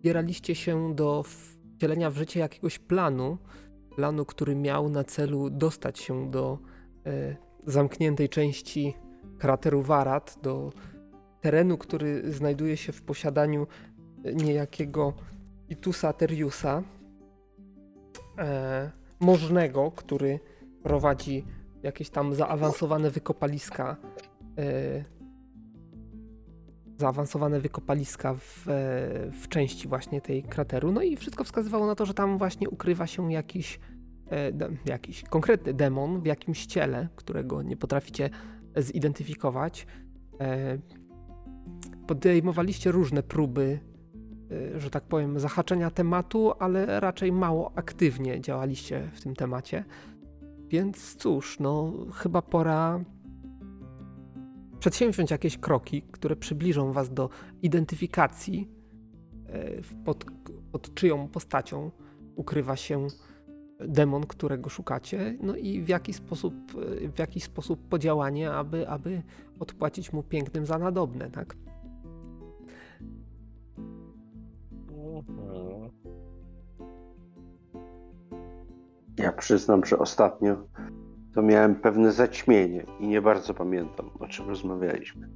zbieraliście się do wcielenia w życie jakiegoś planu, planu, który miał na celu dostać się do e, zamkniętej części krateru Warat, do terenu, który znajduje się w posiadaniu niejakiego Itusa Teriusa, e, możnego, który prowadzi jakieś tam zaawansowane wykopaliska. E, zaawansowane wykopaliska w, w części właśnie tej krateru. No i wszystko wskazywało na to, że tam właśnie ukrywa się jakiś, e, jakiś konkretny demon w jakimś ciele, którego nie potraficie zidentyfikować. E, podejmowaliście różne próby, e, że tak powiem, zahaczenia tematu, ale raczej mało aktywnie działaliście w tym temacie. Więc cóż, no chyba pora przedsięwziąć jakieś kroki, które przybliżą was do identyfikacji, e, pod, pod czyją postacią ukrywa się demon, którego szukacie, no i w jaki sposób, w jaki sposób podziałanie, aby, aby odpłacić mu pięknym za nadobne, tak? Ja przyznam, że ostatnio to miałem pewne zaćmienie i nie bardzo pamiętam, o czym rozmawialiśmy.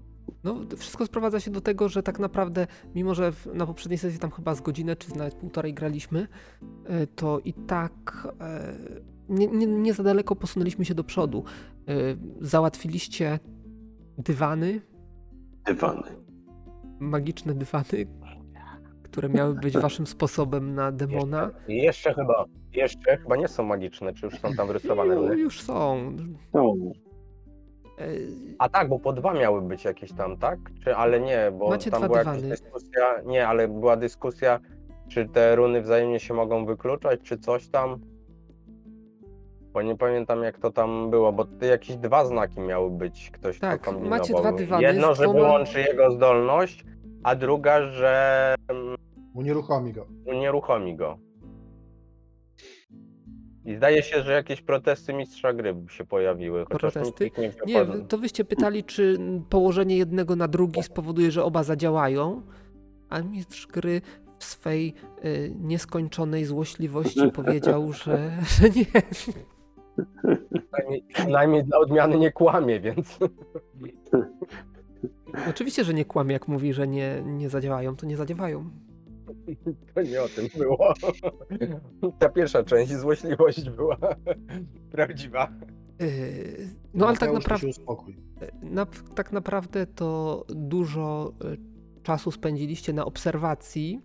No, wszystko sprowadza się do tego, że tak naprawdę, mimo że na poprzedniej sesji tam chyba z godzinę czy nawet półtorej graliśmy, e, to i tak e, nie, nie, nie za daleko posunęliśmy się do przodu. E, załatwiliście dywany. Dywany. Magiczne dywany, które miały być waszym sposobem na demona. Jeszcze, jeszcze chyba, jeszcze chyba nie są magiczne, czy już są tam wyrysowane? No, już są. Są. E, A tak, bo po dwa miały być jakieś tam, tak? Czy, ale nie, bo Macie tam była dywany. jakaś dyskusja, nie, ale była dyskusja, czy te runy wzajemnie się mogą wykluczać, czy coś tam. Bo nie pamiętam jak to tam było, bo jakieś dwa znaki miały być, ktoś Tak, to kombinował. macie dwa dywany Jedno, że dwoma- wyłączy jego zdolność, a druga, że Unieruchomi go. unieruchomi go. I zdaje się, że jakieś protesty mistrza gry się pojawiły, Protesty? nie Nie, to wyście pytali, czy położenie jednego na drugi spowoduje, że oba zadziałają, a mistrz gry w swej y, nieskończonej złośliwości powiedział, że, że nie. Przynajmniej, przynajmniej dla odmiany nie kłamie, więc Oczywiście, że nie kłamie, jak mówi, że nie, nie zadziałają, to nie zadziałają. to nie o tym było. Ta pierwsza część, złośliwość była prawdziwa. Y, no ale tak naprawdę. uspokój. Na, tak naprawdę to dużo y, czasu spędziliście na obserwacji,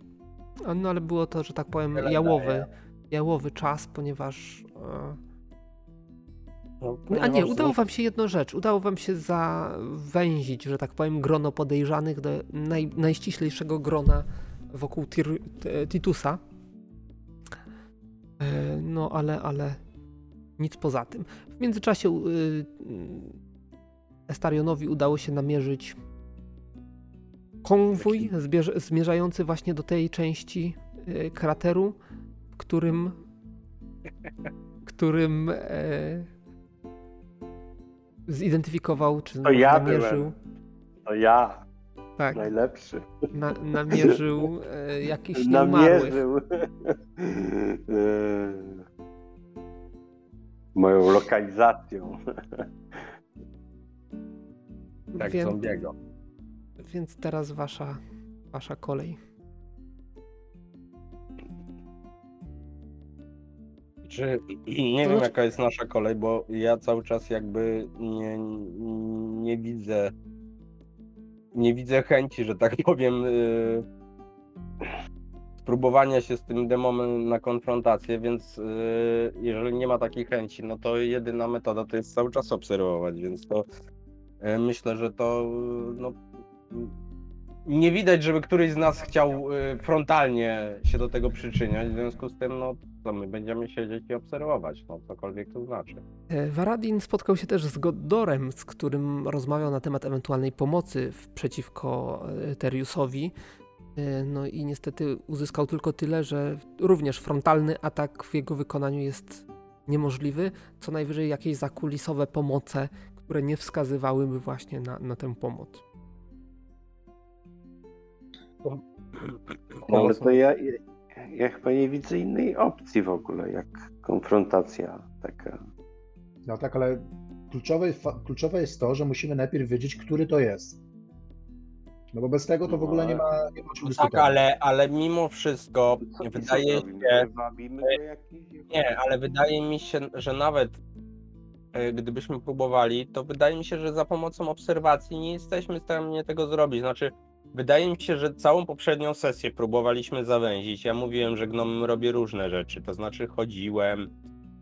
no ale było to, że tak powiem, jałowy, jałowy czas, ponieważ. No, A nie, ponieważ udało wam się jedną rzecz. Udało wam się zawęzić, że tak powiem, grono podejrzanych do naj, najściślejszego grona wokół Tir, t- Titusa. E, No, ale, ale nic poza tym. W międzyczasie y, y, Estarionowi udało się namierzyć konwój zbierz, zmierzający właśnie do tej części y, krateru, w którym którym e, zidentyfikował, czy To ja namierzył, byłem. To ja, tak, najlepszy. na, namierzył e, jakiś. Namierzył. Moją lokalizacją. Tak, Więc, zombiego. więc teraz wasza, wasza kolej. Czy nie wiem, znaczy- jaka jest nasza kolej, bo ja cały czas jakby nie, nie widzę. Nie widzę chęci, że tak powiem, y, spróbowania się z tym demonem na konfrontację, więc y, jeżeli nie ma takiej chęci, no to jedyna metoda to jest cały czas obserwować, więc to y, myślę, że to no, nie widać, żeby któryś z nas chciał y, frontalnie się do tego przyczyniać, w związku z tym, no to my będziemy siedzieć i obserwować, no cokolwiek to znaczy. E, Varadin spotkał się też z Goddorem, z którym rozmawiał na temat ewentualnej pomocy przeciwko e, Teriusowi. E, No i niestety uzyskał tylko tyle, że również frontalny atak w jego wykonaniu jest niemożliwy. Co najwyżej jakieś zakulisowe pomoce, które nie wskazywałyby właśnie na, na tę pomoc. No, ale to ja, ja, chyba nie widzę innej opcji w ogóle, jak konfrontacja taka. No tak, ale kluczowe, kluczowe jest to, że musimy najpierw wiedzieć, który to jest. No bo bez tego to w ogóle nie ma, nie ma o czym Tak, ale, ale mimo wszystko Co wydaje się, Wywabimy go jakiś... nie, ale wydaje mi się, że nawet e, gdybyśmy próbowali, to wydaje mi się, że za pomocą obserwacji nie jesteśmy w stanie tego zrobić. Znaczy, wydaje mi się, że całą poprzednią sesję próbowaliśmy zawęzić. Ja mówiłem, że gnomem robię różne rzeczy, to znaczy chodziłem,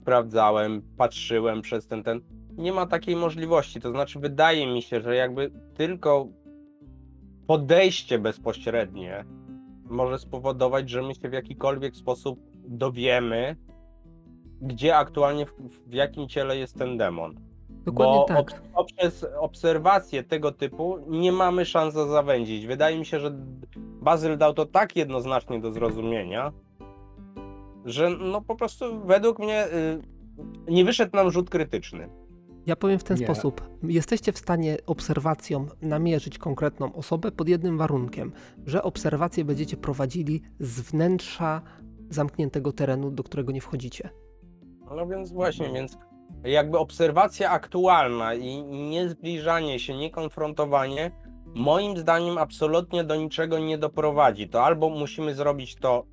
sprawdzałem, patrzyłem przez ten, ten. Nie ma takiej możliwości, to znaczy wydaje mi się, że jakby tylko podejście bezpośrednie może spowodować, że my się w jakikolwiek sposób dowiemy, gdzie aktualnie, w, w jakim ciele jest ten demon. Dokładnie Bo tak. poprzez obserwację tego typu nie mamy szans za- zawędzić. Wydaje mi się, że Bazyl dał to tak jednoznacznie do zrozumienia, że no po prostu według mnie y, nie wyszedł nam rzut krytyczny. Ja powiem w ten Nie. sposób. Jesteście w stanie obserwacją namierzyć konkretną osobę pod jednym warunkiem, że obserwacje będziecie prowadzili z wnętrza zamkniętego terenu, do którego nie wchodzicie. No więc właśnie, więc jakby obserwacja aktualna i nie zbliżanie się, nie konfrontowanie, moim zdaniem absolutnie do niczego nie doprowadzi. To albo musimy zrobić to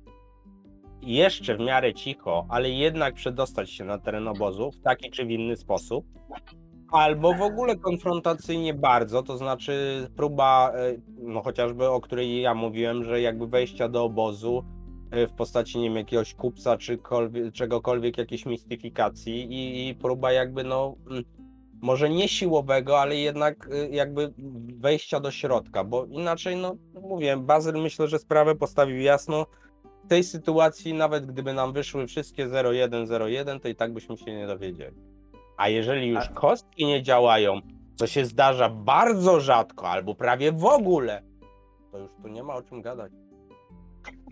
jeszcze w miarę cicho, ale jednak przedostać się na teren obozu w taki czy w inny sposób, albo w ogóle konfrontacyjnie bardzo, to znaczy próba, e, no chociażby o której ja mówiłem, że jakby wejścia do obozu, w postaci, nie wiem, jakiegoś kupca czy kolwie- czegokolwiek, jakiejś mistyfikacji i, i próba jakby, no, mm, może nie siłowego, ale jednak y, jakby wejścia do środka, bo inaczej, no, mówię, Bazyl myślę, że sprawę postawił jasno. W tej sytuacji, nawet gdyby nam wyszły wszystkie 0-1-0-1, to i tak byśmy się nie dowiedzieli. A jeżeli już kostki nie działają, co się zdarza bardzo rzadko, albo prawie w ogóle, to już tu nie ma o czym gadać.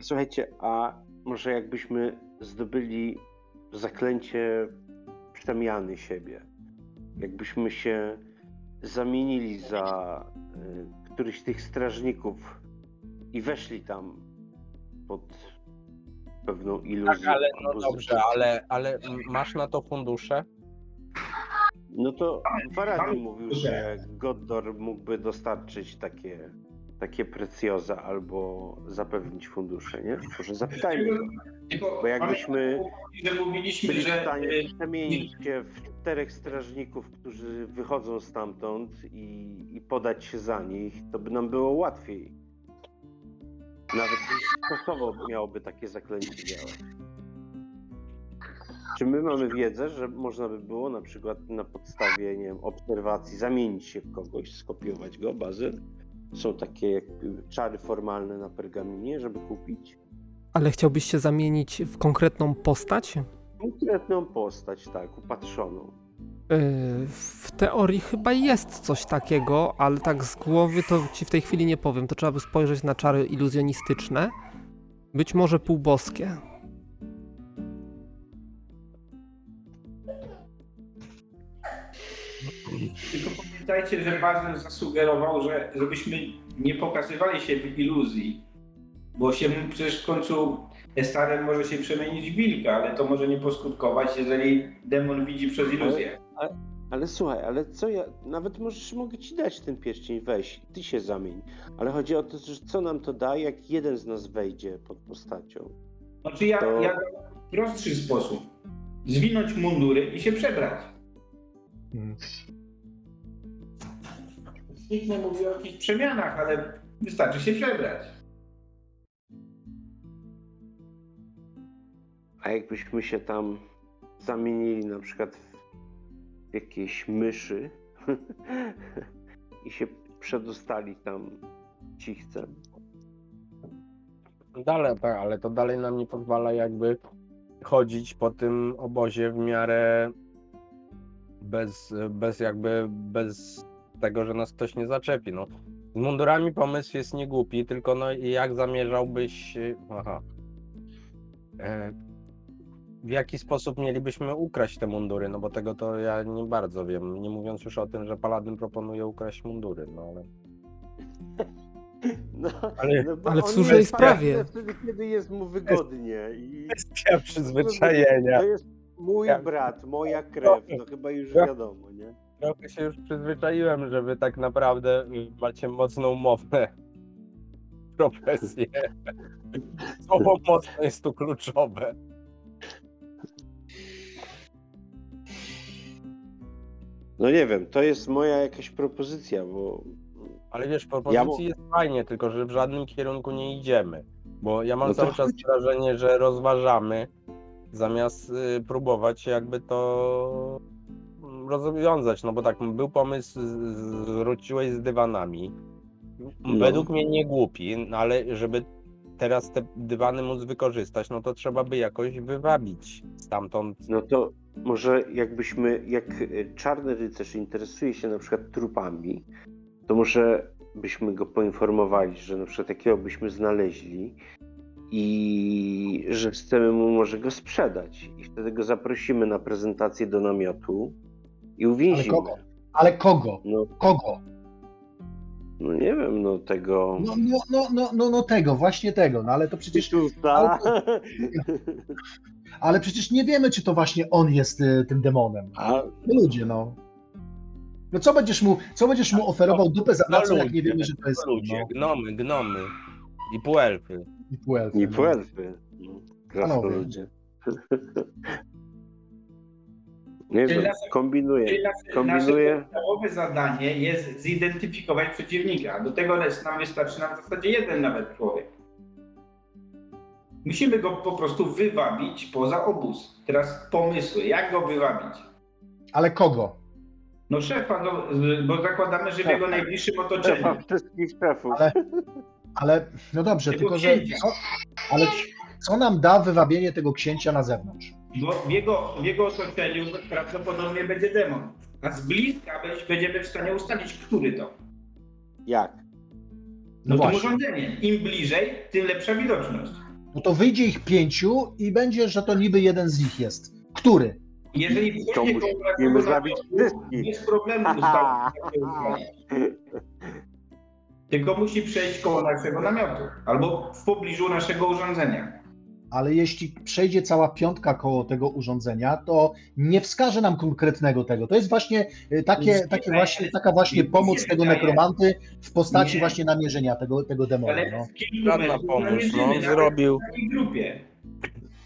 Słuchajcie, a może jakbyśmy zdobyli zaklęcie przemiany siebie? Jakbyśmy się zamienili za y, któryś z tych strażników i weszli tam pod pewną iluzję. Tak, ale no dobrze, ale, ale masz na to fundusze? No to Faradi mówił, że Goddor mógłby dostarczyć takie, takie precjoza albo zapewnić fundusze, nie? Może zapytajmy. Tylko Bo jakbyśmy byli w stanie y, przemienić się w czterech strażników, którzy wychodzą stamtąd i, i podać się za nich, to by nam było łatwiej. Nawet stosowo miałoby takie zaklęcie działać. Czy my mamy wiedzę, że można by było na przykład na podstawie nie wiem, obserwacji zamienić się w kogoś, skopiować go, bazy? Są takie jakby czary formalne na pergaminie, żeby kupić? Ale chciałbyś się zamienić w konkretną postać? Konkretną postać, tak, upatrzoną. Yy, W teorii chyba jest coś takiego, ale tak z głowy to ci w tej chwili nie powiem. To trzeba by spojrzeć na czary iluzjonistyczne. Być może półboskie. tylko pamiętajcie, że Bazyl zasugerował, że żebyśmy nie pokazywali się w iluzji, bo się przecież w końcu Estarem może się przemienić w wilka, ale to może nie poskutkować, jeżeli demon widzi przez iluzję. Ale słuchaj, ale co ja. Nawet możesz, mogę ci dać ten pierścień, weź, ty się zamień. Ale chodzi o to, że co nam to da, jak jeden z nas wejdzie pod postacią. Znaczy ja, To- ja w prostszy sposób. Zwinąć mundury i się przebrać. Mm. Nikt nie mówi o jakichś przemianach, ale wystarczy się przebrać. A jakbyśmy się tam zamienili na przykład w jakieś myszy i się przedostali tam cichcem. Dalej, tak, ale to dalej nam nie pozwala jakby chodzić po tym obozie w miarę bez, bez jakby, bez tego, że nas ktoś nie zaczepi, no. Z mundurami pomysł jest niegłupi, tylko no i jak zamierzałbyś, aha, e, w jaki sposób mielibyśmy ukraść te mundury, no bo tego to ja nie bardzo wiem, nie mówiąc już o tym, że Paladyn proponuje ukraść mundury, no ale... No, Ale no ale w on słusznej sprawie. Wtedy, kiedy jest mu wygodnie. I kwestia przyzwyczajenia. to jest mój Ja- brat, moja krew, to chyba już wiadomo, nie? Trochę się już przyzwyczaiłem, że wy tak naprawdę macie mocną umowę. Profesję. Słowo mocno jest tu kluczowe. No nie wiem, to jest moja jakaś propozycja, bo Ale wiesz, propozycji Ja jest fajnie, tylko że w żadnym kierunku nie idziemy. Bo ja mam No cały czas wrażenie, że rozważamy, zamiast y, próbować jakby to rozwiązać. No bo tak, był pomysł, wróciłeś z dywanami. No. Według mnie nie głupi, no ale żeby teraz te dywany móc wykorzystać, no to trzeba by jakoś wywabić stamtąd. no to może jakbyśmy, jak czarny rycerz interesuje się na przykład trupami, to może byśmy go poinformowali, że na przykład takiego byśmy znaleźli i że chcemy mu może go sprzedać. I wtedy go zaprosimy na prezentację do namiotu i uwięzimy. kogo? Ale kogo? No, Kogo? no nie wiem, no tego... No, no, no, no, no, no tego, właśnie tego, no ale to przecież, Tytusa. ale przecież nie wiemy, czy to właśnie on jest y, tym demonem. A No ludzie, no. No co będziesz mu, co będziesz mu oferował dupę za No pracę, jak nie ludzie, wiemy, że to jest on, Ludzie, no. gnomy, gnomy i półelfy. I półelfy, nie no. puelfy. No, krasnoludzie. Nie Czyli wiem, nasze- kombinuję. Czyli nasze, Kombinuję. nasze podstawowe zadanie jest zidentyfikować przeciwnika. Do tego nam wystarczy nam w zasadzie jeden nawet człowiek. Musimy go po prostu wywabić poza obóz. Teraz pomysły, jak go wywabić? Ale kogo? No szefa, no, bo zakładamy, że w jego najbliższym otoczeniu. Szefa wszystkich szefów. Ale- Ale, no dobrze, Tego tylko że, księcia. co, ale co nam da wywabienie tego księcia na zewnątrz? Bo w jego, w jego otoczeniu prawdopodobnie będzie demon. A z bliska będziemy w stanie ustalić, który to. Jak? No No to urządzenie. Im bliżej, tym lepsza widoczność. No to wyjdzie ich pięciu i będzie, że to niby jeden z nich jest. Który? Jeżeli To wchodzie musimy koło naszego zabić wszystkich. bez problemu. Tylko musi przejść koło naszego namiotu albo w pobliżu naszego urządzenia. Ale jeśli przejdzie cała piątka koło tego urządzenia, to nie wskaże nam konkretnego tego. To jest właśnie y, takie, takie nie, właśnie, taka właśnie nie pomoc tego nekromanty w postaci Nie. właśnie namierzenia tego, tego demona. No. Żadna pomoc, no zrobił. w takiej grupie.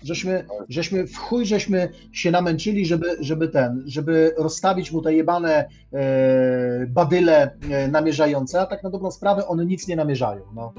Żeśmy, żeśmy w chuj żeśmy się namęczyli, żeby, żeby ten, żeby rozstawić mu te jebane e, badyle e, namierzające, a tak na dobrą sprawę one nic nie namierzają. No.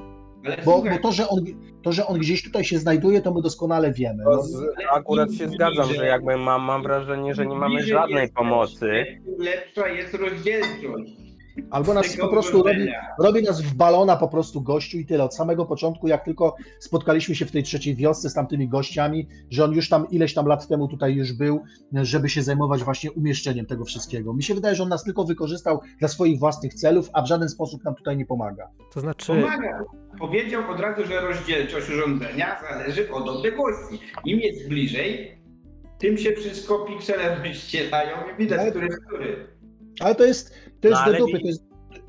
Bo, bo to, że on, to, że on gdzieś tutaj się znajduje, to my doskonale wiemy. No. z, akurat się zgadzam, że jakby mam, mam wrażenie, że nie mamy żadnej pomocy. Lepsza jest rozdzielczość. Albo nas po prostu robi, robi nas w balona po prostu gościu i tyle. Od samego początku, jak tylko spotkaliśmy się w tej trzeciej wiosce z tamtymi gościami, że on już tam ileś tam lat temu tutaj już był, żeby się zajmować właśnie umieszczeniem tego wszystkiego. Mi się wydaje, że on nas tylko wykorzystał dla swoich własnych celów, a w żaden sposób nam tutaj nie pomaga. To znaczy, Pomaga. Powiedział od razu, że rozdzielczość urządzenia zależy od odległości. Im jest bliżej, tym się wszystko piksele rozścielają i widać, Ale- który jest który. Ale to jest, to jest No, do dupy. To jest,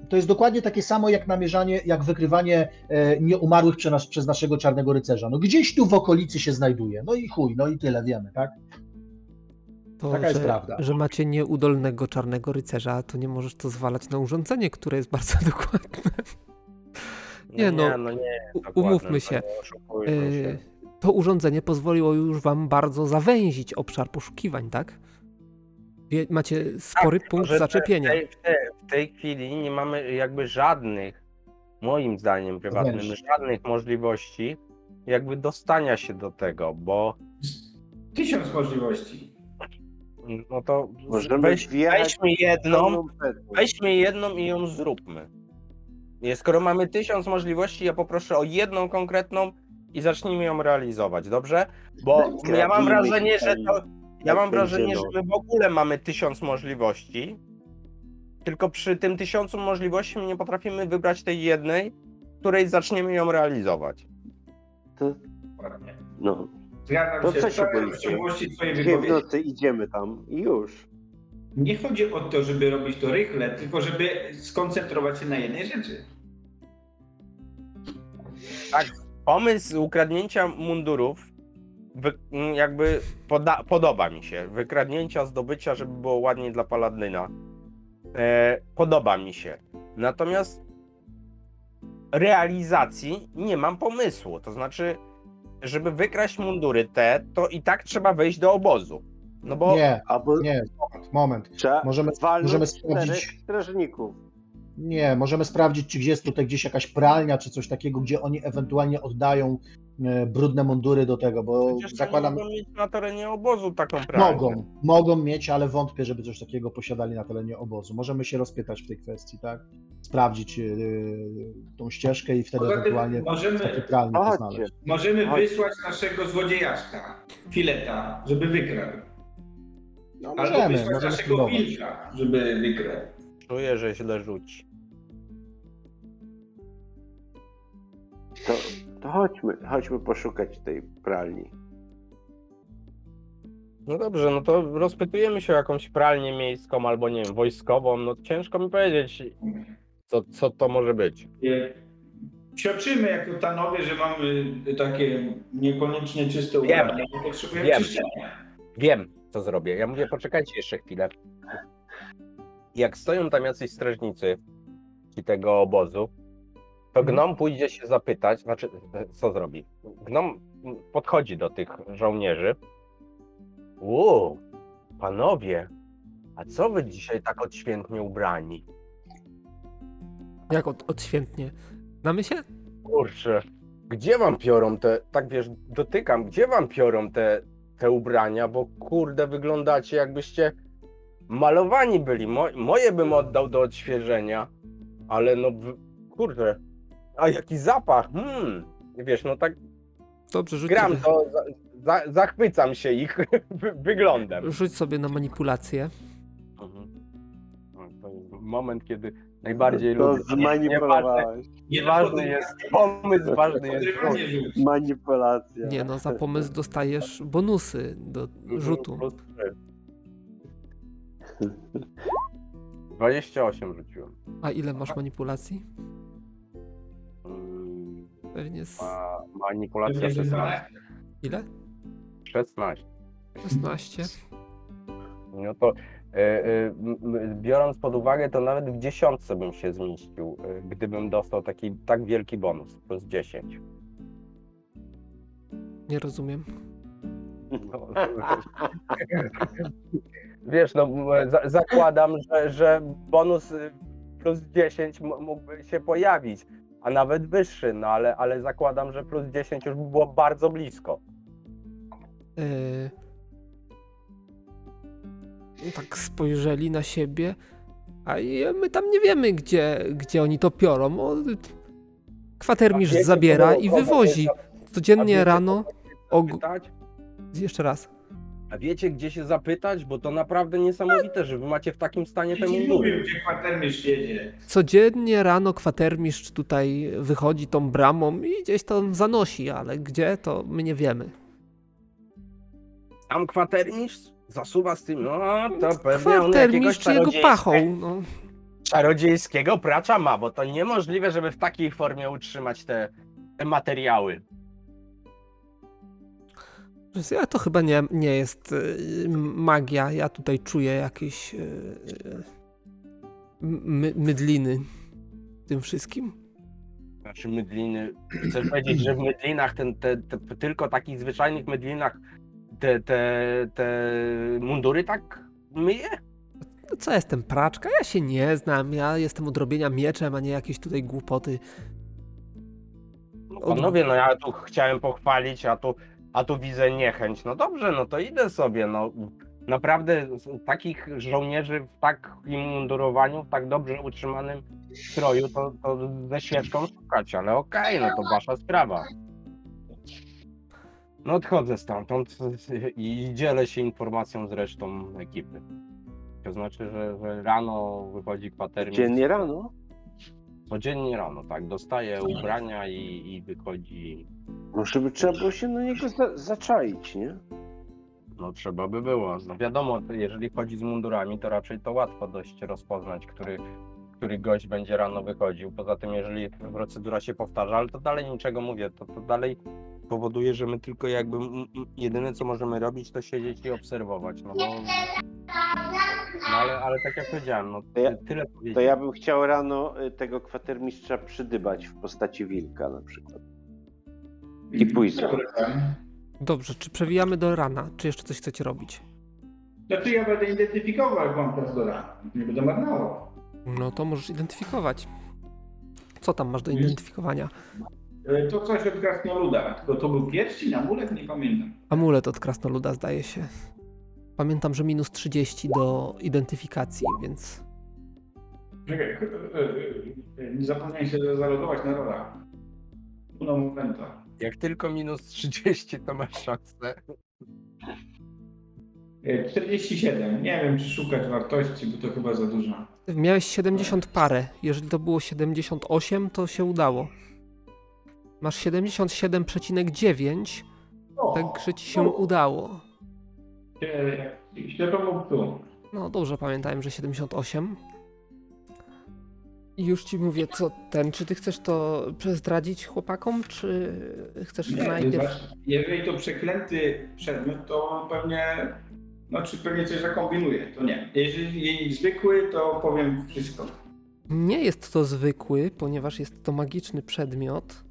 to jest dokładnie takie samo jak namierzanie, jak wykrywanie e, nieumarłych przez, nas, przez naszego czarnego rycerza. No gdzieś tu w okolicy się znajduje. No i chuj, no i tyle wiemy, tak? to, taka jest że, prawda. że macie nieudolnego czarnego rycerza, to nie możesz to zwalać na urządzenie, które jest bardzo dokładne. Nie, no, no nie, U- dokładnie, umówmy no się. nie oszukujmy się. To urządzenie pozwoliło już wam bardzo zawęzić obszar poszukiwań, tak? Macie spory Tak, punkt zaczepienia. W tej, w, tej, w tej chwili nie mamy jakby żadnych, moim zdaniem prywatnym, Wejść. żadnych możliwości jakby dostania się do tego, bo Tysiąc możliwości. no to Możemy weź, weźmy jedną, weźmy jedną i ją zróbmy. Nie, skoro mamy tysiąc możliwości, ja poproszę o jedną konkretną i zacznijmy ją realizować, dobrze? Bo ja mam wrażenie, że to, ja mam wrażenie, że my w ogóle mamy tysiąc możliwości, tylko przy tym tysiącu możliwości my nie potrafimy wybrać tej jednej, której zaczniemy ją realizować. To, Dokładnie. no, Zgadzam To się co w się w wypowiedzi. nocy idziemy tam i już. Nie chodzi o to, żeby robić to rychle, tylko żeby skoncentrować się na jednej rzeczy. Pomysł ukradnięcia mundurów wy, m, jakby poda, podoba mi się. Wykradnięcia, zdobycia, żeby było ładniej dla Paladyna. E, podoba mi się. Natomiast realizacji nie mam pomysłu. To znaczy, żeby wykraść mundury te, to i tak trzeba wejść do obozu. No bo Nie, Albo nie, moment, moment. trzeba Możemy, możemy sprawdzić, strażników. Nie, możemy sprawdzić, czy gdzie jest tutaj gdzieś jakaś pralnia, czy coś takiego, gdzie oni ewentualnie oddają e, brudne mundury do tego, bo przecież zakładam, mogą mieć na terenie obozu taką pralnię. mogą, mogą mieć, ale wątpię, żeby coś takiego posiadali na terenie obozu. Możemy się rozpytać w tej kwestii, tak? Sprawdzić e, tą ścieżkę i wtedy ewentualnie takie możemy, pralnie znaleźć. możemy Chodź. wysłać naszego złodziejaszka, fileta, żeby wykradł. No, Albo możemy, wysłać możemy naszego wilka, żeby wykradł. Czuję, że źle rzuci. To, to chodźmy, chodźmy poszukać tej pralni. No dobrze, no to rozpytujemy się o jakąś pralnię miejską albo nie wiem, wojskową. No ciężko mi powiedzieć, co, co to może być. Nie. Sioczymy jako tanowie, że mamy takie niekoniecznie czyste Wiem. ubrania, potrzebujemy Wiem. czyszczenia. Wiem, co zrobię. Ja mówię, poczekajcie jeszcze chwilę. Jak stoją tam jacyś strażnicy ci tego obozu, to Mhm. gnom pójdzie się zapytać, znaczy, co zrobi? Gnom podchodzi do tych żołnierzy. Uuu, panowie, a co wy dzisiaj tak odświętnie ubrani? Jak od, odświętnie. Znamy się? Kurczę, gdzie wam piorą te, tak wiesz, dotykam, gdzie wam piorą te, te ubrania, bo kurde, wyglądacie jakbyście malowani byli. Mo, moje bym oddał do odświeżenia, ale no, kurde, a jaki zapach, hmm, wiesz, no tak Dobrze, rzuć gram, sobie, to za, za, zachwycam się ich wy- wyglądem. rzuć sobie na manipulację. Mhm. No, To jest moment, kiedy najbardziej to lubię. Nie- zmanipulowałeś. Nie ważny jest pomysł, ważny jest. Manipulacja. Nie no, za pomysł dostajesz bonusy do rzutu. Plus trzy. 28 rzuciłem. A ile masz manipulacji? Pewnie z... Ma, manipulacja Pewnie, że 16. ile? 16. 16. No to e, e, biorąc pod uwagę, to nawet w dziesiątce bym się zmieścił, e, gdybym dostał taki tak wielki bonus, plus 10. Nie rozumiem. No, wiesz, no za, zakładam, że, że bonus y, plus 10 m- mógłby się pojawić, a nawet wyższy, no ale, ale zakładam, że plus 10 już by było bardzo blisko. Yy... Tak spojrzeli na siebie, a my tam nie wiemy, gdzie, gdzie oni to piorą. O, kwatermistrz zabiera i wywozi. Codziennie rano. og-? Jeszcze raz. A wiecie, gdzie się zapytać? Bo to naprawdę niesamowite, że wy macie w takim stanie te Ja ci mundury. mówię, gdzie kwatermistrz jedzie. Codziennie rano kwatermistrz tutaj wychodzi tą bramą i gdzieś tam zanosi, ale gdzie to my nie wiemy. Tam kwatermistrz zasuwa z tym, no to pewnie on jakiegoś Kwatermistrz jego czarodziejskie- pachą. No. czarodziejskiego pracza ma, bo to niemożliwe, żeby w takiej formie utrzymać te, te materiały. Ja to chyba nie, nie jest y, magia. Ja tutaj czuję jakieś y, y, my, mydliny w tym wszystkim. Znaczy mydliny. Chcesz powiedzieć, że w mydlinach, ten, te, te, tylko takich zwyczajnych mydlinach te, te, te mundury tak myje? No co jestem praczka? Ja się nie znam. Ja jestem od robienia mieczem, a nie jakieś tutaj głupoty. No, panowie, no ja tu chciałem pochwalić, a tu, a tu widzę niechęć. No dobrze, no to idę sobie. No naprawdę takich żołnierzy w takim mundurowaniu, w tak dobrze utrzymanym stroju, to, to ze świeczką szukać, ale okej, no to wasza sprawa. No odchodzę stamtąd i dzielę się informacją z resztą ekipy. To znaczy, że, że rano wychodzi kwatermistrz. Dziennie rano? Codziennie rano, tak. Dostaje ubrania i, i wychodzi. Może by trzeba było się na niego za zaczaić, nie? No trzeba by było. No wiadomo, jeżeli chodzi z mundurami, to raczej to łatwo dość rozpoznać, który, który gość będzie rano wychodził. Poza tym, jeżeli procedura się powtarza, ale to dalej niczego mówię, to, to dalej powoduje, że my tylko jakby jedyne co możemy robić, to siedzieć i obserwować. No, bo, no ale, ale tak jak powiedziałem, no To ja- ty- tyle To ja bym chciał rano y, tego kwatermistrza przydybać w postaci wilka na przykład. I pójść. Tak. Dobrze, czy przewijamy do rana, czy jeszcze coś chcecie robić? Znaczy ja będę identyfikował, jak mam czas do rana. Nie będę marnował. No to możesz identyfikować. Co tam masz do identyfikowania? E, To coś od krasnoluda, tylko to był pierścień, amulet, nie pamiętam. Amulet od krasnoluda zdaje się. Pamiętam, że minus 30 do identyfikacji, więc Czekaj, e, e, nie zapomniałem się zalogować na rola. Uno momenta. Jak tylko minus 30, to masz szansę. E, 47. Nie wiem, czy szukać wartości, bo to chyba za dużo. miałeś 70 parę. Jeżeli to było 78, to się udało. Masz 77,9, O, także ci się udało. e, Ślepemu tu. No dobrze pamiętałem, że 78. I już ci mówię, co ten, czy ty chcesz to zdradzić chłopakom, czy chcesz Nie, najpierw... jeżeli to przeklęty przedmiot, to pewnie, no czy pewnie coś zakombinuje, to nie. Jeżeli zwykły, to powiem wszystko. Nie jest to zwykły, ponieważ jest to magiczny przedmiot.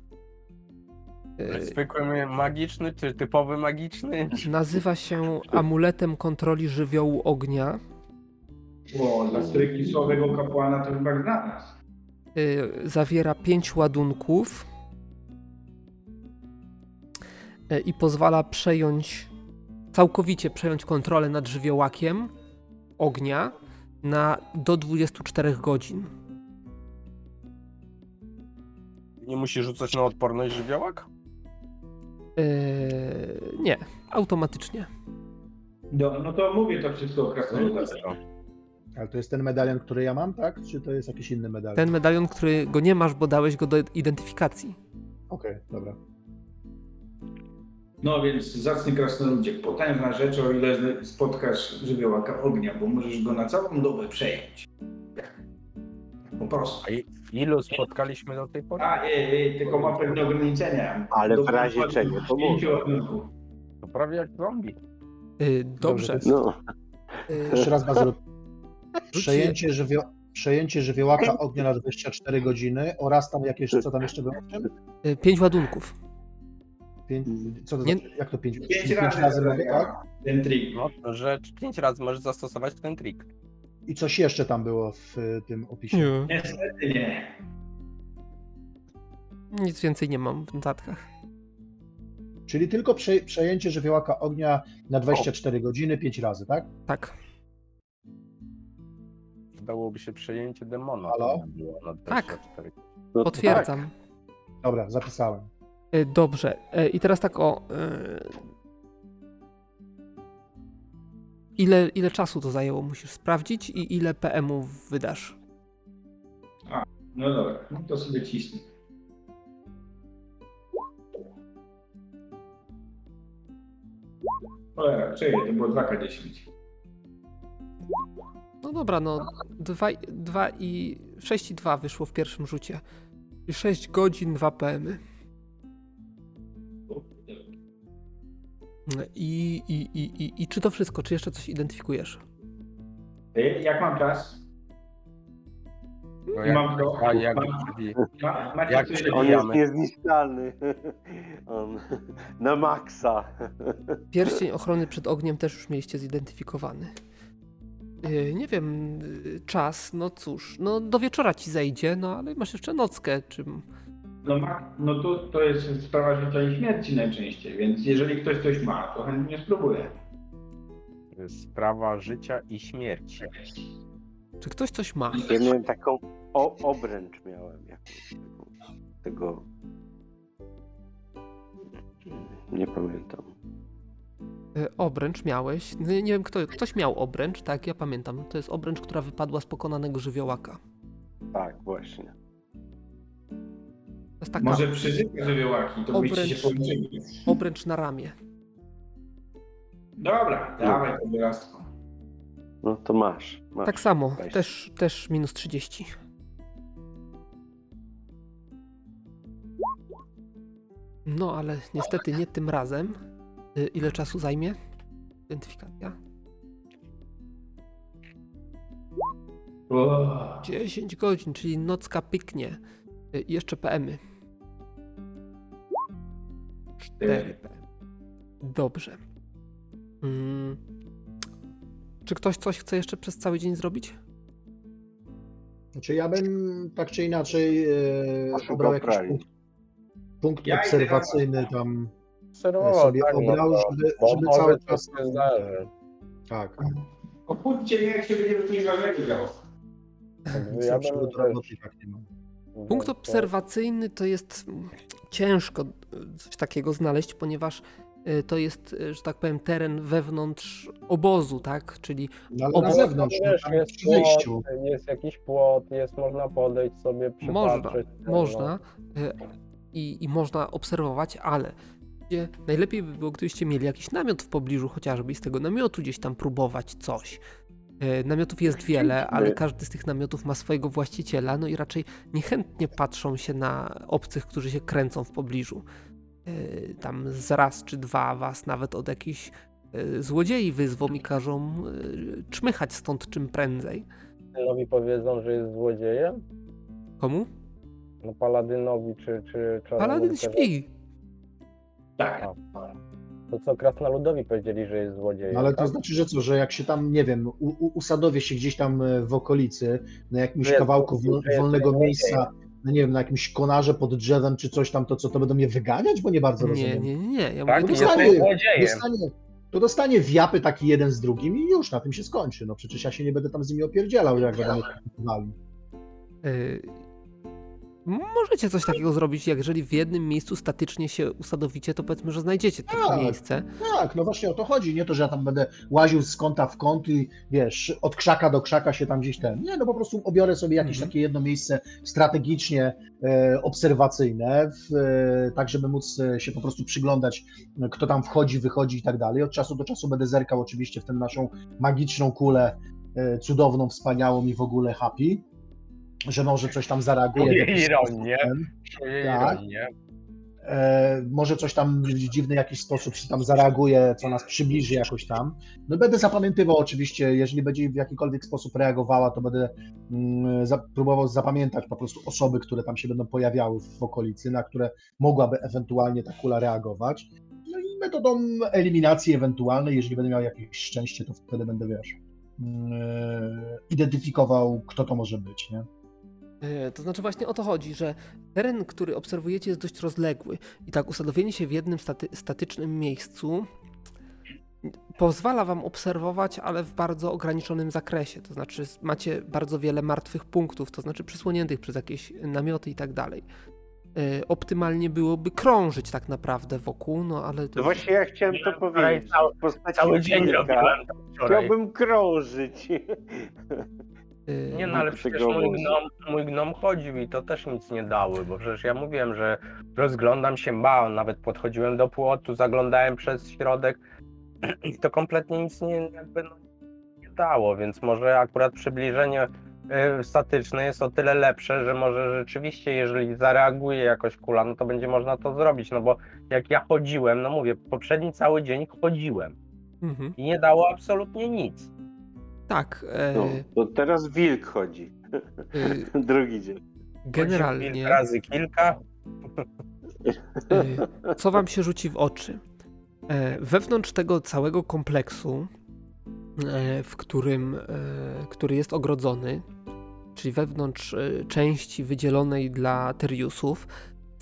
Yy, Zwykły magiczny, czy typowy magiczny? Nazywa się amuletem kontroli żywiołu ognia. Bo dla stryki słowego kapłana to chyba dla nas. Yy, Zawiera pięć ładunków yy, i pozwala przejąć, całkowicie przejąć kontrolę nad żywiołakiem ognia na do 24 godzin. Nie musi rzucać na odporność żywiołak? Yy, nie, automatycznie. No, no to mówię to wszystko o krasnoludach. Ale to jest ten medalion, który ja mam, tak? Czy to jest jakiś inny medalion? Ten medalion, który go nie masz, bo dałeś go do identyfikacji. Okej, dobra. No więc zacny krasnoludzie, potężna rzecz, o ile spotkasz żywiołaka ognia, bo możesz go na całą dobę przejąć. Po prostu. Ilu spotkaliśmy do tej pory? A, e, e, tylko ma pewne ograniczenia. Ale w razie czego to. To prawie jak zombie. Yy, dobrze. No, Yy, Jeszcze raz. Rzućcie- Przejęcie, żywio... Przejęcie żywiołaka ognia na 24 godziny oraz tam jakieś, co tam jeszcze było? yy, pięć ładunków. Pięć... Co to Nie- znaczy? Jak to pięć? Pięć Pięć razy, razy zagrałem tak? Ten trik. No, że pięć razy możesz zastosować ten trik. I coś jeszcze tam było w y, tym opisie. Niestety nie. Nic więcej nie mam w notatkach. Czyli tylko prze... przejęcie żywiołaka ognia na 24 godziny, pięć razy, tak? Tak. Dałoby się przejęcie demona. Halo? Tak. 24. no to Potwierdzam. Dobra, zapisałem. Yy, dobrze. Yy, I teraz tak o. Ile, ile czasu to zajęło, musisz sprawdzić i ile PM-ów wydasz. No dobra, no to sobie cisnę. Cholera, czekaj, to było 2K10. No dobra, no 2 dwa i 6 i 2 wyszło w pierwszym rzucie. I 6 godzin, 2 PM. I, i, i, i, I czy to wszystko? Czy jeszcze coś identyfikujesz? Ty, Jak mam czas? No jak, Mam to. a jak. Ma, macie Jak on jest niezniszczalny. On na maksa. Pierścień ochrony przed ogniem też już mieliście zidentyfikowany. Yy, nie wiem, yy, czas, no cóż, no do wieczora ci zejdzie, no ale masz jeszcze nockę, czym... No, ma, no to, to jest sprawa życia i śmierci najczęściej, więc jeżeli ktoś coś ma, to chętnie spróbuję. To jest sprawa życia i śmierci. Czy ktoś coś ma? Ja miałem taką o, obręcz miałem jakąś tego. Nie pamiętam. Yy, obręcz miałeś, no, nie wiem kto, ktoś miał obręcz, tak, ja pamiętam. To jest obręcz, która wypadła z pokonanego żywiołaka. Tak, właśnie. To jest taka Może żywiołaki, to obręcz, byście się policzyli. Obręcz na ramię. Dobra, dawaj to wyrastko. No to masz. masz. Tak samo, też, też minus 30. No, ale niestety nie tym razem. Y, ile czasu zajmie identyfikacja? 10 godzin, czyli nocka pyknie. Y, i Jeszcze PM-y. 4 PM. Dobrze. Mm. Czy ktoś coś chce jeszcze przez cały dzień zrobić? Znaczy ja bym tak czy inaczej e, obrał jakiś punkt, punkt Ja obserwacyjny tam Obserwował, sobie tak, no obrał, żeby, żeby cały czas... się zdarzy. Tak. Obudźcie mnie, jak się będzie w. Także Ja bym roboty tak nie mam. Punkt obserwacyjny to jest ciężko coś takiego znaleźć, ponieważ y, to jest, y, że tak powiem, teren wewnątrz obozu, tak? Czyli No, ale na zewnątrz, no, Wiesz, jest przy wejściu. płot, jest jakiś płot, jest, można podejść sobie, Można, przypatrzeć. no. można y, i, i można obserwować, ale najlepiej by było, gdybyście mieli jakiś namiot w pobliżu chociażby i z tego namiotu gdzieś tam próbować coś. Y, Namiotów jest wiele, ale każdy z tych namiotów ma swojego właściciela, no i raczej niechętnie patrzą się na obcych, którzy się kręcą w pobliżu. Y, Tam z raz czy dwa was nawet od jakichś y, złodziei wyzwą i każą czmychać stąd czym prędzej. Paladynowi powiedzą, że jest złodziejem? Komu? No Paladynowi czy... czy Paladyn śpi. Tak. To co Krasnoludowi powiedzieli, że jest złodziejem. No ale to tak? znaczy, że co, że jak się tam, nie wiem, u, u, usadowię się gdzieś tam e, w okolicy, na jakimś jest- kawałku wol, wolnego miejsca, no nie wiem, na jakimś konarze pod drzewem czy coś tam, to co, to będą mnie wyganiać? Bo nie bardzo Nie, rozumiem. nie, nie, nie. Ja Tak, dostanie- to dostanie wiapy taki jeden z drugim i już na tym się skończy. No przecież ja się nie będę tam z nimi opierdzielał, jak będą mnie Możecie coś takiego zrobić, jak jeżeli w jednym miejscu statycznie się usadowicie, to powiedzmy, że znajdziecie takie Tak. miejsce. Tak, no właśnie o to chodzi. Nie to, że ja tam będę łaził z kąta w kąt i wiesz, od krzaka do krzaka się tam gdzieś ten. Nie, no po prostu obiorę sobie jakieś Mhm. takie jedno miejsce strategicznie e, obserwacyjne, w, e, tak żeby móc e, się po prostu przyglądać, kto tam wchodzi, wychodzi i tak dalej. Od czasu do czasu będę zerkał oczywiście w tę naszą magiczną kulę, e, cudowną, wspaniałą i w ogóle happy, że może coś tam zareaguje. jakiś Ironię. Czuję Tak. ironię. E, może coś tam w dziwny jakiś sposób się tam zareaguje, co nas przybliży jakoś tam. No będę zapamiętywał oczywiście, jeżeli będzie w jakikolwiek sposób reagowała, to będę mm, za, próbował zapamiętać po prostu osoby, które tam się będą pojawiały w okolicy, na które mogłaby ewentualnie ta kula reagować. No i metodą eliminacji ewentualnej, jeżeli będę miał jakieś szczęście, to wtedy będę, wiesz, mm, e, identyfikował, kto to może być, nie? Y, To znaczy właśnie o to chodzi, że teren, który obserwujecie jest dość rozległy i tak usadowienie się w jednym staty statycznym miejscu pozwala wam obserwować, ale w bardzo ograniczonym zakresie. To znaczy macie bardzo wiele martwych punktów, to znaczy przysłoniętych przez jakieś namioty i tak dalej. Y, Optymalnie byłoby krążyć tak naprawdę wokół, no ale to No właśnie ja chciałem to powiedzieć. cały- Cały dzień robiłem to. Chciałbym krążyć. y, Nie no, ale przecież mój gnom, mój gnom chodził i to też nic nie dały, bo przecież ja mówiłem, że rozglądam się, bałem, nawet podchodziłem do płotu, zaglądałem przez środek i to kompletnie nic nie, jakby no, nie dało, więc może akurat przybliżenie y, statyczne jest o tyle lepsze, że może rzeczywiście, jeżeli zareaguje jakoś kula, no to będzie można to zrobić, no bo jak ja chodziłem, no mówię, poprzedni cały dzień chodziłem mhm. i nie dało absolutnie nic. Tak, e, No, to teraz wilk chodzi. y, Drugi dzień. generalnie... Chodził razy kilka, Y, co wam się rzuci w oczy? E, Wewnątrz tego całego kompleksu, e, w którym, e, który jest ogrodzony, czyli wewnątrz e, części wydzielonej dla Teriusów,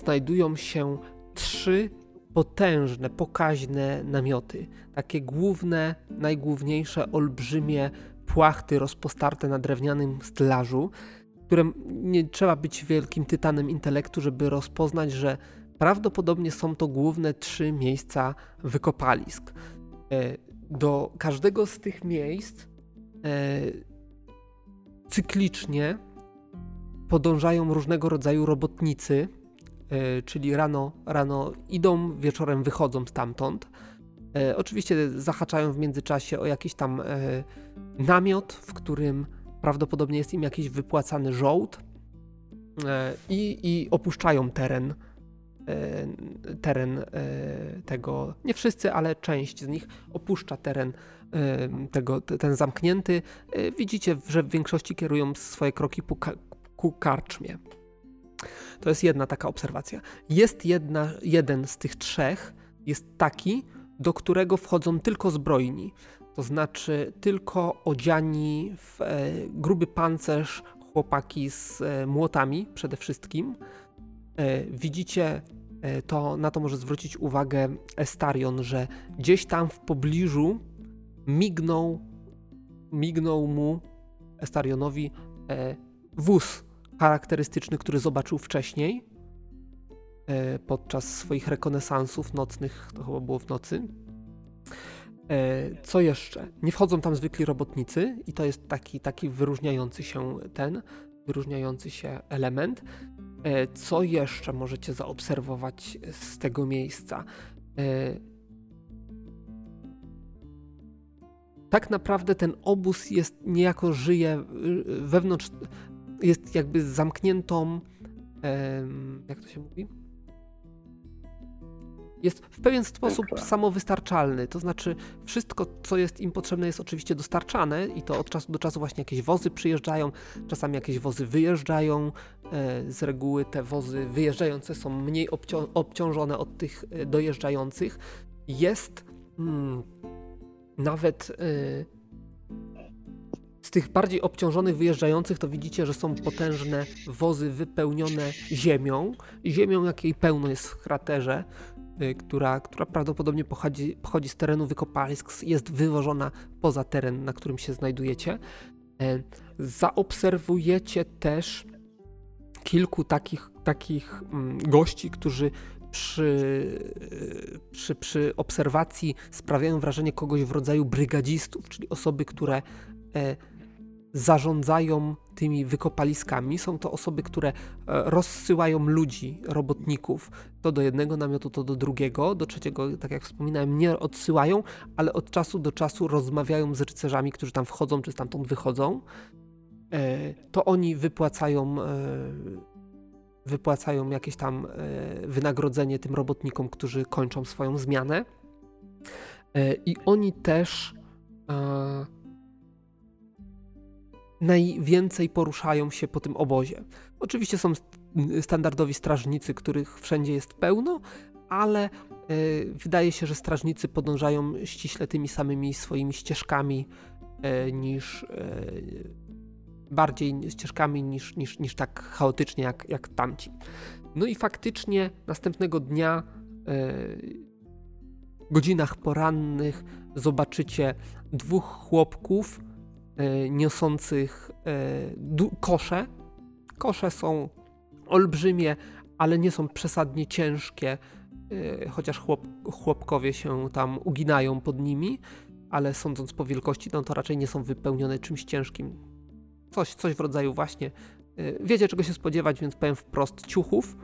znajdują się trzy potężne, pokaźne namioty. Takie główne, najgłówniejsze, olbrzymie płachty rozpostarte na drewnianym stelażu, które nie trzeba być wielkim tytanem intelektu, żeby rozpoznać, że prawdopodobnie są to główne trzy miejsca wykopalisk. E, Do każdego z tych miejsc e, cyklicznie podążają różnego rodzaju robotnicy, e, czyli rano, rano idą, wieczorem wychodzą stamtąd. E, Oczywiście zahaczają w międzyczasie o jakiś tam e, namiot, w którym prawdopodobnie jest im jakiś wypłacany żołd e, i, i opuszczają teren teren tego, nie wszyscy, ale część z nich opuszcza teren tego, ten zamknięty. Widzicie, że w większości kierują swoje kroki ku karczmie. To jest jedna taka obserwacja. Jest jedna, jeden z tych trzech, jest taki, do którego wchodzą tylko zbrojni. To znaczy tylko odziani w e, gruby pancerz chłopaki z e, młotami przede wszystkim. E, widzicie, to na to może zwrócić uwagę Estarion, że gdzieś tam w pobliżu mignął, mignął mu Estarionowi wóz charakterystyczny, który zobaczył wcześniej podczas swoich rekonesansów nocnych, to chyba było w nocy. E, co jeszcze? Nie wchodzą tam zwykli robotnicy i to jest taki, taki wyróżniający się ten, wyróżniający się element. E, co jeszcze możecie zaobserwować z tego miejsca? Tak naprawdę ten obóz jest niejako żyje wewnątrz jest jakby zamkniętą, jak to się mówi? Jest w pewien sposób samowystarczalny, to znaczy wszystko, co jest im potrzebne, jest oczywiście dostarczane i to od czasu do czasu właśnie jakieś wozy przyjeżdżają, czasami jakieś wozy wyjeżdżają. E, z reguły te wozy wyjeżdżające są mniej obciążone od tych e, dojeżdżających. Jest hmm, nawet e, z tych bardziej obciążonych wyjeżdżających to widzicie, że są potężne wozy wypełnione ziemią. Ziemią, jakiej pełno jest w kraterze, która, która prawdopodobnie pochodzi, pochodzi z terenu wykopalisk, jest wywożona poza teren, na którym się znajdujecie. E, zaobserwujecie też kilku takich, takich mm, gości, którzy przy, y, przy, przy obserwacji sprawiają wrażenie kogoś w rodzaju brygadzistów, czyli osoby, które e, zarządzają tymi wykopaliskami. Są to osoby, które e, rozsyłają ludzi, robotników, to do jednego namiotu, to do drugiego, do trzeciego, tak jak wspominałem, nie odsyłają, ale od czasu do czasu rozmawiają z rycerzami, którzy tam wchodzą czy stamtąd wychodzą. E, to oni wypłacają e, wypłacają jakieś tam wynagrodzenie tym robotnikom, którzy kończą swoją zmianę. I oni też najwięcej poruszają się po tym obozie. Oczywiście są standardowi strażnicy, których wszędzie jest pełno, ale y, wydaje się, że strażnicy podążają ściśle tymi samymi swoimi ścieżkami y, niż y, bardziej ścieżkami niż, niż, niż tak chaotycznie jak, jak tamci. No i faktycznie następnego dnia w godzinach porannych zobaczycie dwóch chłopków E, niosących e, kosze. Kosze są olbrzymie, ale nie są przesadnie ciężkie, e, chociaż chłop, chłopkowie się tam uginają pod nimi, ale sądząc po wielkości, no to raczej nie są wypełnione czymś ciężkim. Coś, coś w rodzaju właśnie, wiecie czego się spodziewać, więc powiem wprost, ciuchów.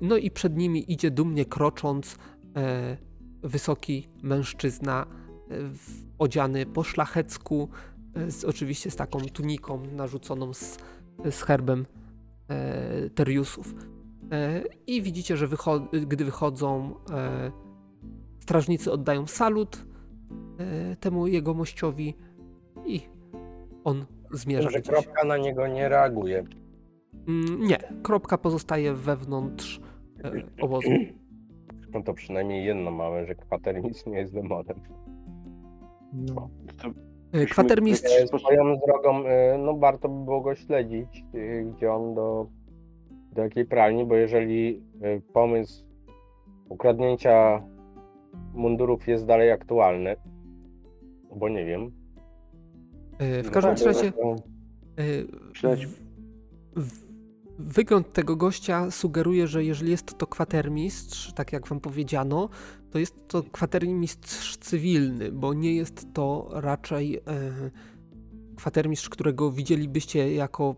No i przed nimi idzie dumnie krocząc wysoki mężczyzna odziany po szlachecku, e, z, oczywiście z taką tuniką narzuconą z, z herbem e, Teriusów. E, I widzicie, że wycho gdy wychodzą, e, strażnicy oddają salut e, temu jegomościowi i on zmierza że kropka na niego nie reaguje. Mm, nie, kropka pozostaje wewnątrz e, obozu. No to przynajmniej jedno mamy, że kwatermistrz nie jest demonem. No. E, kwatermistrz. Swoją drogą, e, no warto by było go śledzić, e, gdzie on do, do jakiej pralni, bo jeżeli pomysł ukradnięcia mundurów jest dalej aktualny, bo nie wiem. W każdym razie. Śledź. Wygląd tego gościa sugeruje, że jeżeli jest to kwatermistrz, tak jak wam powiedziano, to jest to kwatermistrz cywilny, bo nie jest to raczej e, kwatermistrz, którego widzielibyście jako,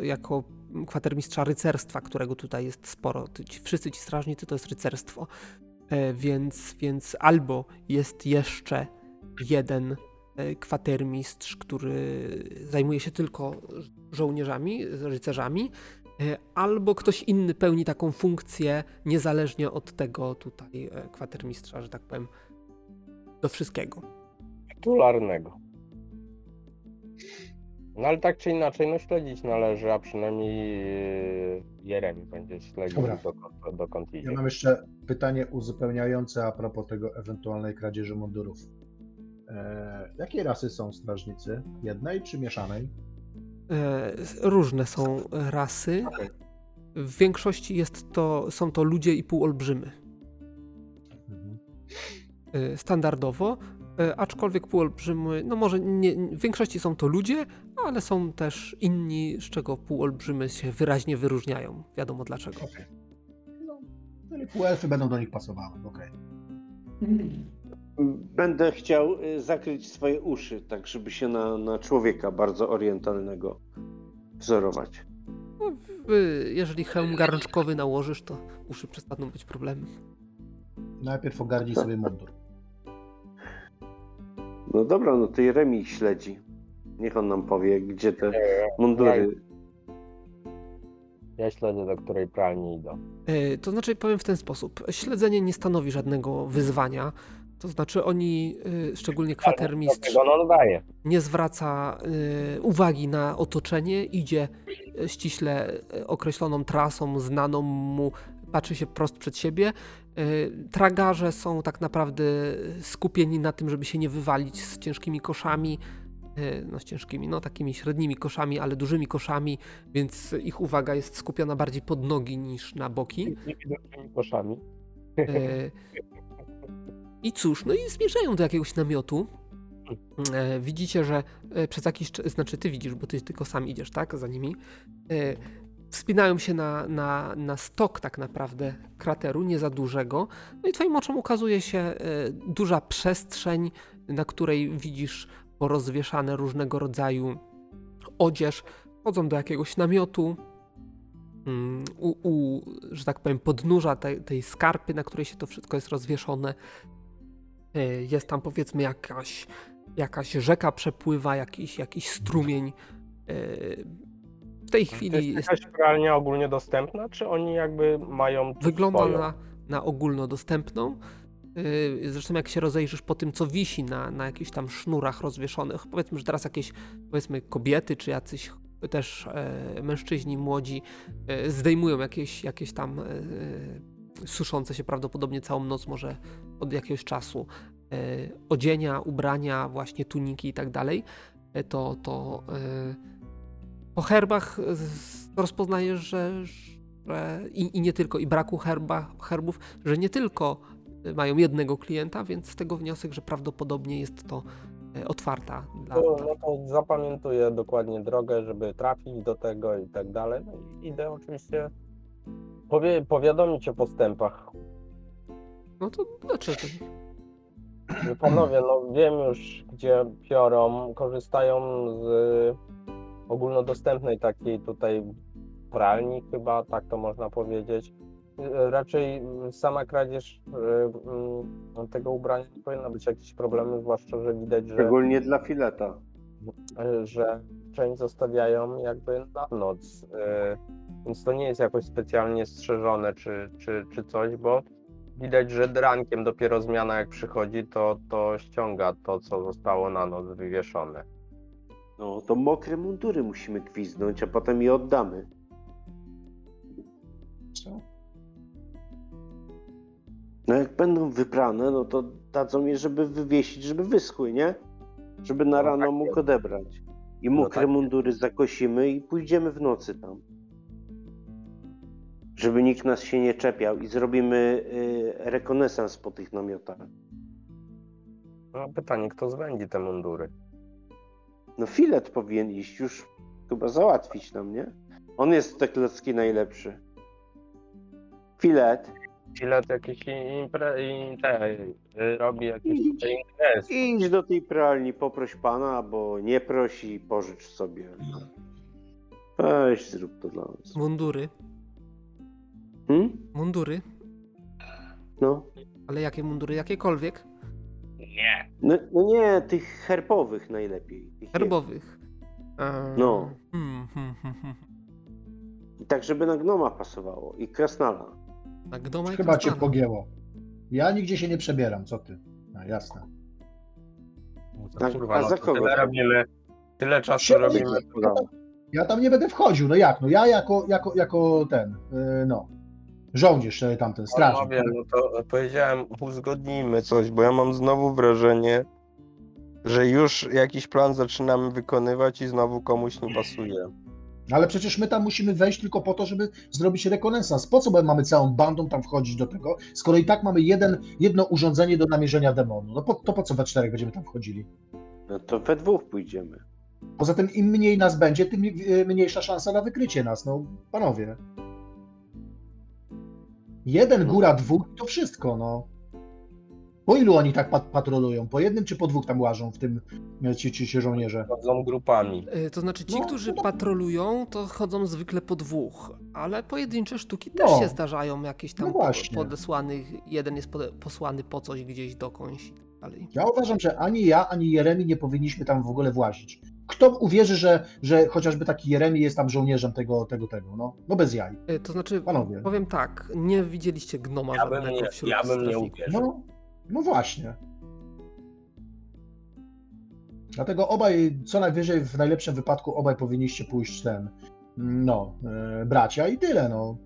e, jako kwatermistrza rycerstwa, którego tutaj jest sporo. Wszyscy ci strażnicy to jest rycerstwo. E, więc, więc albo jest jeszcze jeden kwatermistrz, który zajmuje się tylko żołnierzami, rycerzami, albo ktoś inny pełni taką funkcję, niezależnie od tego tutaj e, kwatermistrza, że tak powiem, do wszystkiego. Tytularnego. No ale tak czy inaczej, no śledzić należy, a przynajmniej yy, Jeremi będzie śledził Dobra. dokąd, dokąd idzie. Ja mam jeszcze pytanie uzupełniające a propos tego ewentualnej kradzieży mundurów. E, jakiej rasy są strażnicy? Jednej czy mieszanej? E, Różne są rasy. W większości jest to, są to ludzie i półolbrzymy. Mhm. e, standardowo, e, aczkolwiek półolbrzymy, no może nie, w większości są to ludzie, ale są też inni, z czego półolbrzymy się wyraźnie wyróżniają. Wiadomo dlaczego. No, czyli półelfy będą do nich pasowały, okej. Będę chciał y, zakryć swoje uszy, tak żeby się na, na człowieka bardzo orientalnego wzorować. No, w- jeżeli hełm garnczkowy nałożysz, to uszy przestaną być problemem. Najpierw ogarnij sobie mundur. No dobra, no to Jeremi śledzi. Niech on nam powie, gdzie te mundury. Ja śledzę, do której pralni idą. E, To znaczy, powiem w ten sposób. Śledzenie nie stanowi żadnego wyzwania. To znaczy, oni, e, szczególnie kwatermistrz, nie zwraca y, uwagi na otoczenie, idzie y, ściśle y, określoną trasą, znaną mu, patrzy się wprost przed siebie. Y, tragarze są tak naprawdę skupieni na tym, żeby się nie wywalić z ciężkimi koszami, y, no z ciężkimi, no takimi średnimi koszami, ale dużymi koszami, więc ich uwaga jest skupiona bardziej pod nogi niż na boki. Koszami. I cóż, no i zmierzają do jakiegoś namiotu. E, Widzicie, że e, przez jakiś czas, znaczy ty widzisz, bo ty tylko sam idziesz, tak, za nimi. E, Wspinają się na, na, na stok tak naprawdę krateru, nie za dużego. No i twoim oczom ukazuje się e, duża przestrzeń, na której widzisz porozwieszane różnego rodzaju odzież. Chodzą do jakiegoś namiotu, mm, u, u że tak powiem, podnóża tej, tej skarpy, na której się to wszystko jest rozwieszone. E, Jest tam powiedzmy jakaś, jakaś rzeka przepływa, jakiś, jakiś strumień. E, W tej To chwili jest jest, jakaś pralnia ogólnie dostępna, czy oni jakby mają wygląda swoją? na, na ogólnodostępną. E, Zresztą jak się rozejrzysz po tym, co wisi na, na jakichś tam sznurach rozwieszonych, powiedzmy, że teraz jakieś powiedzmy kobiety, czy jacyś też e, mężczyźni młodzi e, zdejmują jakieś, jakieś tam e, suszące się prawdopodobnie całą noc, może od jakiegoś czasu e, odzienia, ubrania, właśnie tuniki i tak dalej, e, to, to e, po herbach rozpoznajesz, że, że i, i nie tylko, i braku herba, herbów, że nie tylko mają jednego klienta, więc z tego wniosek, że prawdopodobnie jest to otwarta dla, dla no to zapamiętuję dokładnie drogę, żeby trafić do tego i tak dalej. No i idę oczywiście powie, powiadomić o postępach. No to dlaczego? Że Panowie, no wiem już, gdzie piorą, korzystają z ogólnodostępnej takiej tutaj pralni chyba, tak to można powiedzieć. Raczej sama kradzież e, mm, tego ubrania nie powinna być jakichś problemów, zwłaszcza, że widać, że Szczególnie dla fileta. że część zostawiają jakby na noc. Więc to nie jest jakoś specjalnie strzeżone czy, czy, czy coś, bo widać, że rankiem dopiero zmiana jak przychodzi, to, to ściąga to, co zostało na noc wywieszone. No to mokre mundury musimy gwizdnąć, a potem je oddamy. Co? No jak będą wyprane, no to dadzą je, żeby wywiesić, żeby wyschły, nie? Żeby na No rano tak mógł jest. odebrać. I No mokre tak jest. mundury zakosimy i pójdziemy w nocy tam. Żeby nikt nas się nie czepiał i zrobimy y, rekonesans po tych namiotach. No pytanie, kto zwędzi te mundury? No filet powinien iść już chyba załatwić nam, nie? On jest te klocki najlepszy. Filet. Filet jakiś impre... i te, y, robi jakieś imprezy. Idź do tej pralni, poproś pana, albo nie proś i pożycz sobie. Weź, zrób to dla nas. Mundury, Hmm? mundury, No. ale jakie mundury, jakiekolwiek, Nie. no. No nie, tych herbowych najlepiej. Tych herbowych. E, No. Hmm, hmm, hmm, hmm. tak, żeby na gnoma pasowało. I krasnala. Na Gdoma i Chyba cię pogięło. Ja nigdzie się nie przebieram, co ty? No, jasne. Tak, Kurwa, a no za kogo? Tyle, robimy, tyle czasu robimy. Ja tam, ja tam nie będę wchodził, no jak? No ja jako, jako, jako ten, yy, no, żołnierz e, tamten, strażnik. Panowie, no to powiedziałem, uzgodnijmy coś, bo ja mam znowu wrażenie, że już jakiś plan zaczynamy wykonywać i znowu komuś nie pasuje. Ale przecież my tam musimy wejść tylko po to, żeby zrobić rekonesans. Po co mamy całą bandą tam wchodzić do tego, skoro i tak mamy jeden, jedno urządzenie do namierzenia demonu? No po, to po co we czterech będziemy tam wchodzili? No to we dwóch pójdziemy. Poza tym im mniej nas będzie, tym y, mniejsza szansa na wykrycie nas, no panowie. Jeden, góra dwóch, to wszystko, no. Po ilu oni tak pat patrolują? Po jednym czy po dwóch tam łażą w tym e, ci, ci, ci żołnierze? Chodzą grupami. Y, To znaczy ci, No, którzy no. patrolują, to chodzą zwykle po dwóch, ale pojedyncze sztuki też No. się zdarzają, jakieś tam No podesłanych, jeden jest posłany po coś gdzieś dokądś i tak dalej. Ja uważam, że ani ja, ani Jeremi nie powinniśmy tam w ogóle włazić. Kto uwierzy, że, że chociażby taki Jeremi jest tam żołnierzem tego, tego, tego, no, no bez jaj. Y, To znaczy, Panowie. powiem tak, nie widzieliście gnoma Ja bym nie, wśród ja bym nie uwierzył. No, no właśnie. Dlatego obaj, co najwyżej w najlepszym wypadku, obaj powinniście pójść ten, no, e, bracia i tyle, no.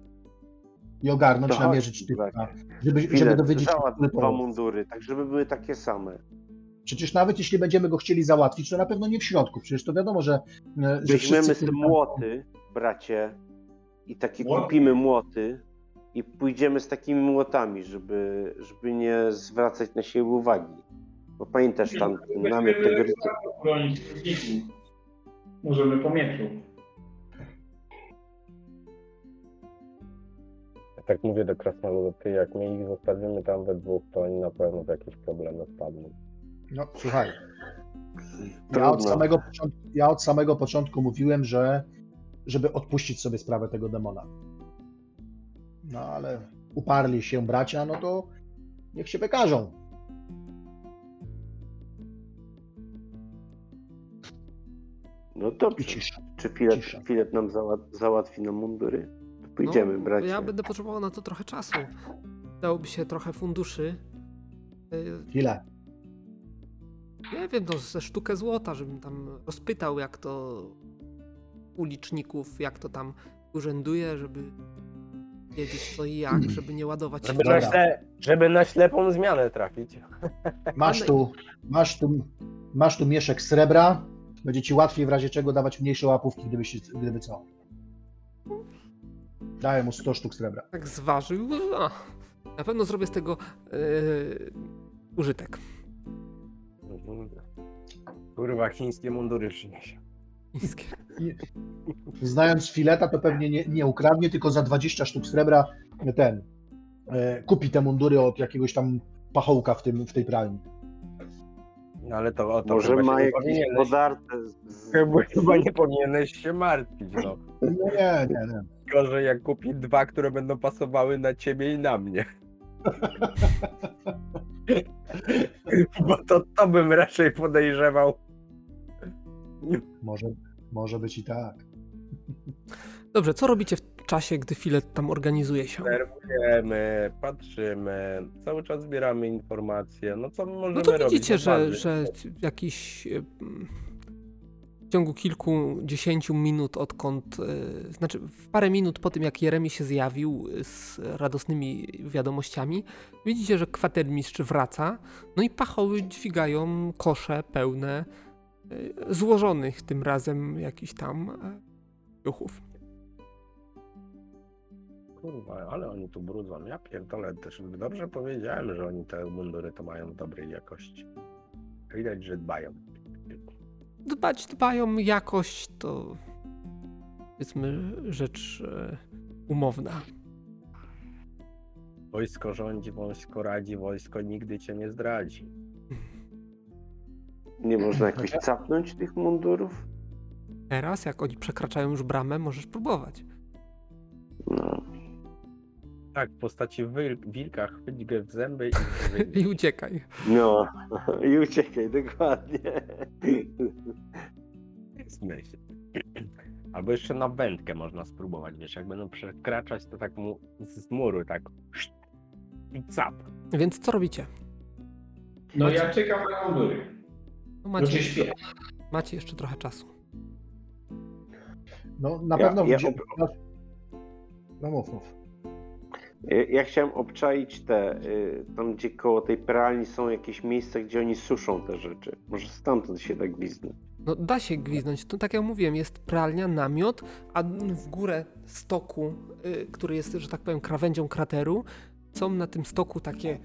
I ogarnąć, To chodź, namierzyć tych, a, żeby, żeby dowiedzieć się, dwa mundury, tak żeby były takie same. Przecież nawet jeśli będziemy go chcieli załatwić, to na pewno nie w środku. Przecież to wiadomo, że, e, że Weźmiemy tam- młoty, bracie, i takie Młoty? kupimy młoty i pójdziemy z takimi młotami, żeby, żeby nie zwracać na siebie uwagi. Bo pamiętasz tam namiot tego rycerza. Możemy po mieczu. Ja tak mówię do Krasnoludu, ty jak my ich zostawimy tam we dwóch, to oni na pewno w jakieś problemy wpadną. No, słuchaj. Ja od, samego początku, ja od samego początku mówiłem, że żeby odpuścić sobie sprawę tego demona. No ale uparli się bracia, no to niech się wykażą. No dobrze. cisza. Czy Filip, Cisza. Filip nam załat, załatwi nam mundury? To pójdziemy, no, bracie. Ja będę potrzebował na to trochę czasu. Dałoby się trochę funduszy. Y, Ile? Nie wiem, no ze sztukę złota, żebym tam rozpytał, jak to uliczników, jak to tam urzęduje, żeby wiedzieć co i jak, żeby nie ładować się Żeby na, śle, żeby na ślepą zmianę trafić. Masz tu, masz tu, masz tu mieszek srebra. Będzie ci łatwiej w razie czego dawać mniejsze łapówki, gdyby, się, gdyby co. Daję mu 100 sztuk srebra. Tak zważył. A, na pewno zrobię z tego yy, użytek. Kurwa, chińskie mundury przyniesie. Chińskie. Znając fileta, to pewnie nie, nie ukradnie, tylko za 20 sztuk srebra ten e, kupi te mundury od jakiegoś tam pachołka w, tym, w tej pralni. No ale to o to Może ma nie jakieś z... chyba, chyba nie powinieneś się martwić, no. No nie, nie, nie. Gorzej jak kupi dwa, które będą pasowały na ciebie i na mnie. Bo to, to bym raczej podejrzewał. Może, może być i tak. Dobrze, co robicie w czasie, gdy Filet tam organizuje się? Obserwujemy, patrzymy, cały czas zbieramy informacje. No co my możemy No to robić? widzicie, No że, że jakiś ciągu kilkudziesięciu minut odkąd, e, znaczy w parę minut po tym jak Jeremi się zjawił z radosnymi wiadomościami, widzicie, że kwatermistrz wraca, no i pachoły dźwigają kosze pełne e, złożonych tym razem jakichś tam e, duchów. Kurwa, ale oni tu brudzą. Ja pierdolę też. Dobrze powiedziałem, że oni te mundury to mają dobrej jakości. Widać, że dbają. Dbać dbają jakość, to powiedzmy rzecz e, umowna. Wojsko rządzi, wojsko radzi, wojsko nigdy cię nie zdradzi. Nie można jakoś capnąć tych mundurów? Teraz, jak oni przekraczają już bramę, możesz próbować. No. Tak, w postaci wil- wilka chwyć go w zęby i. I uciekaj. No. I uciekaj, dokładnie. Myśl. Albo jeszcze na wędkę można spróbować, wiesz, jak będą przekraczać, to tak mu z muru tak i cap. Więc co robicie? No ja czekam na mundury. No macie, śpię. macie jeszcze trochę czasu. No na Ja- pewno... ja gdzie- No mów, mów. Ja chciałem obczaić te, y, tam gdzie koło tej pralni są jakieś miejsca, gdzie oni suszą te rzeczy. Może stamtąd się tak gwizdnąć. No da się gwiznąć. To tak jak mówiłem, jest pralnia, namiot, a w górę stoku, y, który jest, że tak powiem, krawędzią krateru, są na tym stoku takie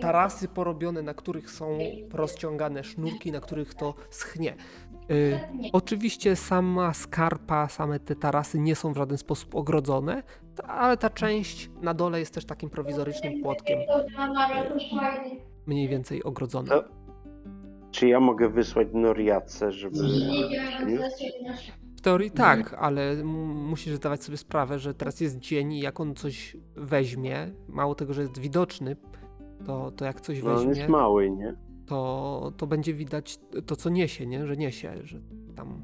tarasy porobione, na których są rozciągane sznurki, na których to schnie. Y, oczywiście sama skarpa, same te tarasy nie są w żaden sposób ogrodzone, ale ta część na dole jest też takim prowizorycznym płotkiem, mniej więcej ogrodzona. To- Czy ja mogę wysłać Noriace, żeby... W teorii tak, ale m- musisz zdawać sobie sprawę, że teraz jest dzień i jak on coś weźmie, mało tego, że jest widoczny, to, to jak coś No on weźmie, jest mały, nie? to, to będzie widać to, co niesie, nie? że niesie, że tam...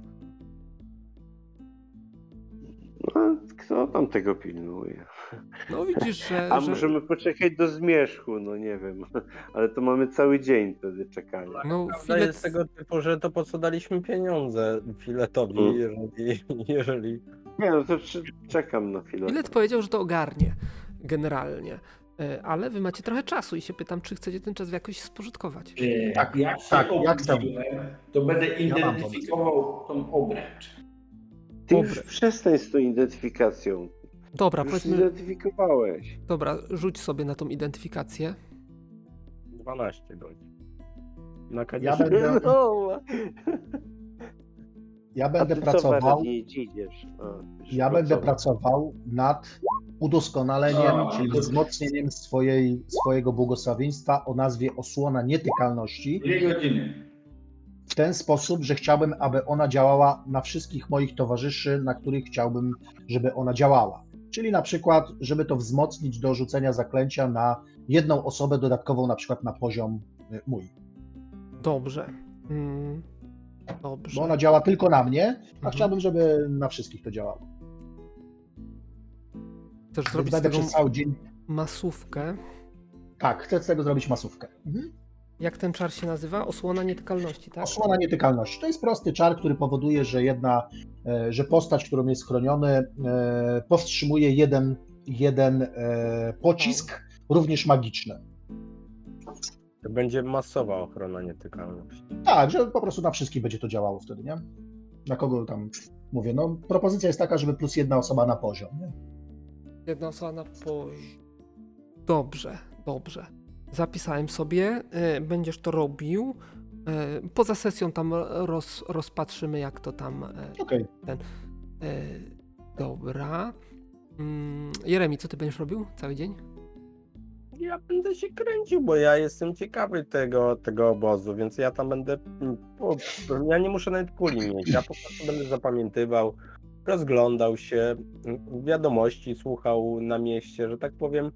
No, kto tam tego pilnuje? No widzisz, że... A że możemy poczekać do zmierzchu, no nie wiem. Ale to mamy cały dzień wtedy czekania. no, Prawda filet, jest tego typu, że to po co daliśmy pieniądze filetowi, Mm. jeżeli, jeżeli Nie, no to cze- czekam na chwilę. filet powiedział, że to ogarnie generalnie, E, ale wy macie trochę czasu i się pytam, czy chcecie ten czas jakoś spożytkować. E, Tak, jak tak, jak obudziłem, to będę identyfikował tą obręcz. Ty już Dobre. przestań z tą identyfikacją. Dobra, Już powiedzmy, zidentyfikowałeś. dobra, rzuć sobie na tą identyfikację. 12 godzin. Na Ja będę, No, ja będę pracował... Już Ja będę pracował. pracował nad udoskonaleniem, A, czyli to- wzmocnieniem swojej, swojego błogosławieństwa o nazwie osłona nietykalności Dwie godziny. W ten sposób, że chciałbym, aby ona działała na wszystkich moich towarzyszy, na których chciałbym, żeby ona działała. Czyli na przykład, żeby to wzmocnić do rzucenia zaklęcia na jedną osobę dodatkową, na przykład na poziom y, mój. Dobrze. Mm, dobrze. Bo ona działa tylko na mnie, a Mhm. chciałbym, żeby na wszystkich to działało. Chcesz zrobić z tego przez cały dzień. masówkę. Tak, chcę z tego zrobić masówkę. Mhm. Jak ten czar się nazywa? Osłona nietykalności, tak? Osłona nietykalności. To jest prosty czar, który powoduje, że jedna, e, że postać, którą jest chroniony, e, powstrzymuje jeden, jeden e, pocisk, również magiczny. To będzie masowa ochrona nietykalności. Tak, że po prostu na wszystkich będzie to działało wtedy, nie? Na kogo tam mówię? No, propozycja jest taka, żeby plus jedna osoba na poziom. Nie? Jedna osoba na poziom. Dobrze, dobrze. Zapisałem sobie. y, Będziesz to robił. Y, Poza sesją tam roz, rozpatrzymy, jak to tam. y, Okej. y, Dobra. Mm, Jeremi, co ty będziesz robił cały dzień? Ja będę się kręcił, bo ja jestem ciekawy tego, tego obozu, więc ja tam będę. mm, ja nie muszę nawet kuli mieć. Ja po prostu będę zapamiętywał, rozglądał się, mm, wiadomości słuchał na mieście, że tak powiem.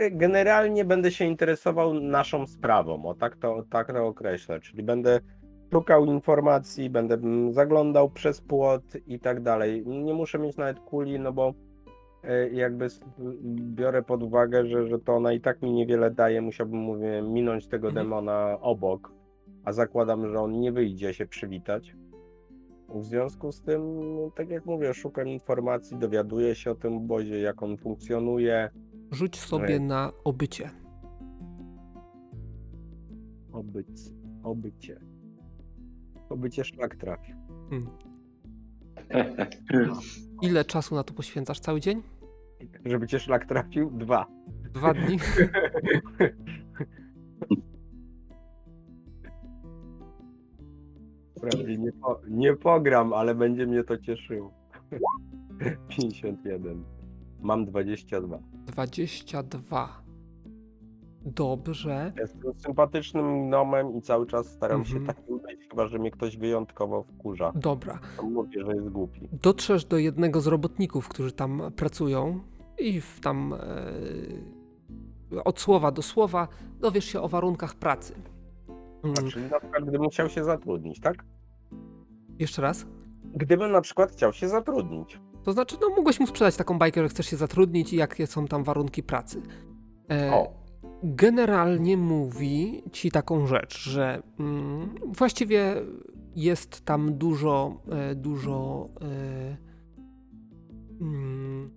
Y, Generalnie będę się interesował naszą sprawą, o tak to, tak to określę. Czyli będę szukał informacji, będę mm, zaglądał przez płot i tak dalej. Nie muszę mieć nawet kuli, no bo e, jakby biorę pod uwagę, że, że to ona i tak mi niewiele daje, musiałbym mówię, minąć tego Mhm. demona obok, a zakładam, że on nie wyjdzie się przywitać. W związku z tym, no, tak jak mówię, szukam informacji, dowiaduję się o tym obozie, jak on funkcjonuje. Rzuć sobie Ej. na obycie. Obyć, obycie. Obycie szlak trafił. Ile czasu na to poświęcasz? Cały dzień? Żeby cię szlak trafił? Dwa. Dwa dni? Prawie nie, po, nie pogram, ale będzie mnie to cieszyło. 51. Mam 22. 22. Dobrze. Jestem sympatycznym gnomem i cały czas staram Mhm. się takim być, chyba że mnie ktoś wyjątkowo wkurza. Dobra. To mówię, że jest głupi. Dotrzesz do jednego z robotników, którzy tam pracują i w tam e, od słowa do słowa dowiesz się o warunkach pracy. Mm, czyli na przykład gdybym chciał się zatrudnić, tak? jeszcze raz? Gdybym na przykład chciał się zatrudnić. To znaczy, no mogłeś mu sprzedać taką bajkę, że chcesz się zatrudnić i jakie są tam warunki pracy. E, O. generalnie mówi ci taką rzecz, że mm, właściwie jest tam dużo, e, dużo, e, mm,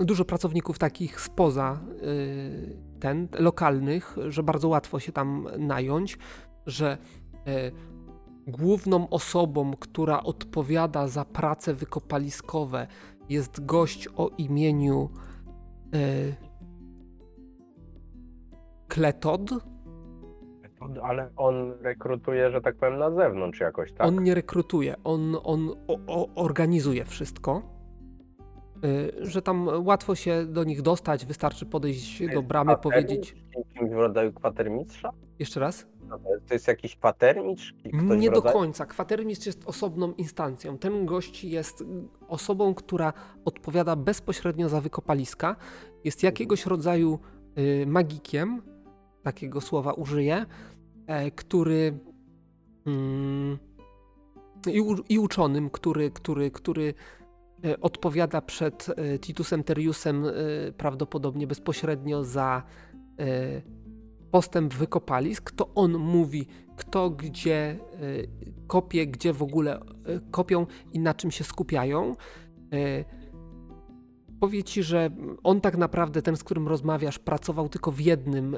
dużo pracowników takich spoza e, ten, lokalnych, że bardzo łatwo się tam nająć, że e, główną osobą, która odpowiada za prace wykopaliskowe jest gość o imieniu e, Kletod. Ale on rekrutuje, że tak powiem, na zewnątrz jakoś, tak? On nie rekrutuje, on, on o, o, organizuje wszystko. Y, Że tam łatwo się do nich dostać, wystarczy podejść do bramy, powiedzieć. Kimś w rodzaju kwatermistrza? Jeszcze raz? No to jest- jakiś kwatermistrz? Nie do końca. Kwatermistrz jest osobną instancją. Ten gość jest osobą, która odpowiada bezpośrednio za wykopaliska. Jest jakiegoś rodzaju y, magikiem, takiego słowa użyję, e, który mm, i, u, i uczonym, który, który, który odpowiada przed e, Titusem Teriusem e, prawdopodobnie bezpośrednio za e, postęp wykopalisk, to on mówi, kto gdzie kopie, gdzie w ogóle kopią i na czym się skupiają. Powie ci, że on tak naprawdę, ten z którym rozmawiasz, pracował tylko w jednym,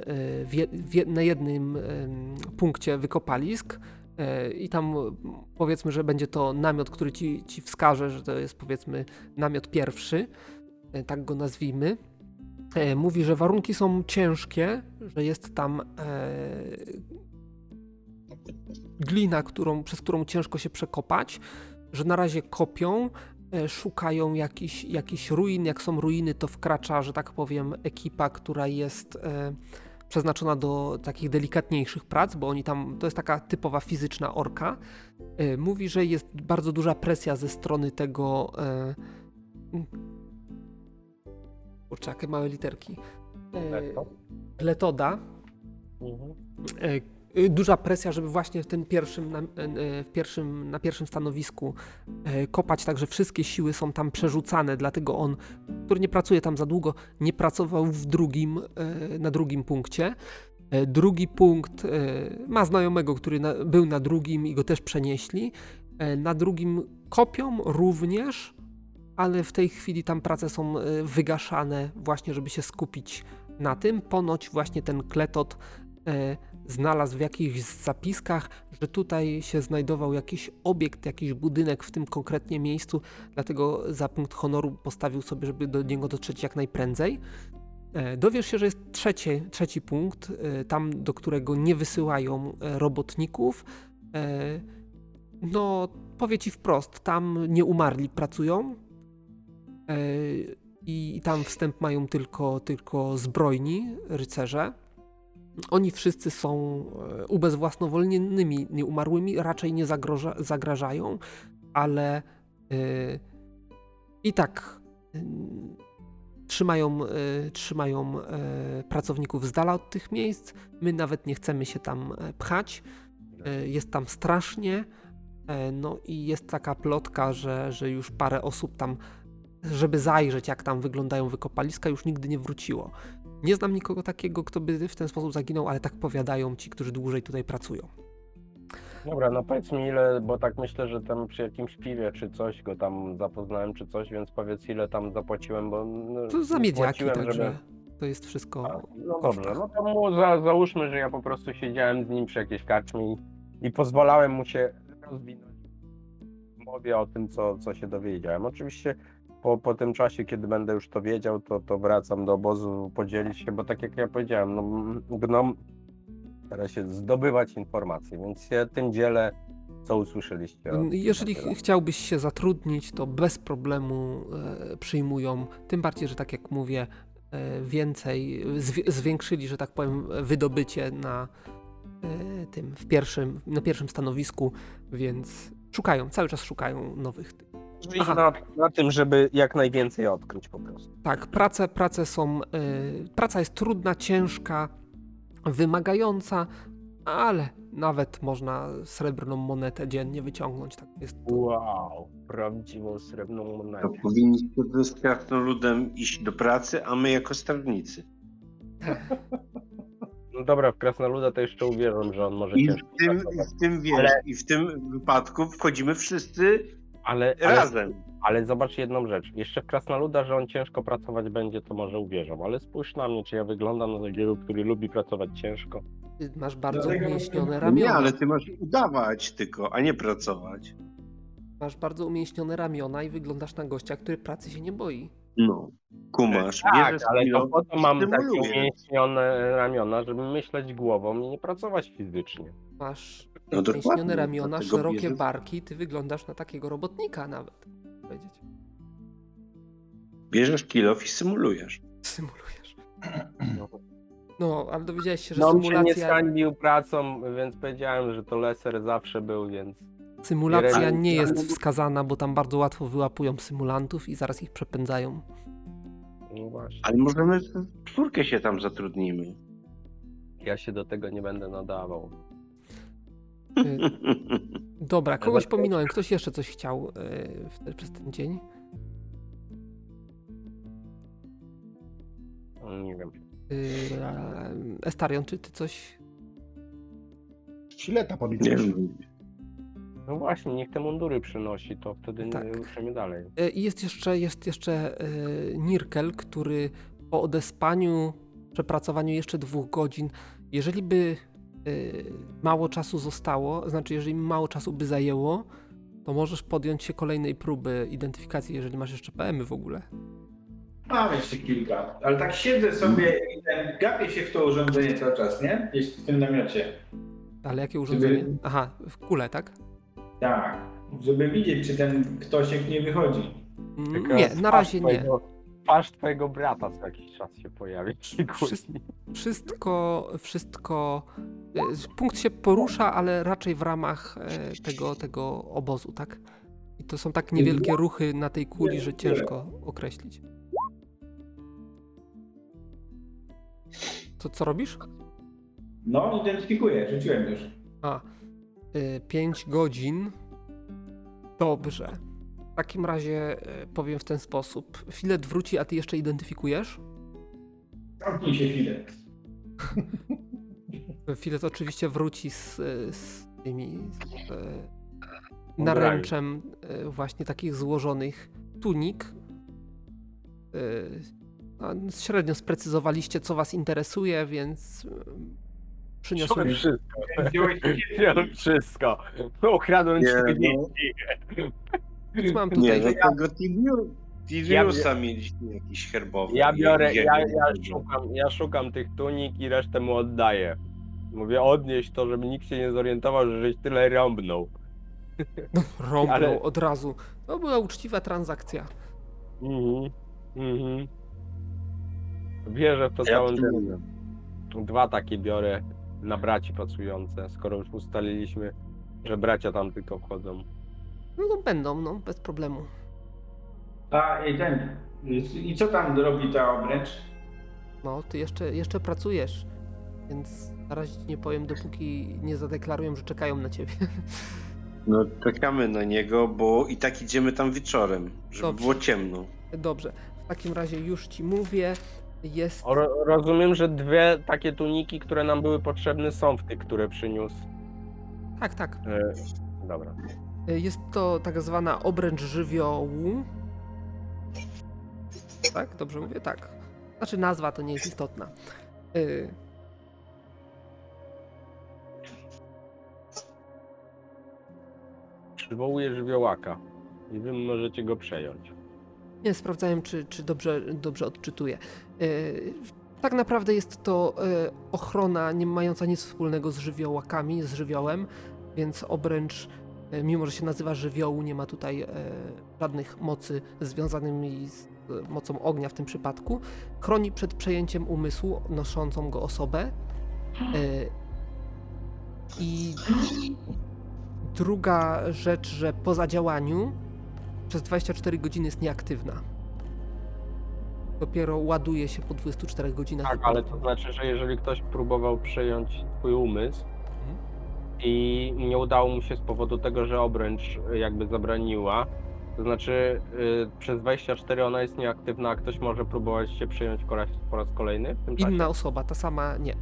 w na jednym ym, punkcie wykopalisk. Y, I tam y, powiedzmy, że będzie to namiot, który ci, ci wskaże, że to jest powiedzmy namiot pierwszy, y, tak go nazwijmy. E, Mówi, że warunki są ciężkie, że jest tam e, glina, którą, przez którą ciężko się przekopać, że na razie kopią, e, szukają jakichś jakichś ruin. Jak są ruiny, to wkracza, że tak powiem, ekipa, która jest e, przeznaczona do takich delikatniejszych prac, bo oni tam, to jest taka typowa fizyczna orka. E, Mówi, że jest bardzo duża presja ze strony tego. E, Kurczę, jakie małe literki. E, Leto? Letoda. Mhm. Y, Duża presja, żeby właśnie w tym pierwszym, na, e, w pierwszym, na pierwszym stanowisku kopać, także wszystkie siły są tam przerzucane, dlatego on, który nie pracuje tam za długo, nie pracował w drugim, na drugim punkcie. Drugi punkt ma znajomego, który na, był na drugim i go też przenieśli. Na drugim kopią również, ale w tej chwili tam prace są wygaszane właśnie, żeby się skupić na tym. Ponoć właśnie ten kletot znalazł w jakichś zapiskach, że tutaj się znajdował jakiś obiekt, jakiś budynek w tym konkretnie miejscu, dlatego za punkt honoru postawił sobie, żeby do niego dotrzeć jak najprędzej. E, Dowiesz się, że jest trzeci, trzeci punkt, e, tam do którego nie wysyłają e, robotników. No, powie ci wprost, tam nie umarli pracują i tam wstęp mają tylko, tylko zbrojni rycerze. Oni wszyscy są e, ubezwłasnowolnionymi nieumarłymi, raczej nie zagroża, zagrażają, ale e, i tak e, trzymają, e, trzymają pracowników z dala od tych miejsc. My nawet nie chcemy się tam pchać. Jest tam strasznie. No i jest taka plotka, że, że już parę osób tam, żeby zajrzeć, jak tam wyglądają wykopaliska, już nigdy nie wróciło. Nie znam nikogo takiego, kto by w ten sposób zaginął, ale tak powiadają ci, którzy dłużej tutaj pracują. Dobra, no powiedz mi ile, bo tak myślę, że tam przy jakimś piwie czy coś go tam zapoznałem czy coś, więc powiedz ile tam zapłaciłem, bo no, To za miedziaki, także żeby- to jest wszystko. A, No dobrze, no to mu za, załóżmy, że ja po prostu siedziałem z nim przy jakiejś karczmie i, i pozwalałem mu się rozwinąć w mowie o tym, co, co się dowiedziałem. Oczywiście po, po tym czasie, kiedy będę już to wiedział, to, to wracam do obozu podzielić się, bo tak jak ja powiedziałem, no, gnom stara się zdobywać informacje, więc się tym dzielę, co usłyszeliście. Jeżeli ch- chciałbyś się zatrudnić, to bez problemu e, przyjmują. Tym bardziej, że tak jak mówię, e, więcej, zwi- zwiększyli, że tak powiem, wydobycie na e, tym, w pierwszym, na pierwszym stanowisku, więc szukają, cały czas szukają nowych. tych. Czyli na, na tym, żeby jak najwięcej odkryć po prostu. Tak, prace, prace są, e, praca jest trudna, ciężka, wymagająca, ale nawet można srebrną monetę dziennie wyciągnąć. Tak jest to. Wow, prawdziwą srebrną To monetę. powinniście z krasnoludem iść do pracy, a my jako strażnicy. No dobra, w Krasnoluda to jeszcze uwierzę, że on może I ciężko w tym, pracować. w tym, wiesz, Ale- i w tym wypadku wchodzimy wszyscy Ale, ale, razem. ale zobacz jedną rzecz. Jeszcze w Krasnoluda, że on ciężko pracować będzie, to może uwierzę. Ale spójrz na mnie, czy ja wyglądam na takiego, który lubi pracować ciężko. Ty masz bardzo Dlatego- umięśnione Nie, ramiona. ale ty masz udawać tylko, a nie pracować. Masz bardzo umięśnione ramiona i wyglądasz na gościa, który pracy się nie boi. No, kumasz, Tak, bierzesz ale to po to mam takie umięśnione ramiona, żeby myśleć głową i nie pracować fizycznie. Masz No umięśnione ramiona, szerokie bierzesz- barki, ty wyglądasz na takiego robotnika nawet. Powiedzieć. Bierzesz kilo i symulujesz. Symulujesz. No. No, ale dowiedziałeś się, że No on się nie symulacja, zhańbił pracą, więc powiedziałem, że to leser zawsze był, więc symulacja nie jest wskazana, bo tam bardzo łatwo wyłapują symulantów i zaraz ich przepędzają. no właśnie. Ale możemy czwórkę się tam zatrudnimy. Ja się do tego nie będę nadawał. Y, Dobra, kogoś pominąłem. Ktoś jeszcze coś chciał y, przez ten dzień? No, Nie wiem. Y, Estarion, czy ty coś... Pominąłeś. wiem. No właśnie, niech te mundury przynosi, to wtedy Tak. nie ruszymy dalej. Y, I jest jeszcze, jest jeszcze y, Nirkel, który po odespaniu, przepracowaniu jeszcze dwóch godzin, jeżeli by y, mało czasu zostało, znaczy jeżeli mało czasu by zajęło, to możesz podjąć się kolejnej próby identyfikacji, jeżeli masz jeszcze PM-y w ogóle. Mam jeszcze kilka, ale tak siedzę sobie i ten, gapię się w to urządzenie cały czas, nie? Gdzieś w tym namiocie. Ale jakie urządzenie? Aha, w kule, tak? Tak, żeby widzieć, czy ten ktoś nie wychodzi. Tylko Nie, twarz na razie nie. twojego- Twarz twojego brata co jakiś czas się pojawi. Wszyscy- Wszystko, wszystko. y, Punkt się porusza, ale raczej w ramach e, tego, tego obozu, tak? I to są tak niewielkie ruchy na tej kuli, że ciężko określić. To co robisz? No, identyfikuję, rzuciłem już. A, 5 godzin. Dobrze. W takim razie e, powiem w ten sposób. Filet wróci, a ty jeszcze identyfikujesz? Zamknij się chwilę. Filet oczywiście wróci z, z tymi z, naręczem właśnie takich złożonych tunik. No, średnio sprecyzowaliście, co was interesuje, więc przyniosłem. Wszystko. Wziąłeś Wziąłem wszystko. No, ukradłem Nie, 40. Więc mam Nie, tutaj. no tego Tibiu- Tibiusa mieliśmy jakiś herbowy. Ja biorę, ja, ja, szukam, ja szukam tych tunik i resztę mu oddaję. Mówię, odnieść to, żeby nikt się nie zorientował, że żeś tyle rąbnął. Rąbnął ale- od razu. To była uczciwa transakcja. Mhm. Mhm. Wierzę w to Ja całym przyjmuję. Dwa takie biorę na braci pracujące, skoro już ustaliliśmy, że bracia tam tylko wchodzą. No to będą, no, bez problemu. A i ten. I co tam robi ta obręcz? No, ty jeszcze, jeszcze pracujesz, więc na razie ci nie powiem, dopóki nie zadeklarują, że czekają na ciebie. No czekamy na niego, bo i tak idziemy tam wieczorem, żeby Dobrze. było ciemno. Dobrze, w takim razie już ci mówię, jest... Ro- rozumiem, że dwie takie tuniki, które nam były potrzebne, są w tych, które przyniósł. Tak, tak. E, dobra. Jest to tak zwana obręcz żywiołu. Tak? Dobrze mówię? Tak. Znaczy nazwa to nie jest istotna. Y, Przywołuję żywiołaka i wy możecie go przejąć. Nie, sprawdzałem, czy, czy dobrze, dobrze odczytuję. Y, Tak naprawdę jest to y, ochrona nie mająca nic wspólnego z żywiołakami, z żywiołem, więc obręcz, y, mimo że się nazywa żywiołu, nie ma tutaj żadnych mocy związanymi z mocą ognia w tym przypadku. Chroni przed przejęciem umysłu noszącą go osobę. I druga rzecz, że po zadziałaniu przez 24 godziny jest nieaktywna. Dopiero ładuje się po 24 godzinach. Tak, ale to znaczy, że jeżeli ktoś próbował przejąć twój umysł, i nie udało mu się z powodu tego, że obręcz y, jakby zabraniła. To znaczy y, przez 24 ona jest nieaktywna, a ktoś może próbować się raz, po raz kolejny w tym czasie? Inna osoba, ta sama nie.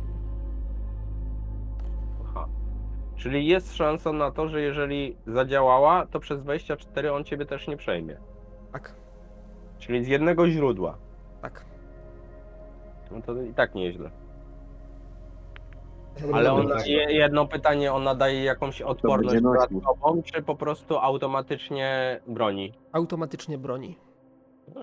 Aha. Czyli jest szansa na to, że jeżeli zadziałała, to przez 24 on ciebie też nie przejmie. Tak, Czyli z jednego źródła. Tak. No to i tak nieźle. Ale on, tak. je- jedno pytanie, on nadaje jakąś odporność dodatkową, czy po prostu automatycznie broni? Automatycznie broni.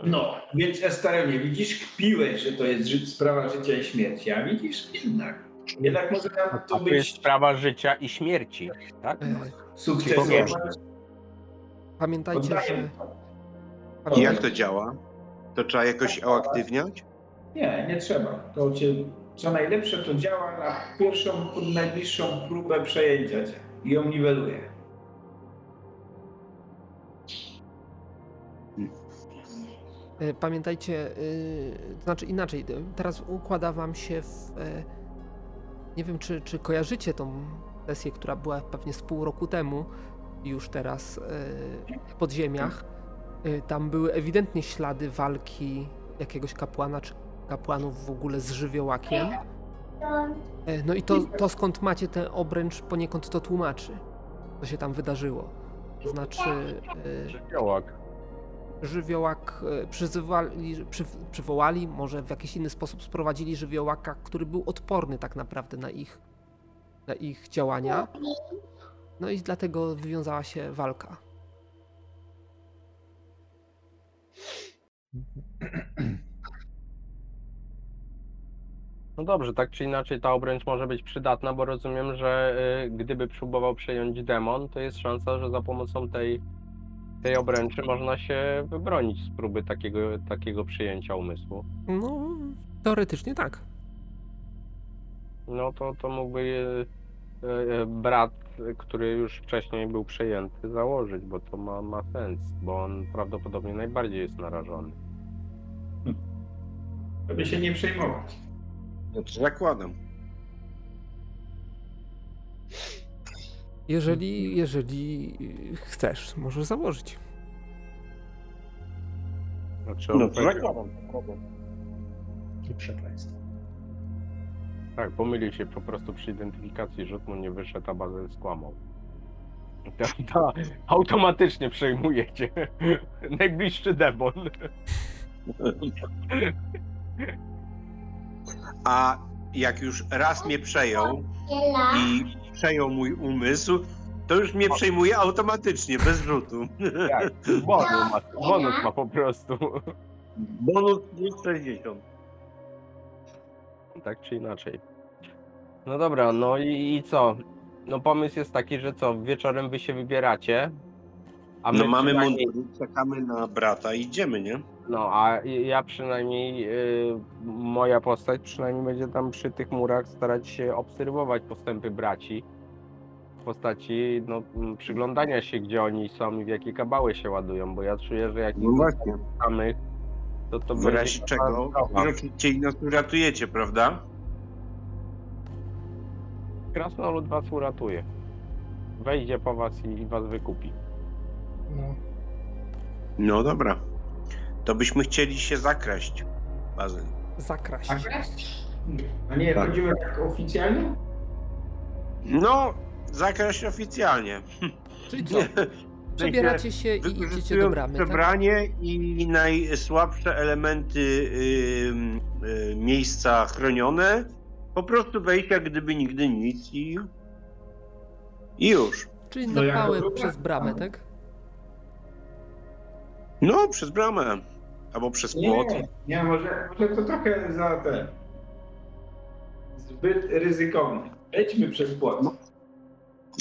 No, więc Estaremie, widzisz, kpiłeś, że to jest ży- sprawa życia i śmierci, a widzisz, jednak. Jednak może nam to to jest być sprawa życia i śmierci, tak? E, sukces. Pamiętajcie, że... Oddaję. Pamiętaj... Jak to działa? To trzeba jakoś uaktywniać? Nie, nie trzeba. To cię, co najlepsze, to działa na pierwszą, najbliższą próbę przejęcia cię i ją niweluje. E, Pamiętajcie, y, to znaczy inaczej, teraz układa wam się w... e, Nie wiem, czy, czy kojarzycie tą sesję, która była pewnie z pół roku temu, już teraz e, w podziemiach. E, Tam były ewidentnie ślady walki jakiegoś kapłana, czy kapłanów w ogóle z żywiołakiem. E, No i to, to skąd macie ten obręcz poniekąd to tłumaczy, co się tam wydarzyło. To znaczy... e, Żywiołak. żywiołak przyzywali, przy, przywołali, może w jakiś inny sposób sprowadzili żywiołaka, który był odporny tak naprawdę na ich, na ich działania. No i dlatego wywiązała się walka. No dobrze, tak czy inaczej ta obręcz może być przydatna, bo rozumiem, że y, gdyby próbował przejąć demon, to jest szansa, że za pomocą tej, tej obręczy można się wybronić z próby takiego, takiego przyjęcia umysłu. No, teoretycznie tak. No to, to mógłby y, y, brat, który już wcześniej był przejęty, założyć, bo to ma, ma sens, bo on prawdopodobnie najbardziej jest narażony. Żeby się nie przejmować. No to zakładam. Jeżeli, jeżeli chcesz, możesz założyć. Znaczy, No on to powiedział- zakładam. I przekleństwo. Tak, pomylił się po prostu przy identyfikacji, rzut mu nie wyszedł, a Bazel skłamał. Ta, ta, automatycznie przejmujecie. Najbliższy demon. A jak już raz mnie przejął i przejął mój umysł, to już mnie przejmuje automatycznie, bez rzutu. Tak, bonus ma, bonus ma po prostu. Bonus plus 60. Tak czy inaczej. No dobra, no i, i co? No pomysł jest taki, że co, wieczorem wy się wybieracie. A my No mamy przynajmniej- mundur, czekamy na brata i idziemy, nie? No, a ja przynajmniej, y, moja postać przynajmniej będzie tam przy tych murach starać się obserwować postępy braci. W postaci no, m, przyglądania się, gdzie oni są i w jakie kabały się ładują, bo ja czuję, że jak No samych, to to W będzie razie czego sprawa. wrócicie i nas uratujecie, prawda? Krasnolud was uratuje. Wejdzie po was i, i was wykupi. No. No dobra. To byśmy chcieli się zakraść, Bazyl. Zakraść. A, a nie, Tak. chodzimy tak oficjalnie? No, zakraść oficjalnie. Czyli co? Przebieracie się i idziecie do bramy, tak? przebranie i najsłabsze elementy ym, y, miejsca chronione. Po prostu wejść jak gdyby nigdy nic i, i już. Czyli No na jak pałę to przez bramę, tak? No, przez bramę. Albo przez płot. Nie, nie, może, może to trochę za te. Zbyt ryzykowne. Lećmy przez płot.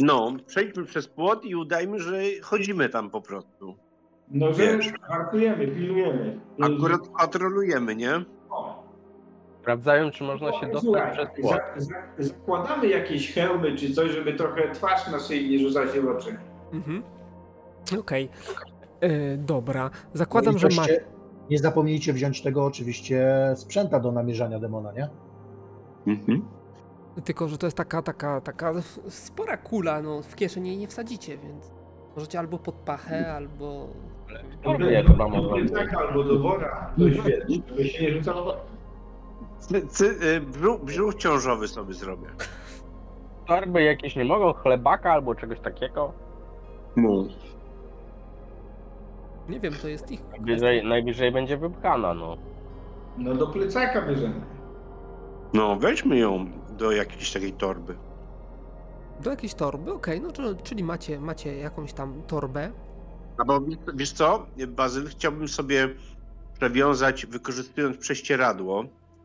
No, przejdźmy przez płot i udajmy, że chodzimy tam po prostu. No, że Wiesz. hartujemy, pilnujemy. Akurat patrolujemy, nie? O. Sprawdzają, czy można się dostać Słuchaj, przez płot. za, za, zakładamy jakieś hełmy czy coś, żeby trochę twarz naszej nie rzucać się w oczy. Mhm. Okej. E, Dobra. Zakładam, No że ma... Nie zapomnijcie wziąć tego oczywiście sprzęta do namierzania demona, nie? Mhm. Tylko, że to jest taka, taka, taka spora kula, no w kieszeni jej nie wsadzicie, więc możecie albo pod pachę, albo... Ja chyba mogą. plecaka albo do wora, to świetnie, żeby się nie rzucało. Cy, cy, y, brzuch, brzuch ciążowy sobie zrobię. Torby jakieś nie mogą, chlebaka albo czegoś takiego. No. Nie wiem, to jest ich Najwyżej, najwyżej będzie wypchana, no. No do plecaka bierzemy. No, weźmy ją do jakiejś takiej torby. Do jakiejś torby, okej, no czyli- czyli macie, macie jakąś tam torbę. A bo wiesz co, Bazyl, chciałbym sobie przewiązać, wykorzystując prześcieradło,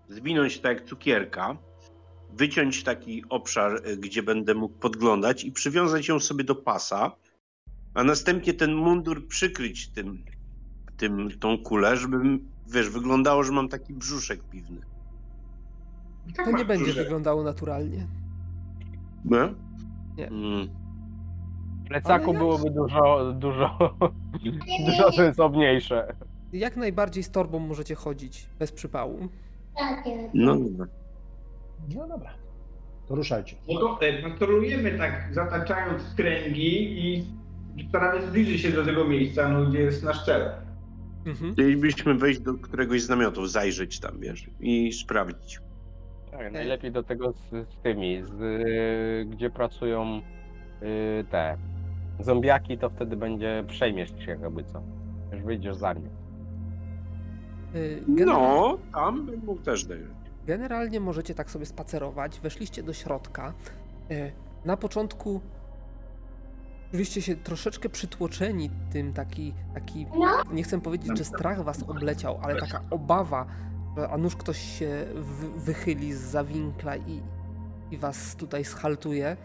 zwinąć tak jak cukierka, wyciąć taki obszar, y, gdzie będę mógł podglądać i przywiązać ją sobie do pasa, a następnie ten mundur przykryć tym, tym tą kulę, żeby, wiesz, wyglądało, że mam taki brzuszek piwny. Tak To nie będzie wyglądało naturalnie. No? Nie. Mm. W plecaku ja- byłoby dużo, dużo, dużo sensowniejsze. Jak najbardziej z torbą możecie chodzić bez przypału. No dobra. No dobra. To ruszajcie. No to patrolujemy tak, zataczając kręgi i staramy zbliżyć się do tego miejsca, no, gdzie jest nasz cel. Mhm. Chcielibyśmy wejść do któregoś z namiotów, zajrzeć tam, wiesz, i sprawdzić. Tak, najlepiej do tego z, z tymi, z, y, gdzie pracują y, te zombiaki, to wtedy będzie przejmiesz się jakby co. Już wyjdziesz z armii. Y, gener- No, tam bym mógł też dojść. Generalnie możecie tak sobie spacerować. Weszliście do środka. Y, Na początku czuliście się troszeczkę przytłoczeni tym, taki, taki nie chcę powiedzieć, że strach was obleciał, ale taka obawa, a nuż ktoś się wy- wychyli z zawinkla i, i was tutaj schaltuje.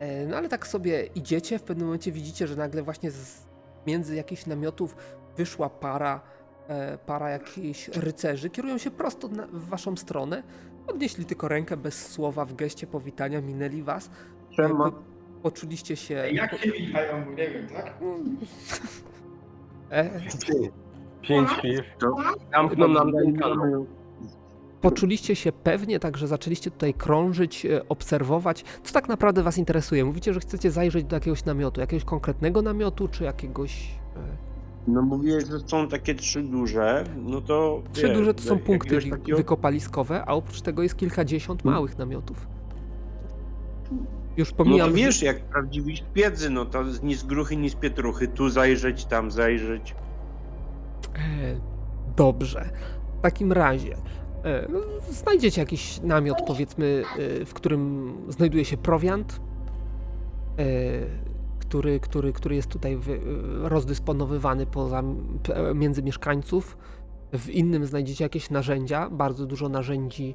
E, No ale tak sobie idziecie, w pewnym momencie widzicie, że nagle właśnie z między jakichś namiotów wyszła para, e, para jakichś rycerzy, kierują się prosto na, w waszą stronę, podnieśli tylko rękę bez słowa w geście powitania, minęli was, Czemu? poczuliście się... Jak się witają, nie wiem, tak? E, Pięć piw. To- Zamkną nam ten kanał. Poczuliście się pewnie, także zaczęliście tutaj krążyć, e, obserwować. Co tak naprawdę Was interesuje? Mówicie, że chcecie zajrzeć do jakiegoś namiotu, jakiegoś konkretnego namiotu, czy jakiegoś. e, No mówiłeś, że są takie trzy duże, no to... Trzy wiesz, duże to są punkty takiego- wykopaliskowe, a oprócz tego jest kilkadziesiąt Hmm. małych namiotów. Już No pomijam. to że- wiesz, jak prawdziwi szpiedzy, no to ni z gruchy, ni z pietruchy. Tu zajrzeć, tam zajrzeć. E, Dobrze. W takim razie e, znajdziecie jakiś namiot, powiedzmy, e, w którym znajduje się prowiant, który, który, który jest tutaj wy, rozdysponowywany poza, między mieszkańców. W innym znajdziecie jakieś narzędzia, bardzo dużo narzędzi.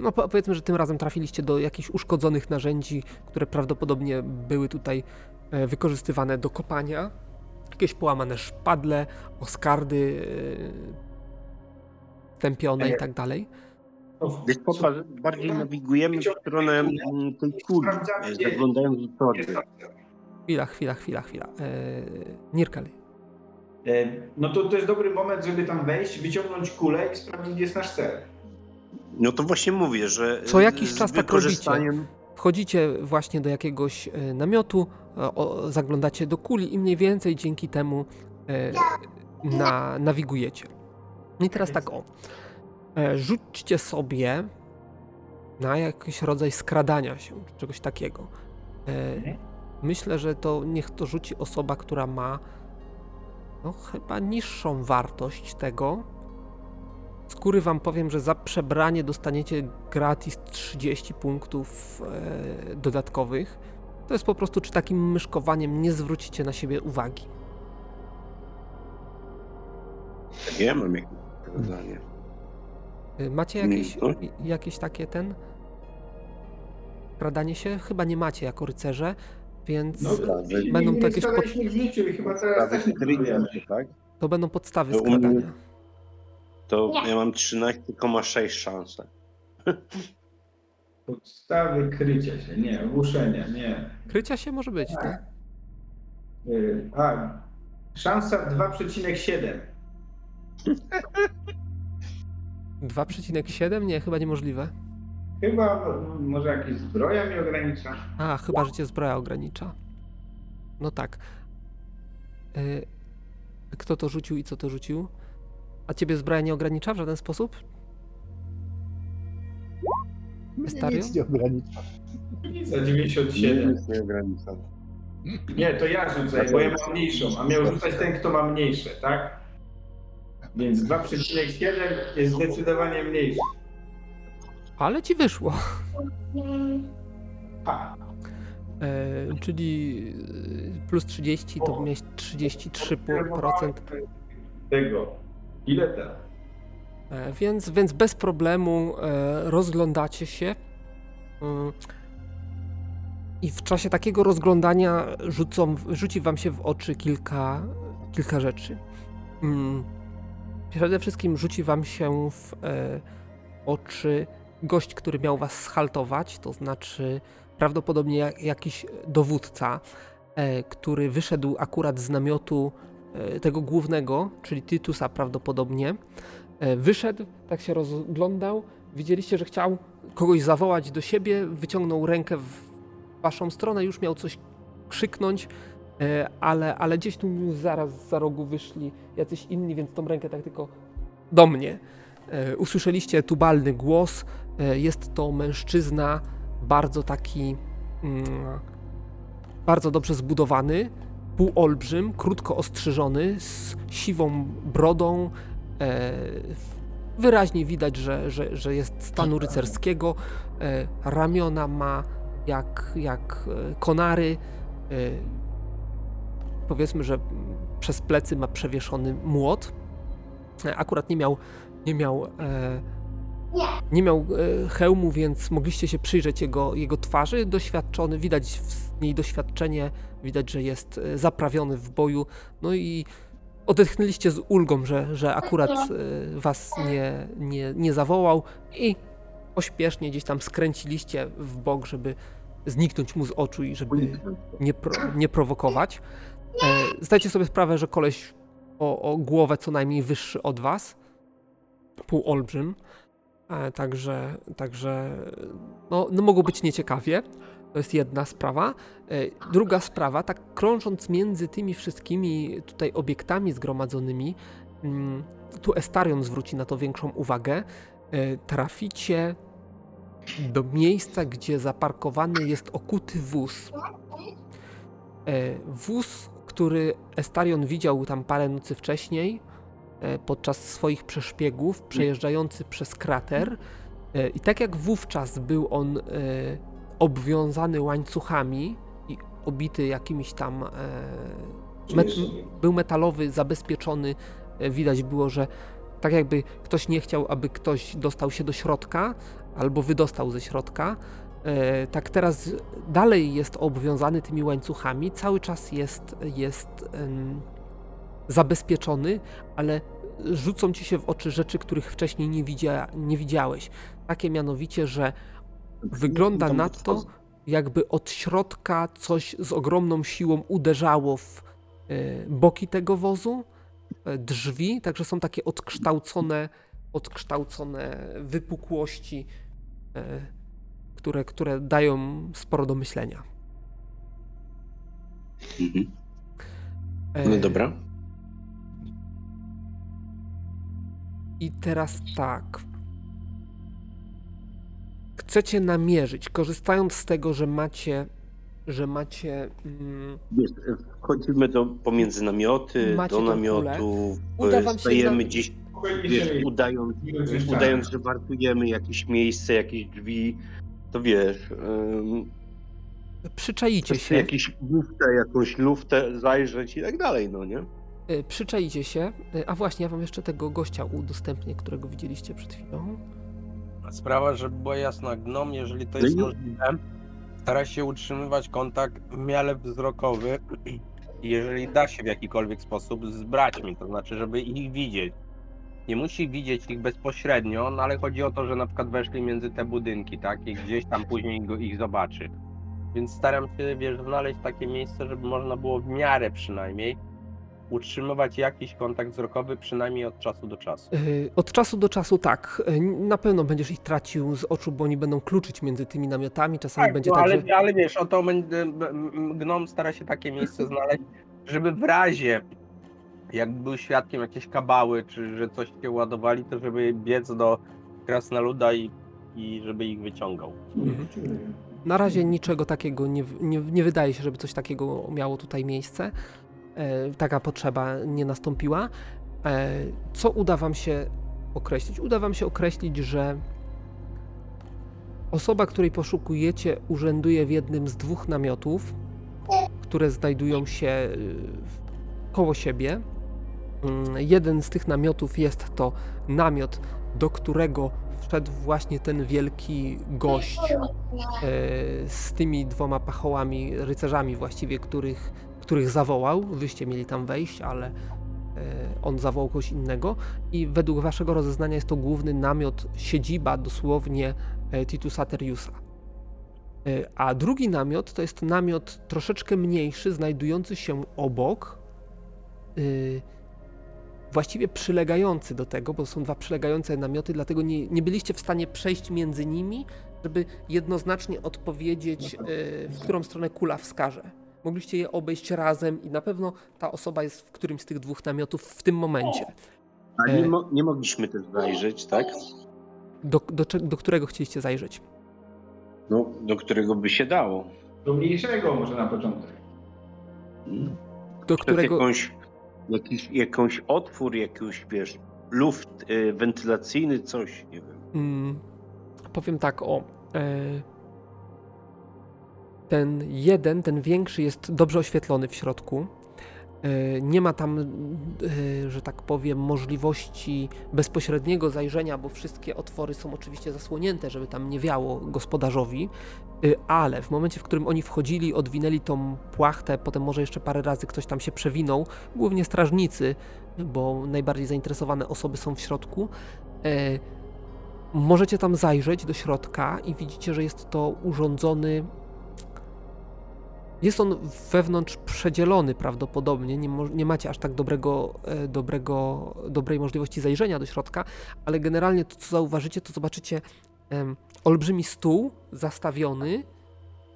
No po- powiedzmy, że tym razem trafiliście do jakichś uszkodzonych narzędzi, które prawdopodobnie były tutaj wykorzystywane do kopania jakieś połamane szpadle, oskardy yy, tępione i tak dalej. Wiesz, popa, bardziej nawigujemy w stronę mm, tej kuli, Sprawdzamy, e, zaglądając do torby. tam. Chwila, chwila, chwila, chwila. Yy, Nirkel, E, No to to jest dobry moment, żeby tam wejść, wyciągnąć kulę i sprawdzić, gdzie jest nasz cel. No to właśnie mówię, że Co e, jakiś z czas tak wykorzystaniem... wchodzicie właśnie do jakiegoś e, namiotu, e, o, zaglądacie do kuli i mniej więcej dzięki temu e, na, nawigujecie. I teraz tak o. E, Rzućcie sobie na jakiś rodzaj skradania się, czy czegoś takiego. E, Mhm. Myślę, że to niech to rzuci osoba, która ma no chyba niższą wartość tego. Z góry wam powiem, że za przebranie dostaniecie gratis 30 punktów e, dodatkowych. To jest po prostu, czy takim myszkowaniem nie zwrócicie na siebie uwagi. Ja mam jakieś rozwiązanie. E, Macie Nie, jakieś, no. jakieś takie ten? Skradanie się? Chyba nie macie jako rycerze, więc No tak. Będą nie, to nie jakieś pod- składaliśmy w życiu i chyba teraz też nie tak? to będą podstawy skradania. To ja mam 13,6 szansę. Podstawy krycia się, nie, ogłuszenia, nie. Krycia się może być, tak? Y, A, szansa 2,7. 2,7? Nie, chyba niemożliwe. Chyba mm, może jakaś zbroja mnie ogranicza. A, chyba, że cię zbroja ogranicza. No tak. Y, Kto to rzucił i co to rzucił? A ciebie zbroja nie ogranicza w żaden sposób? Mnie Estario? nic nie ogranicza. Za 97. Nic nie ogranicza. Nie, to ja rzucę, bo ja mam mniejszą, a miał rzucać ten, kto ma mniejsze, tak? Więc 2,7 jest zdecydowanie mniejszy. Ale ci wyszło. Ha, E, czyli y, plus 30 to miałeś 33%. Tego. Ile teraz? E, Więc, więc bez problemu e, rozglądacie się. Mm. I w czasie takiego rozglądania rzucą, rzuci wam się w oczy kilka, kilka rzeczy. Mm. Przede wszystkim rzuci wam się w e, oczy gość, który miał was schaltować, to znaczy prawdopodobnie jak- jakiś dowódca, e, który wyszedł akurat z namiotu e, tego głównego, czyli Tytusa prawdopodobnie. E, Wyszedł, tak się rozglądał. Widzieliście, że chciał kogoś zawołać do siebie, wyciągnął rękę w waszą stronę, już miał coś krzyknąć, e, ale, ale gdzieś tu zaraz za rogu wyszli jacyś inni, więc tą rękę tak tylko do mnie. E, Usłyszeliście tubalny głos. E, Jest to mężczyzna, bardzo taki, mm, bardzo dobrze zbudowany, półolbrzym, krótko ostrzyżony, z siwą brodą, E, Wyraźnie widać, że, że, że jest stanu rycerskiego. E, Ramiona ma jak, jak e, konary. E, Powiedzmy, że przez plecy ma przewieszony młot. E, Akurat nie miał, nie miał, e, nie miał e, hełmu, więc mogliście się przyjrzeć jego, jego twarzy. Doświadczony, widać w niej doświadczenie, widać, że jest e, zaprawiony w boju. No i odetchnęliście z ulgą, że, że akurat e, was nie, nie, nie zawołał i pośpiesznie gdzieś tam skręciliście w bok, żeby zniknąć mu z oczu i żeby nie, pro, nie prowokować. Zdajcie sobie sprawę, że koleś o, o głowę co najmniej wyższy od was, półolbrzym, e, także, także no, no mogło być nieciekawie. To jest jedna sprawa. E, Druga sprawa, tak krążąc między tymi wszystkimi tutaj obiektami zgromadzonymi, mm, tu Estarion zwróci na to większą uwagę, e, traficie do miejsca, gdzie zaparkowany jest okuty wóz. E, Wóz, który Estarion widział tam parę nocy wcześniej, e, podczas swoich przeszpiegów, przejeżdżający przez krater. E, I tak jak wówczas był on e, obwiązany łańcuchami i obity jakimiś tam. E, met, był metalowy, zabezpieczony. E, Widać było, że tak jakby ktoś nie chciał, aby ktoś dostał się do środka albo wydostał ze środka. E, tak teraz dalej jest obwiązany tymi łańcuchami, cały czas jest, jest zabezpieczony, ale rzucą ci się w oczy rzeczy, których wcześniej nie, widzia, nie widziałeś. Takie mianowicie, że wygląda na to, jakby od środka coś z ogromną siłą uderzało w e, boki tego wozu, e, drzwi, także są takie odkształcone, odkształcone wypukłości, e, które, które dają sporo do myślenia. Mhm. No dobra. I teraz tak. Chcecie namierzyć, korzystając z tego, że macie, że macie. Mm, wchodzimy do, pomiędzy namioty, do tą namiotów, Uda wam się stajemy na- gdzieś, wiesz, udając, udając, że wartujemy jakieś miejsce, jakieś drzwi, to wiesz, um, przyczaicie się. jakieś luftę, jakąś luftę zajrzeć i tak dalej, no nie? Y, Przyczaicie się. Y, A właśnie, ja wam jeszcze tego gościa udostępnię, którego widzieliście przed chwilą. Sprawa, żeby była jasna, gnom, jeżeli to jest i- możliwe, stara się utrzymywać kontakt w miarę wzrokowy i jeżeli da się w jakikolwiek sposób z braćmi, to znaczy, żeby ich widzieć. Nie musi widzieć ich bezpośrednio, no ale chodzi o to, że na przykład weszli między te budynki, tak, i gdzieś tam później go, ich zobaczy. Więc staram się, wiesz, znaleźć takie miejsce, żeby można było w miarę przynajmniej utrzymywać jakiś kontakt wzrokowy przynajmniej od czasu do czasu. Y, Od czasu do czasu tak. Y, Na pewno będziesz ich tracił z oczu, bo oni będą kluczyć między tymi namiotami. Czasami będzie no, tak, ale, że... ale wiesz, o to gnom stara się takie miejsce znaleźć, żeby w razie jak był świadkiem jakiejś kabały, czy że coś się ładowali, to żeby biec do krasnoluda i, i żeby ich wyciągał. Na razie niczego takiego nie, nie, nie wydaje się, żeby coś takiego miało tutaj miejsce. E, taka potrzeba nie nastąpiła. E, co uda Wam się określić? Uda Wam się określić, że osoba, której poszukujecie, urzęduje w jednym z dwóch namiotów, które znajdują się y, koło siebie. Mm, Jeden z tych namiotów jest to namiot, do którego wszedł właśnie ten wielki gość e, z tymi dwoma pachołami, rycerzami właściwie, których, których zawołał. Wyście mieli tam wejść, ale e, on zawołał kogoś innego. I według waszego rozeznania jest to główny namiot, siedziba dosłownie e, Titusa Teriusa. E, A drugi namiot to jest namiot troszeczkę mniejszy, znajdujący się obok. Właściwie przylegający do tego, bo są dwa przylegające namioty, dlatego nie, nie byliście w stanie przejść między nimi, żeby jednoznacznie odpowiedzieć, w którą stronę kula wskaże. Mogliście je obejść razem i na pewno ta osoba jest w którymś z tych dwóch namiotów w tym momencie. A E. nie, mo- nie mogliśmy też zajrzeć, tak? Do, do, do którego chcieliście zajrzeć? No, do którego by się dało. Do mniejszego może na początek. Do Przez którego. jakąś, jakiś, jakąś otwór, jakiś, wiesz, luft y, wentylacyjny, coś, nie wiem. Mm, powiem tak, o. E, ten jeden, ten większy jest dobrze oświetlony w środku. E, nie ma tam, e, że tak powiem, możliwości bezpośredniego zajrzenia, bo wszystkie otwory są oczywiście zasłonięte, żeby tam nie wiało gospodarzowi. E, ale w momencie, w którym oni wchodzili, odwinęli tą płachtę, potem może jeszcze parę razy ktoś tam się przewinął, głównie strażnicy, bo najbardziej zainteresowane osoby są w środku. Możecie tam zajrzeć do środka i widzicie, że jest to urządzony. Jest on wewnątrz przedzielony prawdopodobnie. Nie, nie macie aż tak dobrego, e, dobrego, dobrej możliwości zajrzenia do środka, ale generalnie to, co zauważycie, to zobaczycie em, olbrzymi stół zastawiony,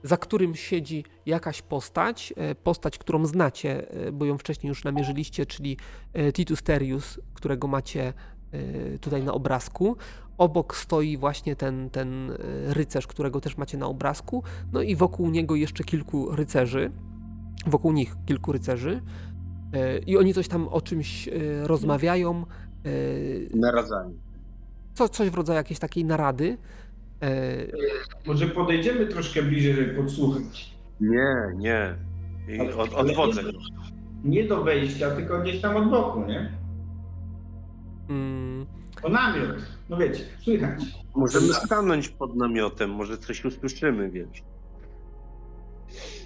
za którym siedzi jakaś postać. e, Postać, którą znacie, e, bo ją wcześniej już namierzyliście, czyli e, Titus Terius, którego macie e, tutaj na obrazku. Obok stoi właśnie ten, ten e, rycerz, którego też macie na obrazku. No i wokół niego jeszcze kilku rycerzy. Wokół nich kilku rycerzy. E, I oni coś tam o czymś e, rozmawiają. Naradzanie. Co, coś w rodzaju jakiejś takiej narady. Może podejdziemy troszkę bliżej, żeby podsłuchać. Nie, nie. I od, odwodzę. nie- Nie do wejścia, tylko gdzieś tam od boku, nie? mm, O namiot. No wiecie, słychać. Możemy stanąć pod namiotem, może coś usłyszymy, wiesz.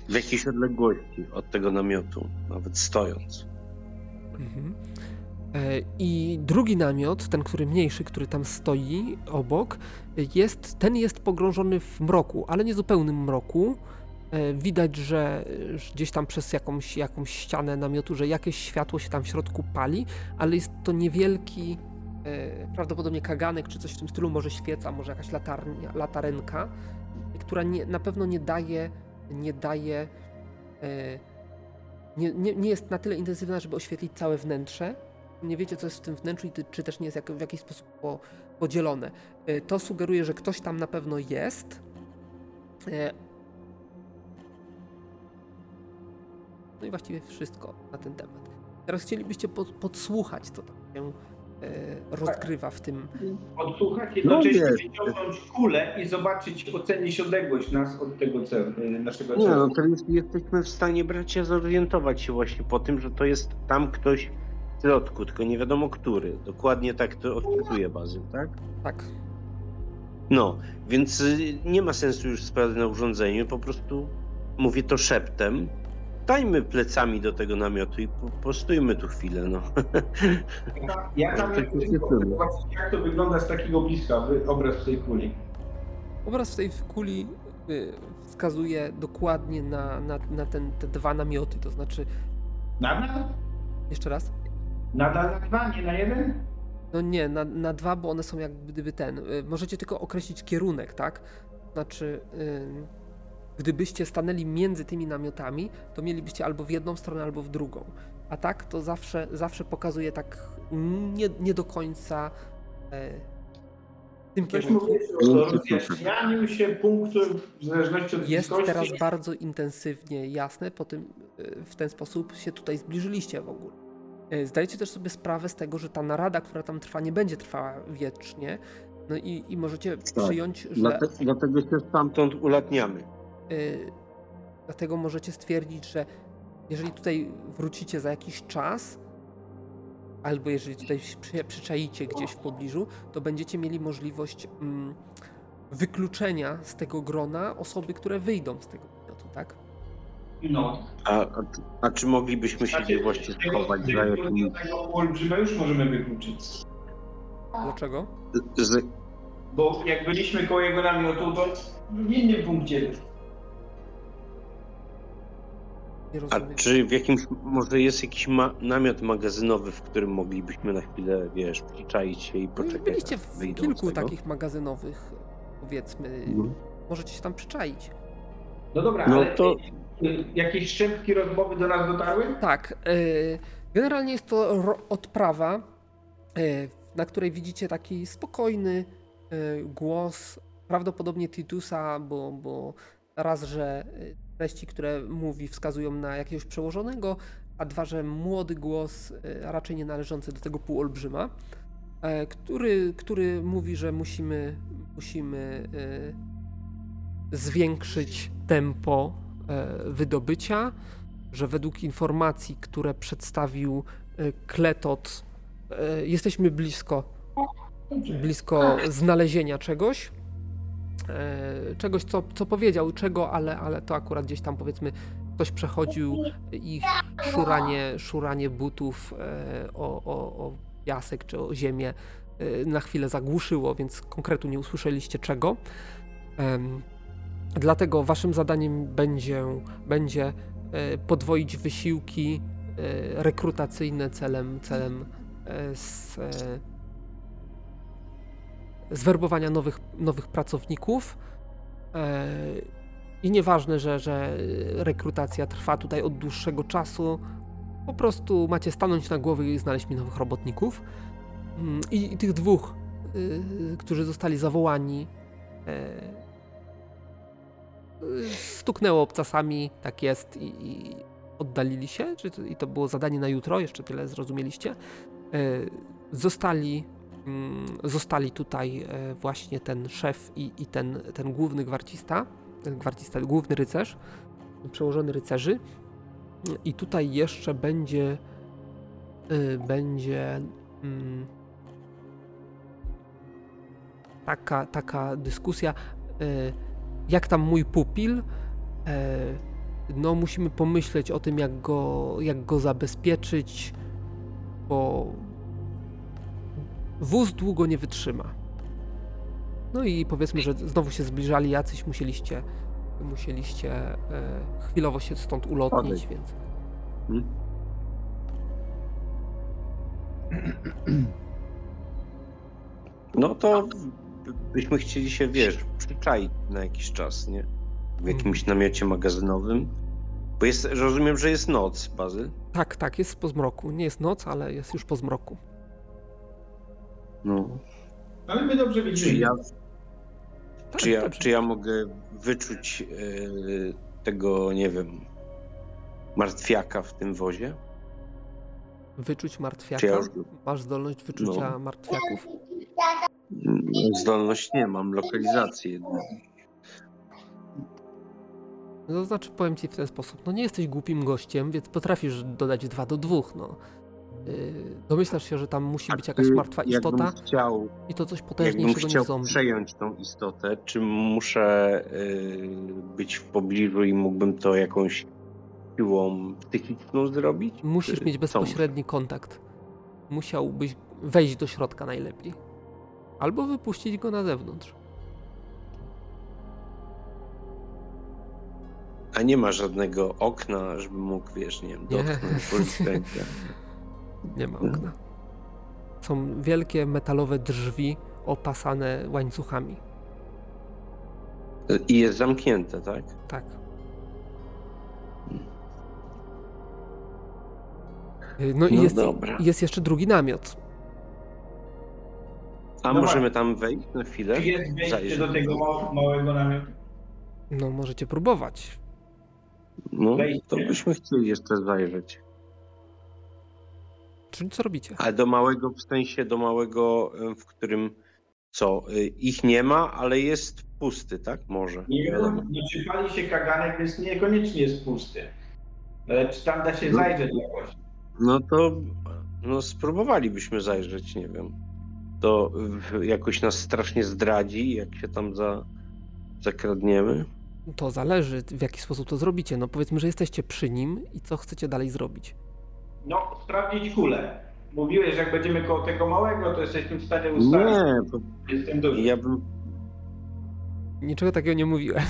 W jakiejś odległości od tego namiotu, nawet stojąc. Mhm. E, I drugi namiot, ten, który mniejszy, który tam stoi obok, jest, ten jest pogrążony w mroku, ale nie zupełnym mroku. E, Widać, że gdzieś tam przez jakąś, jakąś ścianę namiotu, że jakieś światło się tam w środku pali, ale jest to niewielki, prawdopodobnie kaganek czy coś w tym stylu, może świeca, może jakaś latarnia, latarenka, która nie, na pewno nie daje, nie daje e, nie, nie, nie jest na tyle intensywna, żeby oświetlić całe wnętrze. Nie wiecie, co jest w tym wnętrzu i czy też nie jest jak, w jakiś sposób po, podzielone. Y, To sugeruje, że ktoś tam na pewno jest. E, No i właściwie wszystko na ten temat. Teraz chcielibyście pod, podsłuchać, co tam się e, rozgrywa w tym. Odsłuchać, jednocześnie No nie. wyciągnąć kulę i zobaczyć, ocenić odległość nas od tego celu, y, naszego Nie, celu. no to jest, jesteśmy w stanie, bracia, zorientować się właśnie po tym, że to jest tam ktoś w środku, tylko nie wiadomo który. Dokładnie tak to odczytuje bazę, tak? Tak. No, więc y, nie ma sensu już sprawy na urządzeniu, po prostu mówię to szeptem. Dajmy plecami do tego namiotu i po, postójmy tu chwilę, no. Ja tam To jak się cieszy. zobaczyć, jak to wygląda z takiego bliska, obraz tej kuli. Obraz w tej kuli y, wskazuje dokładnie na, na, na ten, te dwa namioty, to znaczy Nadal? Jeszcze raz? Nadal na dwa, nie na jeden? No nie, na, na dwa, bo one są jak gdyby ten. y, Możecie tylko określić kierunek, tak? Znaczy, ym, gdybyście stanęli między tymi namiotami, to mielibyście albo w jedną stronę, albo w drugą. A tak to zawsze, zawsze pokazuje tak nie, nie do końca e, w tym Ktoś kierunku. mówi o rozjaśnianiu się punktu w zależności od Jest bliskości. teraz bardzo intensywnie jasne, po tym y, w ten sposób się tutaj zbliżyliście w ogóle. Y, Zdajecie też sobie sprawę z tego, że ta narada, która tam trwa, nie będzie trwała wiecznie. No i, i możecie przyjąć, że Dlate, dlatego się stamtąd ulatniamy. Y, dlatego możecie stwierdzić, że jeżeli tutaj wrócicie za jakiś czas, albo jeżeli tutaj się przy, przyczaicie gdzieś w pobliżu, to będziecie mieli możliwość mm, wykluczenia z tego grona osoby, które wyjdą z tego podmiotu, tak? No. A, a, a czy moglibyśmy się gdzieś właśnie schować za jakimś... Tego olbrzyma już możemy wykluczyć. Dlaczego? Z, Bo jak byliśmy koło jego namiotu, to w innym punkcie. Nie a rozumiem. czy w jakimś... Może jest jakiś ma, namiot magazynowy, w którym moglibyśmy na chwilę, wiesz, przyczaić się i No poczekać, byliście w kilku takich magazynowych, powiedzmy. Mhm. Możecie się tam przyczaić. No dobra, No ale to- jakieś szczępki rozmowy do nas dotarły? Tak. y, Generalnie jest to odprawa, y, na której widzicie taki spokojny y, głos, prawdopodobnie Titusa, bo, bo raz, że treści, które mówi, wskazują na jakiegoś przełożonego, a dwa, że młody głos, y, raczej nie należący do tego półolbrzyma, e, który, który mówi, że musimy, musimy y, zwiększyć tempo e, wydobycia, że według informacji, które przedstawił e, Kletot, e, jesteśmy blisko, blisko znalezienia czegoś. E, Czegoś, co, co powiedział, czego, ale, ale to akurat gdzieś tam powiedzmy ktoś przechodził i szuranie, szuranie butów e, o, o, o piasek czy o ziemię e, na chwilę zagłuszyło, więc konkretu nie usłyszeliście czego. Dlatego waszym zadaniem będzie, będzie podwoić wysiłki rekrutacyjne celem, celem z, zwerbowania nowych, nowych pracowników. E, I nieważne, że, że rekrutacja trwa tutaj od dłuższego czasu, po prostu macie stanąć na głowie i znaleźć mi nowych robotników. Mm, I, i tych dwóch, y, którzy zostali zawołani, y, stuknęło obcasami, tak jest, i, i oddalili się. Czy to, I to było zadanie na jutro, jeszcze tyle zrozumieliście. E, Zostali, zostali tutaj e, właśnie ten szef i, i ten, ten główny gwarcista, gwarcista, główny rycerz, przełożony rycerzy. I tutaj jeszcze będzie y, będzie mm, taka, taka dyskusja, y, jak tam mój pupil. E, No, musimy pomyśleć o tym, jak go, jak go zabezpieczyć, bo wóz długo nie wytrzyma. No i powiedzmy, że znowu się zbliżali jacyś, musieliście, musieliście e, chwilowo się stąd ulotnić, więc. Hmm? No to byśmy chcieli się, wiesz, przyczaić na jakiś czas, nie? W jakimś namiocie magazynowym. Bo jest, rozumiem, że jest noc, Bazyl. Tak, tak, jest po zmroku. Nie jest noc, ale jest już po zmroku. No. Ale my dobrze Czy widzimy. ja, Tak, czy ja, czy ja mogę wyczuć e, tego, nie wiem, martwiaka w tym wozie? Wyczuć martwiaka. Czy ja już Masz zdolność wyczucia No. martwiaków. Zdolność nie mam, lokalizację jedną. No to znaczy, powiem ci w ten sposób. No nie jesteś głupim gościem, więc potrafisz dodać dwa do dwóch, no. Yy, domyślasz się, że tam musi być jakaś Czy martwa istota chciał, i to coś potężniejszego niż zombie. przejąć tą istotę, czy muszę y, być w pobliżu i mógłbym to jakąś siłą psychiczną zrobić? Musisz mieć bezpośredni kontakt. Musiałbyś wejść do środka najlepiej. Albo wypuścić go na zewnątrz. A nie ma żadnego okna, żeby mógł, wiesz, nie wiem, Nie. dotknąć, rękę. Nie ma okna. Są wielkie metalowe drzwi opasane łańcuchami. I jest zamknięte, tak? Tak. Y, No i No jest, dobra. jest jeszcze drugi namiot. A No możemy tam wejść na chwilę? Czy jest wejście Zajrzeć? do tego ma- małego namiotu? No możecie próbować. No, to byśmy chcieli jeszcze zajrzeć. Czyli co robicie? Ale do małego, w sensie do małego, w którym co, y, ich nie ma, ale jest pusty, tak? Może. Nie wiadomo. wiem, no, czy pali się kaganek, więc niekoniecznie jest pusty. Ale czy tam da się No. zajrzeć jakoś? No to no spróbowalibyśmy zajrzeć, nie wiem. To jakoś nas strasznie zdradzi, jak się tam za, zakradniemy. To zależy, w jaki sposób to zrobicie. No powiedzmy, że jesteście przy nim i co chcecie dalej zrobić. No, sprawdzić kulę. Mówiłeś, że jak będziemy koło tego małego, to jesteśmy w stanie ustalić. Nie, to Jestem duży. ja bym. Niczego takiego nie mówiłem.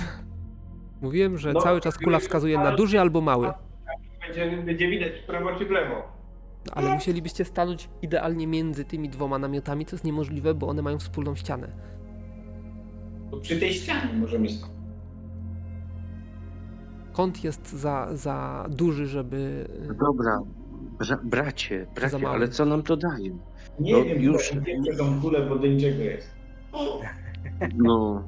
Mówiłem, że No, cały czas kula wskazuje na duży albo mały. Będzie, będzie widać w prawo czy w lewo. No, ale musielibyście stanąć idealnie między tymi dwoma namiotami, co jest niemożliwe, bo one mają wspólną ścianę. To przy tej ścianie możemy stać. Kąt jest za, za duży, żeby. Dobra, bra, bracie, za bracie, ale co nam to daje? Nie No, wiem, już- wiem, że bo do niczego jest. No,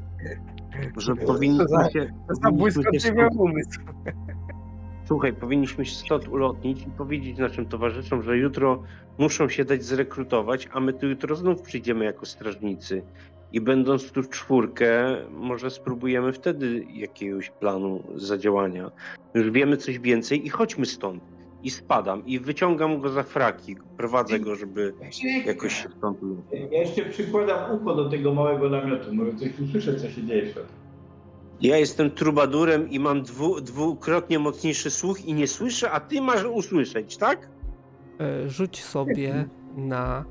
że powinniśmy się. powinniśmy się umysł. Słuchaj, powinniśmy się stąd ulotnić i powiedzieć naszym towarzyszom, że jutro muszą się dać zrekrutować, a my tu jutro znów przyjdziemy jako strażnicy. I będąc tu w czwórkę, może spróbujemy wtedy jakiegoś planu zadziałania. Już wiemy coś więcej i chodźmy stąd. I spadam i wyciągam go za fraki. Prowadzę go, żeby jakoś się stąd. Ja jeszcze przykładam ucho do tego małego namiotu. Może coś usłyszę, co się dzieje w środku. Ja jestem trubadurem i mam dwu, dwukrotnie mocniejszy słuch i nie słyszę, a ty masz usłyszeć, tak? E, Rzuć sobie na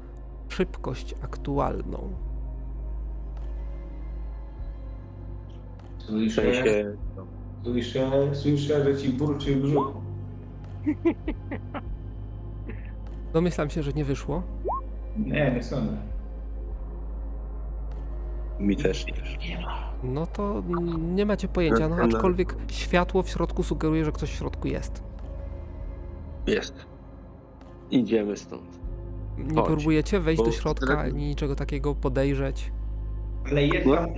szybkość aktualną. Słyszę, słyszę, słyszę, że ci burczy w brzuchu. Domyślam się, że nie wyszło. Nie, nie sądzę. Mi też nie. No to nie macie pojęcia, no aczkolwiek światło w środku sugeruje, że ktoś w środku jest. Jest. Idziemy stąd. Nie Chodź, próbujecie wejść bo do środka ani niczego takiego podejrzeć. Ale jest No. tam...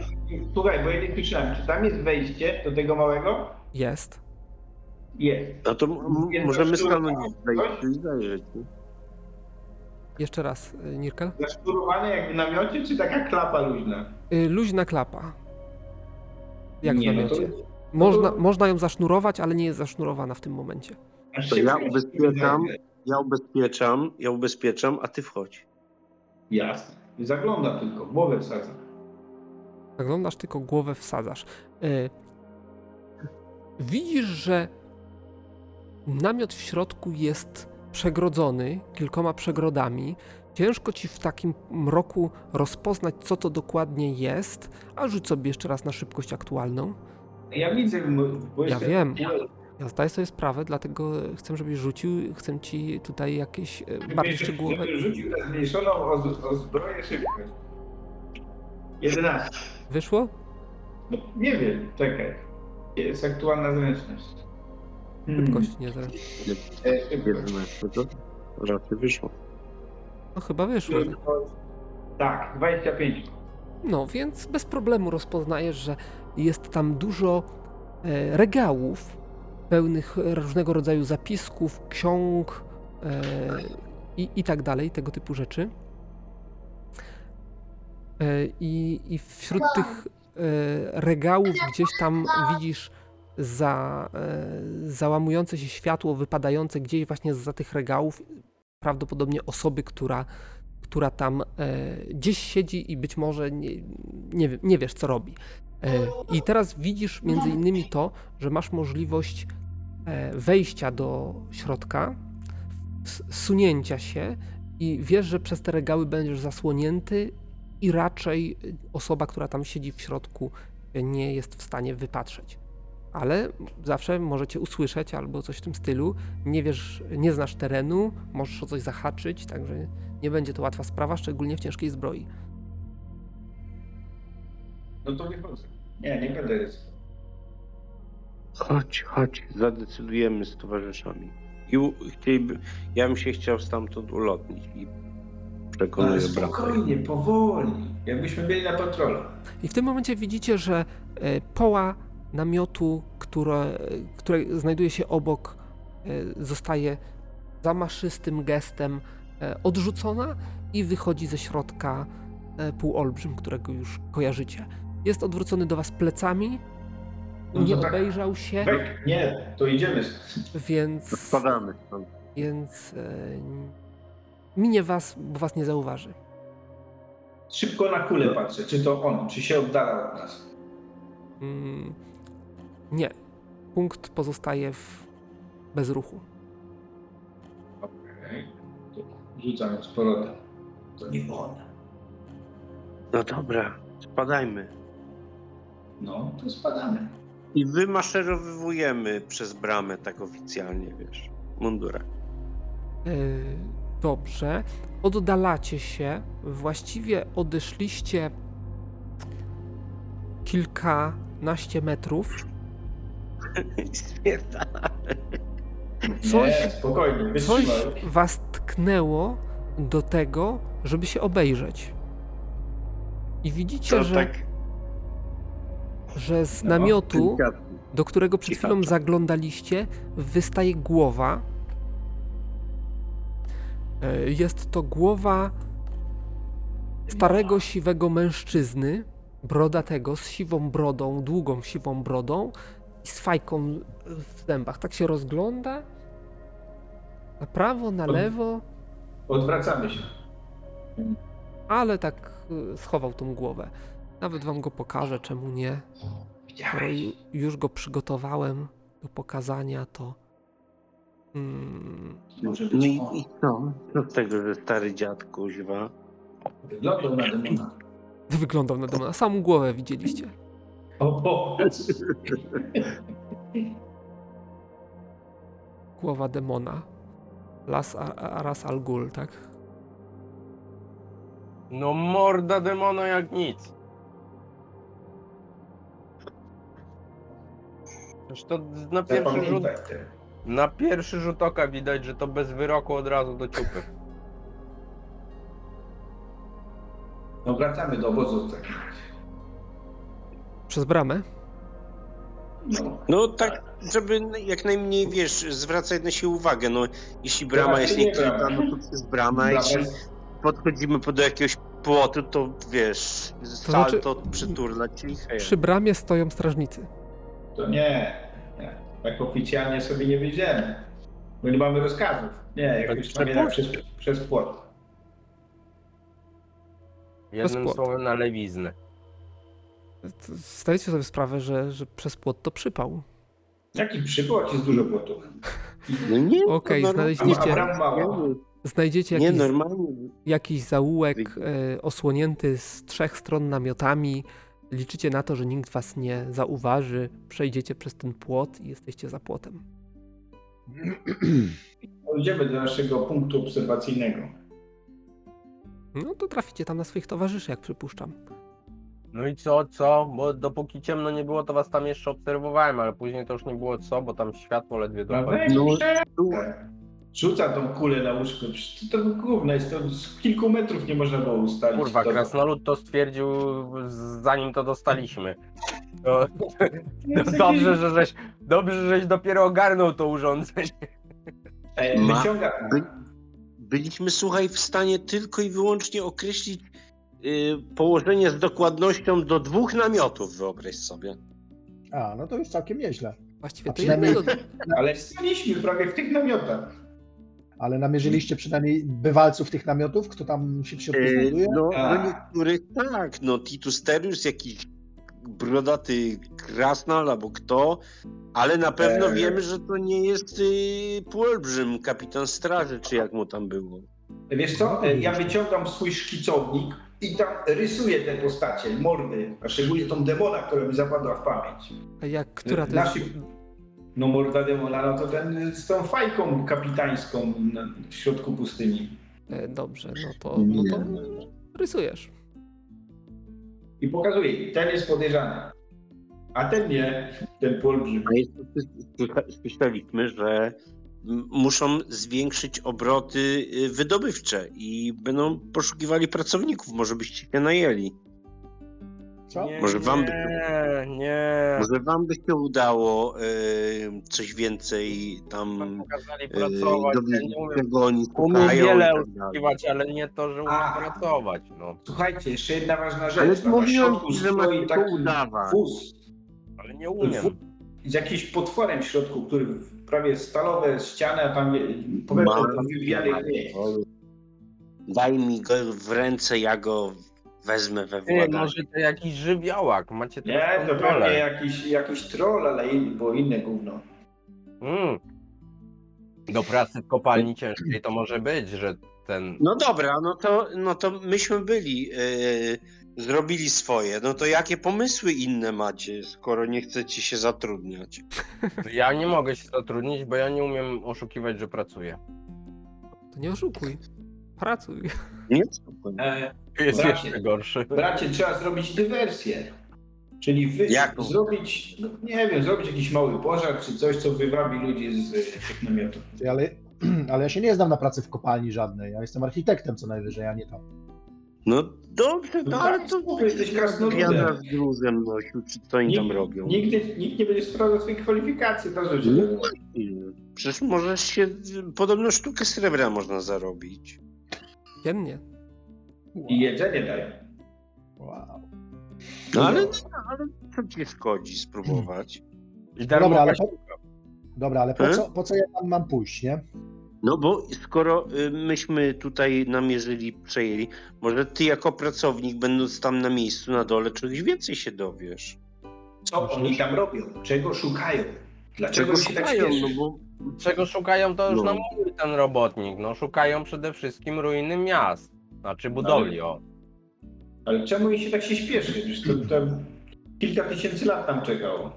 Słuchaj, bo ja nie słyszałem, czy tam jest wejście do tego małego? Jest. Jest. No to Jest możemy stanąć i zajrzeć. nie? Jeszcze raz, y, Nirkel. Zaszturowane jak w namiocie, czy taka klapa luźna? Y, Luźna klapa. Jak w Nie, no to- namiocie. Można, to- można ją zasznurować, ale nie jest zasznurowana w tym momencie. To ja ubezpieczam. Ja ubezpieczam, ja ubezpieczam, a ty wchodź. Jasne. Zagląda tylko, głowę wsadza. Zaglądasz, tylko głowę wsadzasz. Y, Widzisz, że namiot w środku jest przegrodzony kilkoma przegrodami. Ciężko ci w takim mroku rozpoznać, co to dokładnie jest, a rzuć sobie jeszcze raz na szybkość aktualną. Ja widzę, bo Ja wiem. Ja zdaję sobie sprawę, dlatego chcę, żebyś rzucił, chcę ci tutaj jakieś e, bardziej szczegółowe... Rzucił na zmniejszoną o, o zbroję szybkość. 11. Wyszło? No, nie wiem, czekaj. Jest aktualna zręczność. Szybkość, nie. E, szybkość. 11 to raczej wyszło. No chyba wyszło. Tak, 25. No, więc bez problemu rozpoznajesz, że jest tam dużo e, regałów pełnych różnego rodzaju zapisków, ksiąg e, i, i tak dalej, tego typu rzeczy. E, I, I wśród tych e, regałów gdzieś tam widzisz za, e, załamujące się światło wypadające gdzieś właśnie za tych regałów, prawdopodobnie osoby, która która tam e, gdzieś siedzi i być może nie, nie, nie wiesz, co robi. E, I teraz widzisz między innymi to, że masz możliwość wejścia do środka, sunięcia się i wiesz, że przez te regały będziesz zasłonięty i raczej osoba, która tam siedzi w środku, nie jest w stanie wypatrzeć. Ale zawsze możecie usłyszeć albo coś w tym stylu. Nie wiesz, nie znasz terenu, możesz o coś zahaczyć, także nie będzie to łatwa sprawa, szczególnie w ciężkiej zbroi. No to wychodzę. Nie, nie będę ryzykował. Chodź, chodź, zadecydujemy z towarzyszami. I u, chcieliby, ja bym się chciał stamtąd ulotnić i przekonuję Ale brata. spokojnie, powoli. Jakbyśmy byli na patrolu. I w tym momencie widzicie, że e, poła namiotu, które, które znajduje się obok, e, zostaje zamaszystym gestem e, odrzucona i wychodzi ze środka e, półolbrzym, którego już kojarzycie. Jest odwrócony do was plecami, No nie tak. obejrzał się, Wek, nie, to idziemy. więc, Spadamy więc e, minie was, bo was nie zauważy. Szybko na kulę patrzę, czy to on, czy się oddala od nas. Mm, nie. Punkt pozostaje w bezruchu. Okej. To Rzucam z powrotem. To nie on. No dobra, spadajmy. No, to spadamy. I wymaszerowujemy przez bramę tak oficjalnie, wiesz, mundurem. Yy, Dobrze. Oddalacie się. Właściwie odeszliście kilkanaście metrów. Coś, Nie, spokojnie, coś was tknęło do tego, żeby się obejrzeć. I widzicie, To że, tak że z No, namiotu, do którego przed chwilą zaglądaliście, wystaje głowa. E, Jest to głowa starego, siwego mężczyzny, brodatego, z siwą brodą, długą siwą brodą z fajką w zębach. Tak się rozgląda. Na prawo, na Od- lewo, Odwracamy się. ale tak y, schował tą głowę. Nawet wam go pokażę, czemu nie. Skoro już go przygotowałem do pokazania, to. Mm, Może być No i co? Co z tego, że stary dziad kuźwa? Wyglądał na demona. wyglądał na demona. Samą głowę widzieliście. O, o. Głowa demona. Las Aras Al Ghul, tak? No morda demona jak nic. Przecież to na pierwszy rzut, na pierwszy rzut oka widać, że to bez wyroku od razu do ciupy. No wracamy do obozu w takim razie. Przez bramę. No. No tak, żeby jak najmniej, wiesz, zwracać na siebie uwagę. No, jeśli brama Tak, jest nie niekryta, brama. no to przez brama. Brama Jeśli jest- podchodzimy do jakiegoś płotu, to wiesz, znaczy- salto przyturlać i hej. Przy bramie stoją strażnicy. To nie, nie. Tak oficjalnie sobie nie wyjdziemy. Bo nie mamy rozkazów. Nie, jak Tak już tam jednak przez, przez płot. Jednym słowem na lewiznę. Zdajecie sobie sprawę, że, że przez płot to przypał. Jaki przypłot jest dużo płotów. No nie, Okej, normalnie. znaleźliście-. Znajdziecie Nie, jakiś, normalnie. jakiś zaułek e, osłonięty z trzech stron namiotami. Liczycie na to, że nikt was nie zauważy. Przejdziecie przez ten płot i jesteście za płotem. Idziemy do naszego punktu obserwacyjnego. No to traficie tam na swoich towarzyszy, jak przypuszczam. No i co, co? Bo dopóki ciemno nie było, to was tam jeszcze obserwowałem, ale później to już nie było co, bo tam światło ledwie No weź, No. Rzuca tą kulę na łóżko. Przecież to, to gówno jest, to z kilku metrów nie można było ustalić. Kurwa, to, krasnolud to stwierdził zanim to dostaliśmy. To, No, dobrze, że żeś, dobrze, żeś dopiero ogarnął to urządzenie. Wyciąga... by- Byliśmy, słuchaj, w stanie tylko i wyłącznie określić położenie z dokładnością do dwóch namiotów, wyobraź sobie. A, no to już całkiem nieźle. Właściwie A to przynajmniej- jednego. Ale staliśmy prawie w tych namiotach. Ale namierzyliście przynajmniej bywalców tych namiotów, kto tam się w środku Y, znajduje? no, A. no niektórych tak, no Titus Terius, jakiś brodaty krasnal albo kto, ale na pewno Eee. wiemy, że to nie jest y, półolbrzym, kapitan straży, czy jak mu tam było. Wiesz co, e, ja wyciągam swój szkicownik i tam rysuje te postacie, mordy, a szczególnie tą demona, która mi zapadła w pamięć. A jak, która to Nasi- jest? No morda demona, no to ten z tą fajką kapitańską w środku pustyni. E, Dobrze, no to, no to rysujesz. I pokazuje, ten jest podejrzany. A ten nie, ten polbrzym. Słyszeliśmy, że muszą zwiększyć obroty y, wydobywcze i będą poszukiwali pracowników. Może byście się najęli. Co? Nie, Może wam by- Nie, nie. Może wam by się udało y, coś więcej tam Pokazali y, pracować. Ja dowiedzieć, nie umiem, czego oni umiem wiele tak oszukiwać, ale nie to, że umiem A. pracować. No. Słuchajcie, jeszcze jedna ważna Ale rzecz. Tam na mówiłem że to taki udawać. wóz Ale nie umiem. z jakimś potworem w środku, który prawie stalowe ściany, a tam je- po prostu Ma- wywijane nie. Daj mi go w ręce, ja go wezmę we władanie. może to jakiś żywiołak, macie Nie, to pewnie jakiś, jakiś troll, ale in, bo inne gówno. Mm. Do pracy w kopalni ciężkiej to może być, że ten... No dobra, no to, no to myśmy byli, yy, zrobili swoje. No to jakie pomysły inne macie, skoro nie chcecie się zatrudniać? Ja nie mogę się zatrudnić, bo ja nie umiem oszukiwać, że pracuję. To nie oszukuj. Pracuj. Nie? E, Jest Bracie. jeszcze gorszy. bracie, trzeba zrobić dywersję. Czyli wy, Jaką? zrobić, no, nie wiem, zrobić jakiś mały pożar czy coś, co wywabi ludzi z y, tych namiotów. Ale, ale ja się nie znam na pracy w kopalni żadnej. Ja jestem architektem co najwyżej, a nie tam. No dobrze, no ale to spoko, jesteś krasnoludem. z gruzem nosił, czy co oni tam robią. nigdy, nikt nie będzie sprawdzał swoich kwalifikacji, to rzeczy. No. Przecież możesz się, podobno sztukę srebra można zarobić. Dziennie. I jedzenie dają. Wow. No ale, ale co ci szkodzi spróbować? I Dobra, ale, po, dobra, ale po, Hmm? co, po co ja tam mam pójść, nie? No bo skoro y, myśmy tutaj namierzyli, przejęli, może ty jako pracownik, będąc tam na miejscu na dole, czegoś więcej się dowiesz. Co oni tam robią? Czego szukają? Dlaczego Czego się tak szukają, śpieszy? no bo Czego szukają, to już No. nam mówił ten robotnik. No szukają przede wszystkim ruiny miast. Znaczy budowli, o. Ale czemu im się tak się śpieszy? Przecież to tam kilka tysięcy lat tam czekało.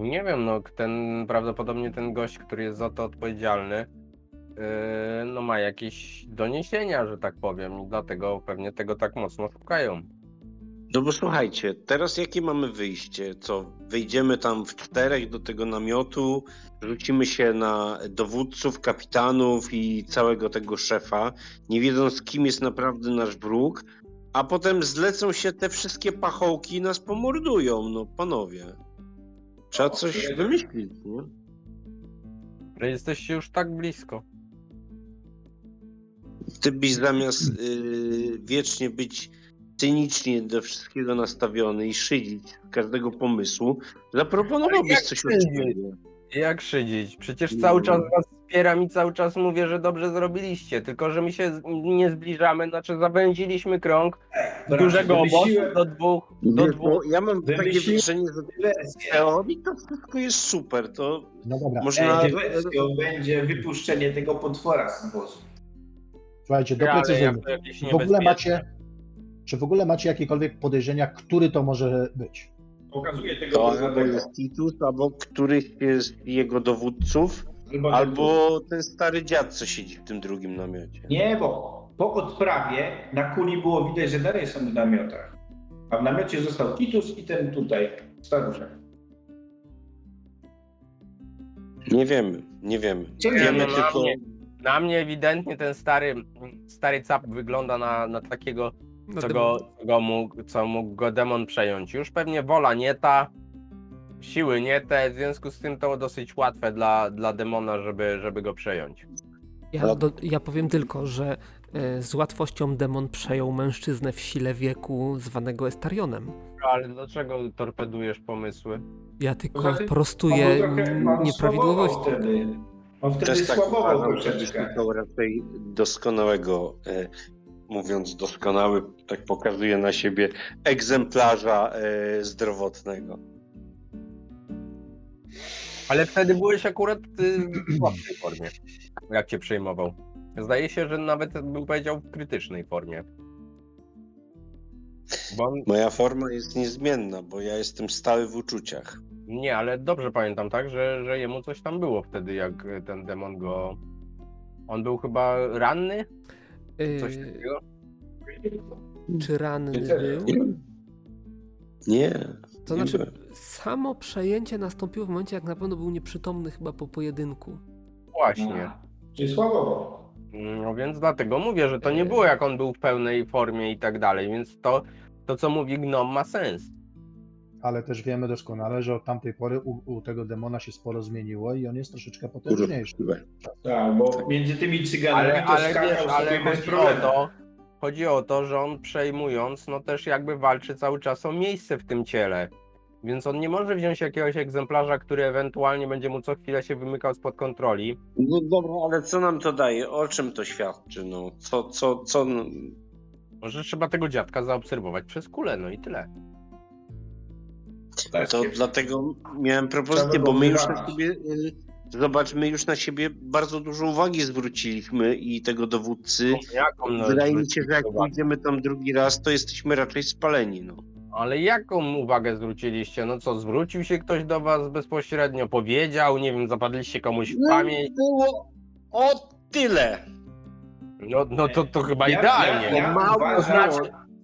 Nie wiem, no ten prawdopodobnie ten gość, który jest za to odpowiedzialny, yy, no ma jakieś doniesienia, że tak powiem, i dlatego pewnie tego tak mocno szukają. No bo słuchajcie, teraz jakie mamy wyjście? Co, wyjdziemy tam w czterech do tego namiotu, rzucimy się na dowódców, kapitanów i całego tego szefa, nie wiedząc kim jest naprawdę nasz wróg, a potem zlecą się te wszystkie pachołki i nas pomordują, no panowie. Trzeba coś wymyślić, nie? Że jesteście już tak blisko. Ty byś zamiast y, wiecznie być cynicznie do wszystkiego nastawiony i szydzić z każdego pomysłu, zaproponowałbyś jak coś szydzić? od siebie. Jak szydzić? Przecież No. cały czas was wspieram i cały czas mówię, że dobrze zrobiliście, tylko że my się nie zbliżamy, znaczy zawęziliśmy krąg dużego obozu do dwóch, do Wiesz, dwóch. ja mam takie Wymyśliłem- wrażenie, że w dywersję. teorii to wszystko jest super, to No dobra, można... Ej, dywersją będzie wypuszczenie tego potwora z wozu. słuchajcie, doprecyzujmy. jakieś W ogóle niebezpieczne. macie, czy w ogóle macie jakiekolwiek podejrzenia, który to może być? Pokazuje tego To albo bogatego. jest Titus, albo któryś z jego dowódców, Albo, albo ten stary dziad, co siedzi w tym drugim namiocie. Nie, bo po odprawie na kuli było widać, że dalej są w namiotach. A w namiocie został Titus i ten tutaj, staruszek. Nie wiemy, nie wiemy. Co Nie, Wiemy no, na tylko... mnie- Na mnie ewidentnie ten stary, stary cap wygląda na, na takiego, No, co go, co, go mógł, co mógł go demon przejąć. Już pewnie wola nie ta, siły nie te, w związku z tym to dosyć łatwe dla, dla demona, żeby, żeby go przejąć. Ja, do, ja powiem tylko, że e, z łatwością demon przejął mężczyznę w sile wieku zwanego Estarionem. Ale dlaczego torpedujesz pomysły? Ja tylko Poza tym prostuję nieprawidłowości. słabował Wtedy. On wtedy Też tak uważam, że raczej doskonałego, e, mówiąc doskonały, tak pokazuje na siebie, egzemplarza e, zdrowotnego. Ale wtedy byłeś akurat y, w słabszej formie, jak cię przejmował. Zdaje się, że nawet bym powiedział w krytycznej formie. Bo on, Moja forma jest niezmienna, bo ja jestem stały w uczuciach. nie, ale dobrze pamiętam, tak, że, że jemu coś tam było wtedy, jak ten demon go... On był chyba ranny? Coś Yy, takiego? czy ranny był? Nie. To znaczy. Samo przejęcie nastąpiło w momencie, jak na pewno był nieprzytomny chyba po pojedynku. Właśnie. Czyli słabo. No więc dlatego mówię, że to nie było jak on był w pełnej formie i tak dalej, więc to, to co mówi Gnom ma sens. Ale też wiemy doskonale, że od tamtej pory u, u tego demona się sporo zmieniło i on jest troszeczkę potężniejszy. Tak, bo między tymi cyganami Ale, to ale wiesz, ale chodzi o to, chodzi o to, że on przejmując, no też jakby walczy cały czas o miejsce w tym ciele. Więc on nie może wziąć jakiegoś egzemplarza, który ewentualnie będzie mu co chwilę się wymykał spod kontroli. No dobra, ale co nam to daje? O czym to świadczy? No, co, co, co... Może trzeba tego dziadka zaobserwować przez kulę, no i tyle. Tak, To dlatego miałem propozycję, bo my już na siebie... y, Zobacz, my już na siebie bardzo dużo uwagi zwróciliśmy i tego dowódcy. No, Wydaje mi się, że jak pójdziemy tam drugi raz, to jesteśmy raczej spaleni, no. Ale jaką uwagę zwróciliście? No co, zwrócił się ktoś do was bezpośrednio, powiedział, nie wiem, zapadliście komuś w pamięć? Było o tyle. No, no to, to chyba Ja- idealnie. ja- ja Mało znaczy,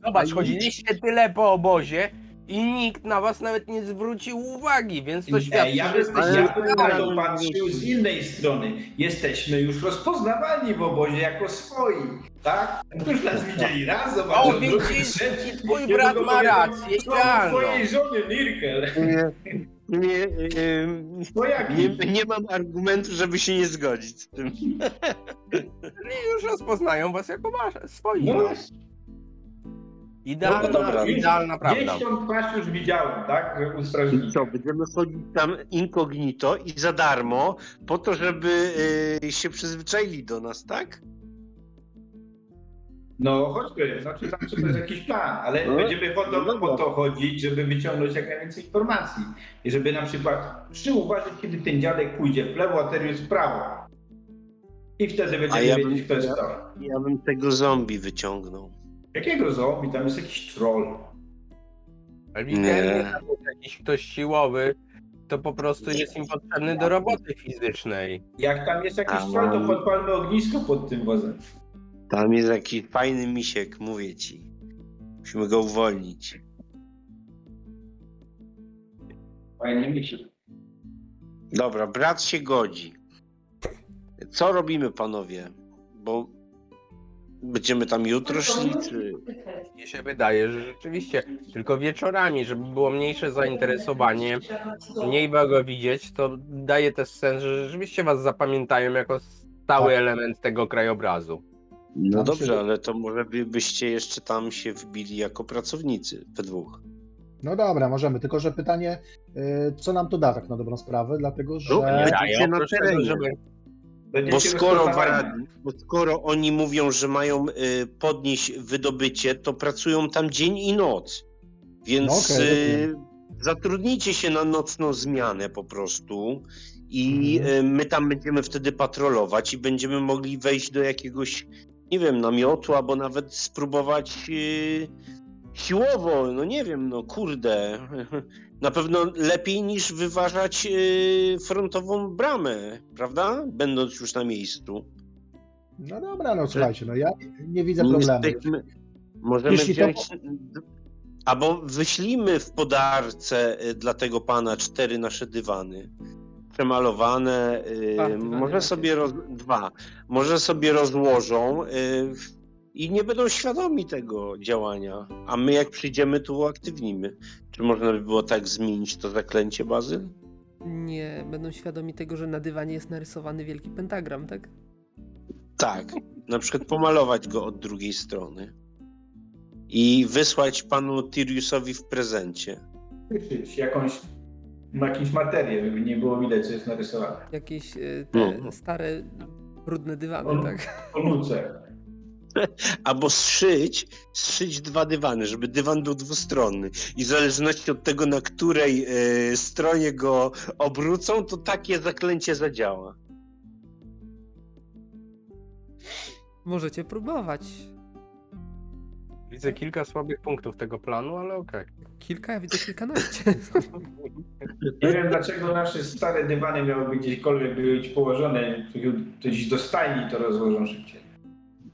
Zobacz, chodziliście tyle po obozie i nikt na was nawet nie zwrócił uwagi, więc to Ej, świadczy, ja że bym, jesteście ja bym na to patrzył z innej strony. Jesteśmy już rozpoznawani w obozie jako swoi, tak? Już nas widzieli raz, zobaczą O, drugi, widzisz, trzeci. twój brat ma rację, "Żona idealną. twojej żony, Nirkel. Nie, nie, jaki? nie, nie mam argumentu, żeby się nie zgodzić z tym. Już rozpoznają was jako wasze, swoi. No, No. Idealna, No dobra, idealna prawda. Gdzieś tą twarz już widziałem, tak? U I strażnika. co, będziemy chodzić tam incognito i za darmo, po to, żeby y, się przyzwyczaili do nas, tak? No chodźmy, znaczy zawsze to jest jakiś plan, ale No, będziemy po no to, dobra. po to chodzić, żeby wyciągnąć jak najwięcej informacji. I żeby na przykład przy uważać, kiedy ten dziadek pójdzie w lewo, a Terius w prawo. I wtedy będziemy ja wiedzieć, bym- kto jest kto. Ja bym tego zombie wyciągnął. Jakiego zombie? Tam jest jakiś troll. Ewidentnie Nie. jakiś ktoś siłowy, to po prostu jest im potrzebny do roboty fizycznej. Jak tam jest jakiś A, troll, to mam- podpalmy ognisko pod tym wozem. Tam jest jakiś fajny misiek, mówię ci. Musimy go uwolnić. Fajnie mi się. Dobra, brat się godzi. Co robimy, panowie? Bo będziemy tam jutro szli, czy... Mnie się wydaje, że rzeczywiście tylko wieczorami, żeby było mniejsze zainteresowanie, mniej go widzieć, to daje też sens, że rzeczywiście was zapamiętają jako stały Tak. element tego krajobrazu. No Tam dobrze, się- ale to może by, byście jeszcze tam się wbili jako pracownicy, we dwóch. No dobra, możemy, tylko że pytanie, y, co nam to da tak na dobrą sprawę, dlatego że... No, Nie Będziecie daje, na terenie. żeby Bo skoro, bo skoro oni mówią, że mają y, podnieść wydobycie, to pracują tam dzień i noc. Więc No okej, y, zatrudnijcie się na nocną zmianę po prostu i Mhm. y, my tam będziemy wtedy patrolować i będziemy mogli wejść do jakiegoś, nie wiem, namiotu albo nawet spróbować y, siłowo, no nie wiem, no kurde. Na pewno lepiej niż wyważać y, frontową bramę, prawda? Będąc już na miejscu. No dobra, no słuchajcie, no ja nie widzę Nie problemu. jesteśmy- Możemy Jeśli to- wziąć. Albo wyślijmy w podarce y, dla tego pana cztery nasze dywany. Przemalowane. y, Dwa może sobie roz... dwa. Może sobie rozłożą y, i nie będą świadomi tego działania. A my jak przyjdziemy, to uaktywnimy. Czy można by było tak zmienić to zaklęcie bazy? Nie będą świadomi tego, że na dywanie jest narysowany wielki pentagram, tak? Tak. Na przykład pomalować go od drugiej strony. I wysłać panu Tyriusowi w prezencie. Wyszyć jakąś, jakąś materię, żeby nie było widać, co jest narysowane. Jakieś e, te No. stare, brudne dywany, No. tak? Po nuce. Albo zszyć, zszyć dwa dywany, żeby dywan był dwustronny. I w zależności od tego, na której e, stronie go obrócą, to takie zaklęcie zadziała. Możecie próbować. Widzę kilka słabych punktów tego planu, ale okej. Kilka, ja widzę kilkanaście. Nie wiem dlaczego nasze stare dywany miałyby gdzieśkolwiek być położone, to gdzieś do stajni to rozłożą szybciej.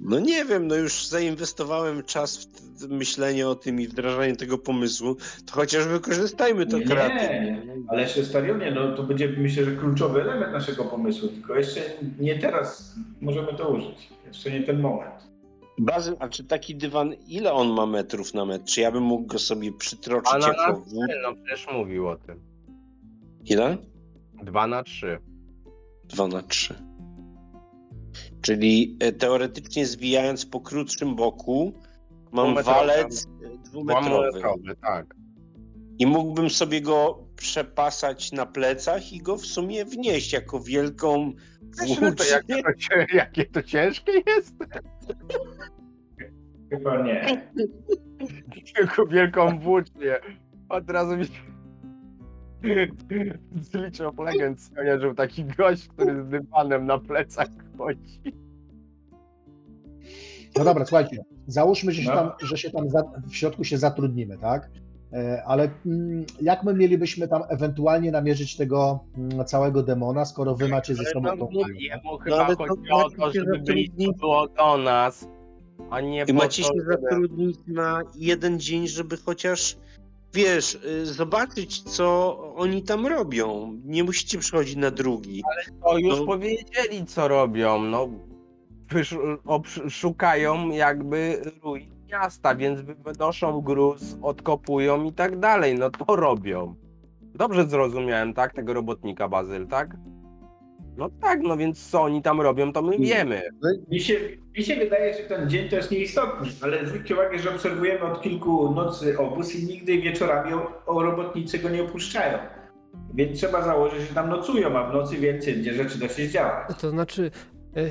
No nie wiem, no już zainwestowałem czas w myślenie o tym i wdrażanie tego pomysłu, to chociaż wykorzystajmy to Nie, kreatywnie. nie, ale jeszcze stadionie, no to będzie myślę, że kluczowy element naszego pomysłu, tylko jeszcze nie teraz możemy to użyć. Jeszcze nie ten moment. Bazyl, a czy taki dywan, ile on ma metrów na metr? Czy ja bym mógł go sobie przytroczyć A na jako? No przecież mówił o tym. Ile? 2 na 3. 2 na 3. Czyli e, teoretycznie zwijając po krótszym boku, mam walec dwumetrowy. Tak. I mógłbym sobie go przepasać na plecach i go w sumie wnieść jako wielką włócznię. jakie, to, jakie to ciężkie jest? Chyba nie. Tylko wielką włócznię. Od razu mi się... Z League of Legends skojarzył taki gość, który z dywanem na plecach chodzi. No dobra, słuchajcie, załóżmy, że się No. tam, że się tam za, w środku się zatrudnimy, tak? E, Ale mm, jak my mielibyśmy tam ewentualnie namierzyć tego mm, całego demona, skoro wy macie ze Ale sobą tą jemu chyba ale to chodzi o to, żeby blisko było do nas, a nie I macie to, się zatrudnić na jeden dzień, żeby chociaż, wiesz, y, zobaczyć, co oni tam robią. Nie musicie przychodzić na drugi. To już No. powiedzieli, co robią. No, szukają jakby ruin miasta, więc wy- wynoszą gruz, odkopują i tak dalej. No to robią. Dobrze zrozumiałem, tak? Tego robotnika Bazyl, tak? No tak, no więc co oni tam robią, to my wiemy. Mi się, mi się wydaje, że ten dzień to jest nieistotny, ale zwróćcie uwagę, że obserwujemy od kilku nocy obóz i nigdy wieczorami o, o robotnicy go nie opuszczają. Więc trzeba założyć, że tam nocują, a w nocy więcej będzie rzeczy da się zdziałać. To znaczy, e,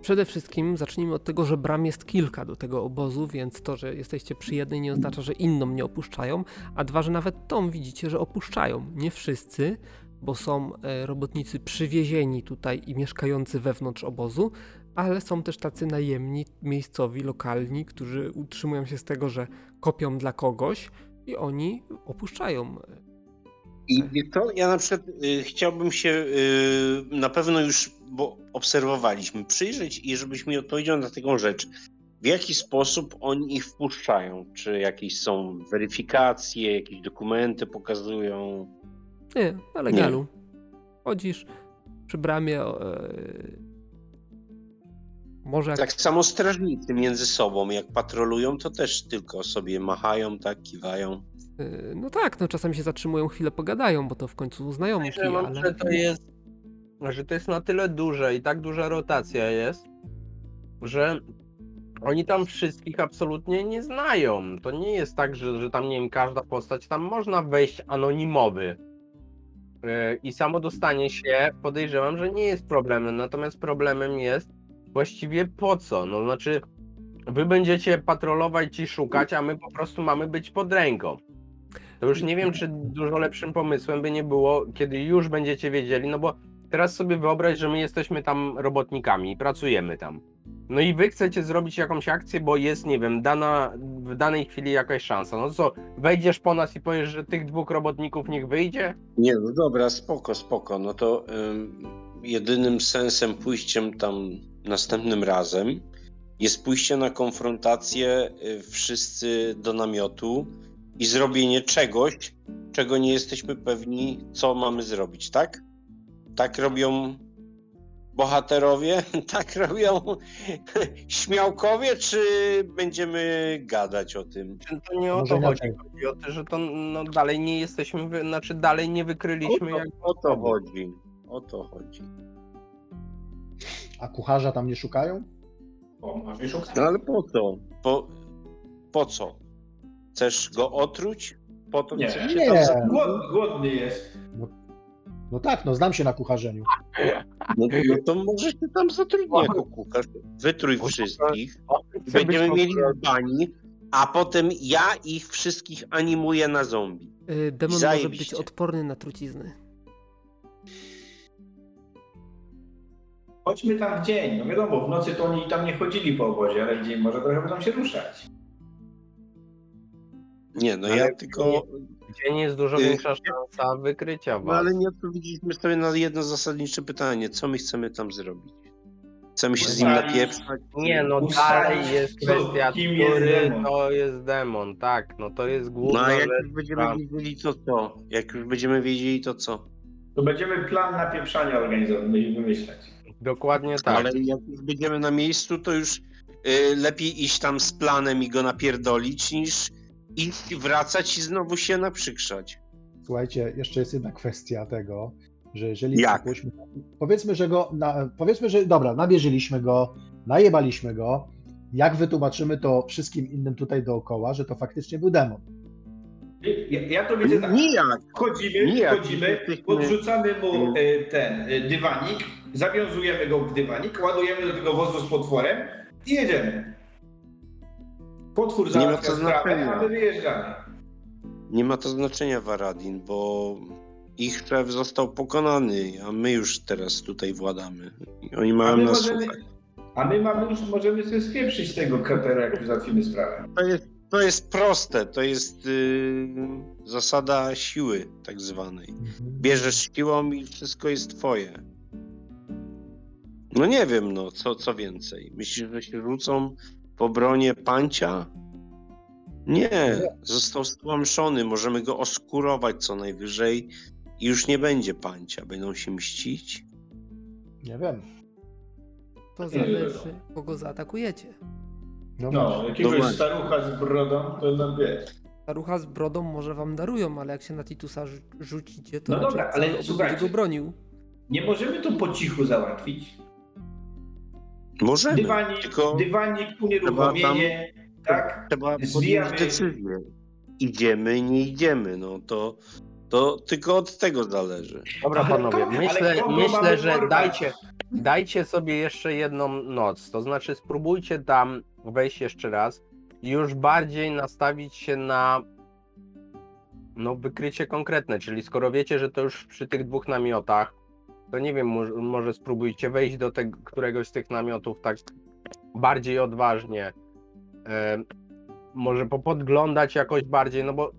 przede wszystkim zacznijmy od tego, że bram jest kilka do tego obozu, więc to, że jesteście przy jednej nie oznacza, że inną nie opuszczają, a dwa, że nawet tą widzicie, że opuszczają. Nie wszyscy, bo są e, robotnicy przywiezieni tutaj i mieszkający wewnątrz obozu, ale są też tacy najemni, miejscowi, lokalni, którzy utrzymują się z tego, że kopią dla kogoś i oni opuszczają I wiesz co, ja na przykład y, chciałbym się y, na pewno już, bo obserwowaliśmy, przyjrzeć i żebyś mi odpowiedział na taką rzecz. W jaki sposób oni ich wpuszczają? Czy jakieś są weryfikacje, jakieś dokumenty pokazują? Nie, na legalu. Chodzisz przy bramie. E, może jak Tak samo strażnicy między sobą, jak patrolują, to też tylko sobie machają, tak, kiwają. e, No tak, no czasami się zatrzymują, chwilę pogadają, bo to w końcu znajomki, Podejrzewam, ale... że to jest, że to jest na tyle duże i tak duża rotacja jest, że oni tam wszystkich absolutnie nie znają. To nie jest tak, że, że tam, nie wiem, każda postać, tam można wejść anonimowy. Yy, I samo dostanie się, podejrzewam, że nie jest problemem. Natomiast problemem jest właściwie po co? No znaczy, wy będziecie patrolować i szukać, a my po prostu mamy być pod ręką. To już nie wiem, czy dużo lepszym pomysłem by nie było, kiedy już będziecie wiedzieli, no bo teraz sobie wyobraź, że my jesteśmy tam robotnikami pracujemy tam. No i wy chcecie zrobić jakąś akcję, bo jest, nie wiem, dana, w danej chwili jakaś szansa. No co, wejdziesz po nas i powiesz, że tych dwóch robotników niech wyjdzie? Nie, no dobra, spoko, spoko. No to ym, jedynym sensem pójściem tam następnym razem jest pójście na konfrontację y, wszyscy do namiotu i zrobienie czegoś, czego nie jesteśmy pewni, co mamy zrobić, tak? Tak robią bohaterowie, tak robią śmiałkowie, czy będziemy gadać o tym? Czy to nie o to chodzi? Chodzi o to, że to no, dalej nie jesteśmy, znaczy dalej nie wykryliśmy O to, jak... o to chodzi. O to chodzi. A kucharza tam nie szukają? O, może szukać. No ale po co? Po, po co? Chcesz go otruć? Po to Nie. Nie. tam za- Głod, głodny jest. No tak, no znam się na kucharzeniu. no, no to może się tam zatrudni jako kucharz. Wytrój wszystkich. Będziemy mieli bani, a potem ja ich wszystkich animuję na zombie. e, demon może Zajebiście. być odporny na trucizny. Chodźmy tam w dzień. No wiadomo, w nocy to oni tam nie chodzili po obozie, ale w dzień może trochę będą się ruszać. Nie, no Ale ja tylko... Dzień jest dużo Y, większa szansa wykrycia No was. ale nie odpowiedzieliśmy sobie na jedno zasadnicze pytanie. Co my chcemy tam zrobić? Chcemy się z nim napieprzać? Nie, no dalej jest kwestia, kim jest który demon. to jest demon, tak, no to jest No główna a jak już będziemy tam. wiedzieli, to co? Jak już będziemy wiedzieli, to co? To będziemy plan napieprzania organizować, będziemy wymyślać. Dokładnie tak. Ale jak już będziemy na miejscu, to już y, lepiej iść tam z planem i go napierdolić, niż iść, wracać i znowu się naprzykrzać. Słuchajcie, jeszcze jest jedna kwestia tego, że jeżeli Jak? powiedzmy, powiedzmy, że go, na, powiedzmy, że dobra, nabierzyliśmy go, najebaliśmy go, jak wytłumaczymy to wszystkim innym tutaj dookoła, że to faktycznie był demon? Ja, ja to widzę tak. Nijak. Wchodzimy, Nijak. wchodzimy, podrzucamy mu Mm. e, ten e, dywanik, zawiązujemy go w dywanik, ładujemy do tego wozu z potworem i jedziemy. Potwór Nie ma to znaczenia. a my wyjeżdżamy. Nie ma to znaczenia, Varadin, bo ich szef został pokonany, a my już teraz tutaj władamy. I oni A mają my, nas możemy, słuchać. a my mamy już, możemy sobie spieprzyć z tego kratera, jak już załatwimy sprawę. To jest, to jest proste, to jest yy, zasada siły tak zwanej. Bierzesz siłą i wszystko jest twoje. No nie wiem, no, co, co więcej. Myślisz, że się rzucą w obronie pancia? Nie, został stłamszony, możemy go oskurować co najwyżej i już nie będzie pancia. Będą się mścić? Nie wiem. To zależy, kogo zaatakujecie. No, No, jakiegoś No starucha z brodą, to nam wiesz. Starucha z brodą może wam darują, ale jak się na Titusa rzu- rzucicie, to No dobra, ale słuchajcie. go bronił. Nie możemy to po cichu załatwić. Możemy, Dywanik, tylko dywanik, unieruchomienie, tak? trzeba zwijamy- decyzję. Idziemy, nie idziemy, no to, to tylko od tego zależy. Dobra Ale panowie, kogo- myślę, myślę że porwać? dajcie, dajcie sobie jeszcze jedną noc. To znaczy spróbujcie tam wejść jeszcze raz i już bardziej nastawić się na no, wykrycie konkretne, czyli skoro wiecie, że to już przy tych dwóch namiotach, to nie wiem, może, może spróbujcie wejść do któregoś z tych namiotów tak bardziej odważnie. E, może popodglądać jakoś bardziej, no bo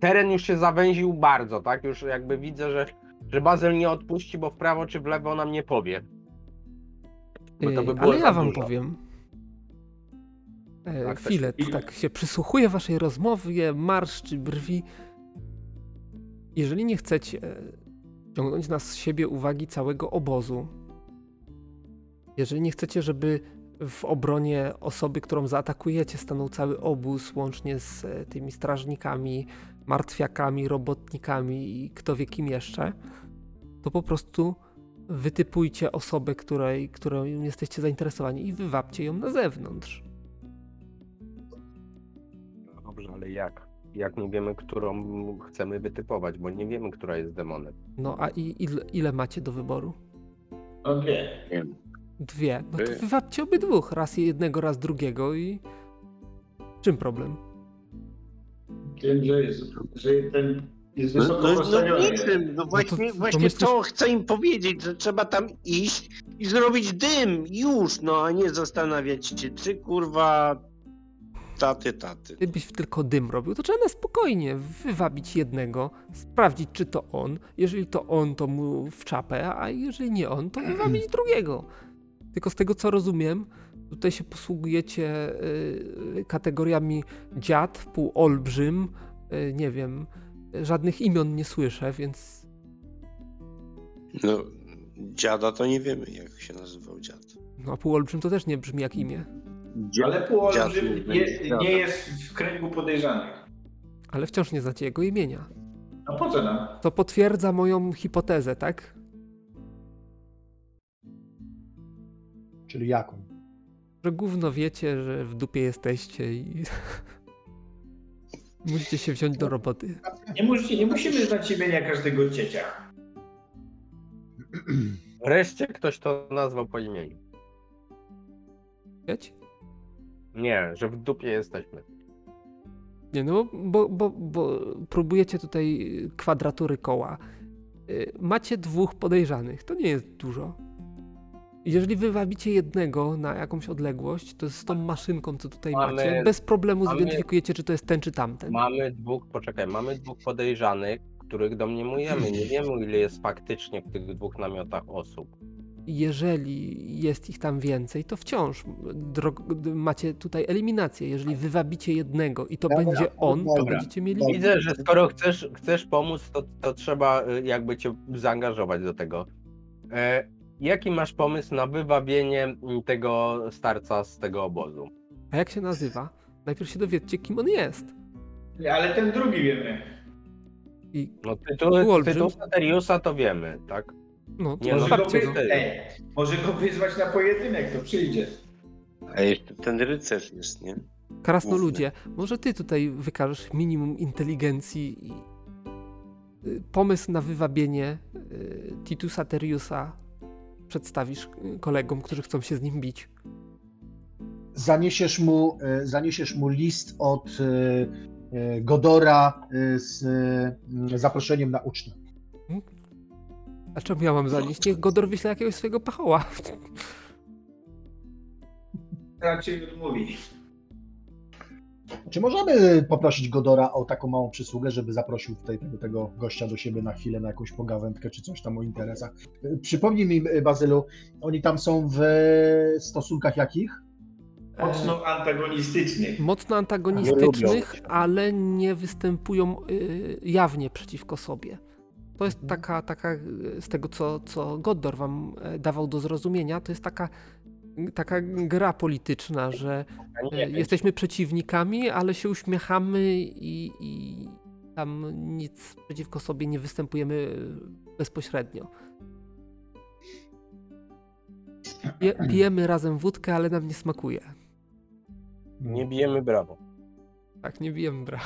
teren już się zawęził bardzo, tak? Już jakby widzę, że, że Bazel nie odpuści, bo w prawo czy w lewo nam nie powie. Bo to by było Ale ja wam dużo. powiem. E, Tak, Filet się- tak się przysłuchuje waszej rozmowie, marszczy brwi. Jeżeli nie chcecie ciągnąć na siebie uwagi całego obozu, jeżeli nie chcecie, żeby w obronie osoby, którą zaatakujecie, stanął cały obóz, łącznie z e, tymi strażnikami, martwiakami, robotnikami i kto wie kim jeszcze, to po prostu wytypujcie osobę, której, którą jesteście zainteresowani i wywabcie ją na zewnątrz. No Dobrze, ale jak? Jak nie wiemy, którą chcemy wytypować, bo nie wiemy, która jest demonem. No a i, ile, ile macie do wyboru? Okej. Dwie. No to wywabcie obydwóch. Raz jednego, raz drugiego i... Czym problem? Wiem, że, jest, że ten jest No, wysoko no, no postawiony. niczym, no właśnie, to właśnie myślisz- to chcę im powiedzieć, że trzeba tam iść i zrobić dym, już, no a nie zastanawiać się, czy kurwa taty, taty. Gdybyś tylko dym robił, to trzeba na spokojnie wywabić jednego, sprawdzić, czy to on. Jeżeli to on, to mu w czapę, a jeżeli nie on, to wywabić drugiego. Tylko z tego, co rozumiem, tutaj się posługujecie y, kategoriami dziad, półolbrzym, y, nie wiem, żadnych imion nie słyszę, więc No, dziada to nie wiemy, jak się nazywał dziad. no, a półolbrzym to też nie brzmi jak imię. Dzia- Ale dziad półolbrzym nie nie, jest w kręgu podejrzanych. Ale wciąż nie znacie jego imienia. A po co nam? To potwierdza moją hipotezę, tak? Czyli jaką? Że gówno wiecie, że w dupie jesteście i musicie się wziąć do roboty. Nie, musi, nie musimy znać imienia każdego ciecia. Wreszcie ktoś to nazwał po imieniu. Wiecie? Nie, że w dupie jesteśmy. Nie, no bo, bo, bo próbujecie tutaj kwadratury koła. Y, Macie dwóch podejrzanych, to nie jest dużo. Jeżeli wywabicie jednego na jakąś odległość, to z tą maszynką, co tutaj Mamy- macie, bez problemu mamy- zidentyfikujecie, czy to jest ten, czy tamten. Mamy dwóch, poczekaj, mamy dwóch podejrzanych, których domniemujemy. Nie wiemy, ile jest faktycznie w tych dwóch namiotach osób. Jeżeli jest ich tam więcej, to wciąż macie tutaj eliminację. Jeżeli wywabicie jednego i to Dobra, będzie on, to dobra. będziecie mieli. Dobra. Widzę, że skoro chcesz, chcesz pomóc, to, to trzeba y, jakby cię zaangażować do tego. E, jaki masz pomysł na wywabienie mm, tego starca z tego obozu? A jak się nazywa? Najpierw się dowiedzcie, kim on jest. Ale ten drugi wiemy. I No tytuł, tytuł Sateriusa to wiemy, tak? No, to Nie, Może go, wy... to- Ej, może go wyzwać na pojedynek, to przyjdzie. A jeszcze ten rycerz jest, nie? Krasnoludzie, może ty tutaj wykażesz minimum inteligencji i y, pomysł na wywabienie y, Titusa Teriusa przedstawisz y, kolegom, którzy chcą się z nim bić. Zaniesiesz mu, zaniesiesz mu list od Godora z zaproszeniem na ucztę. A czemu ja mam zanieść? Niech Godor wyśle jakiegoś swojego pachoła. Raczej mówi. Czy możemy poprosić Godora o taką małą przysługę, żeby zaprosił tutaj tego, tego gościa do siebie na chwilę, na jakąś pogawędkę, czy coś tam o interesach? E, Przypomnij mi, e, Bazylu, oni tam są w stosunkach jakich? Mocno antagonistyczny. Mocno antagonistycznych, ale nie występują y, jawnie przeciwko sobie. To jest Mhm. taka, taka z tego co, co Goddor wam e, dawał do zrozumienia, to jest taka, taka gra polityczna, że e, jesteśmy przeciwnikami, ale się uśmiechamy i, i tam nic przeciwko sobie nie występujemy bezpośrednio. Pije, pijemy razem wódkę, ale nam nie smakuje. nie bijemy brawo. Tak, nie bijemy bra.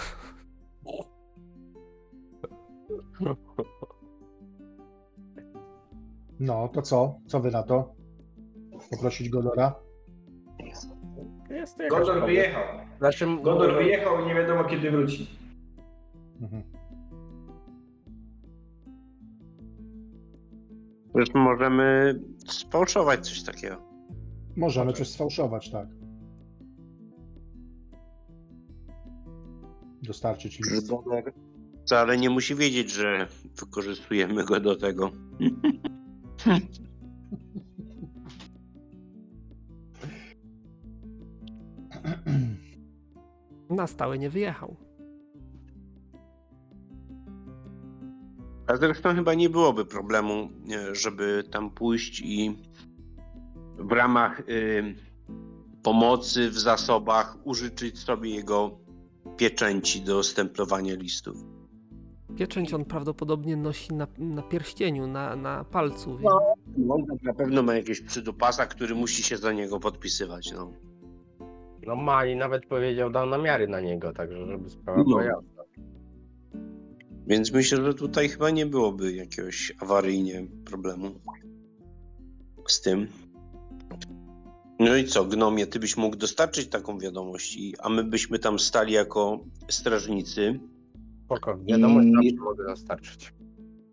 No, to co? Co wy na to? Poprosić Godora? Jest to jakaś pomysł. wyjechał. Znaczy, Godor wyjechał i nie wiadomo kiedy wróci. Mhm. Zresztą możemy sfałszować coś takiego. Możemy coś sfałszować, tak. Dostarczyć list. Godor wcale nie musi wiedzieć, że wykorzystujemy go do tego. Na stałe nie wyjechał. A zresztą chyba nie byłoby problemu, e, żeby tam pójść i w ramach y, pomocy w zasobach użyczyć sobie jego pieczęci do stemplowania listów. Pieczęć on prawdopodobnie nosi na, na pierścieniu, na, na palcu, więc No, On na pewno ma jakieś przydupasa, który musi się za niego podpisywać. No. No ma i nawet powiedział, dał namiary na niego, także żeby sprawa No. była jasna. Więc myślę, że tutaj chyba nie byłoby jakiegoś awaryjnie problemu z tym. No i co, Gnomie, ty byś mógł dostarczyć taką wiadomość, a my byśmy tam stali jako strażnicy, Spoko, wiadomość I- zawsze mogę dostarczyć.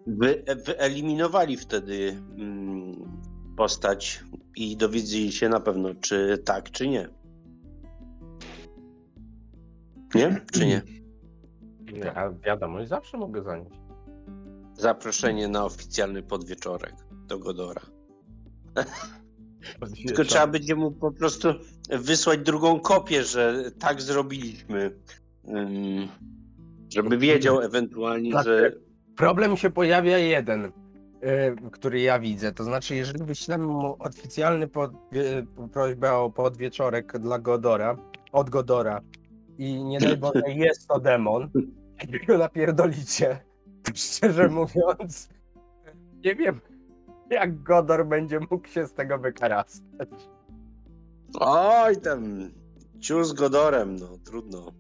wy, wyeliminowali wtedy mm, postać i dowiedzieli się na pewno, czy tak, czy nie. Nie? Czy nie? Nie, a wiadomość zawsze mogę zanieść. Zaproszenie na oficjalny podwieczorek do Godora. Tylko trzeba będzie mu po prostu wysłać drugą kopię, że tak zrobiliśmy. Ym, Żeby wiedział ewentualnie, że. Znaczy- Problem się pojawia jeden, y, który ja widzę. To znaczy, jeżeli wyślemy mu oficjalny podwie, prośbę o podwieczorek dla Godora, od Godora i nie daj Boże jest to demon, i go napierdolicie, to szczerze mówiąc, nie wiem, jak Godor będzie mógł się z tego wykarastać. Oj, tam. Ciur z Godorem, no trudno.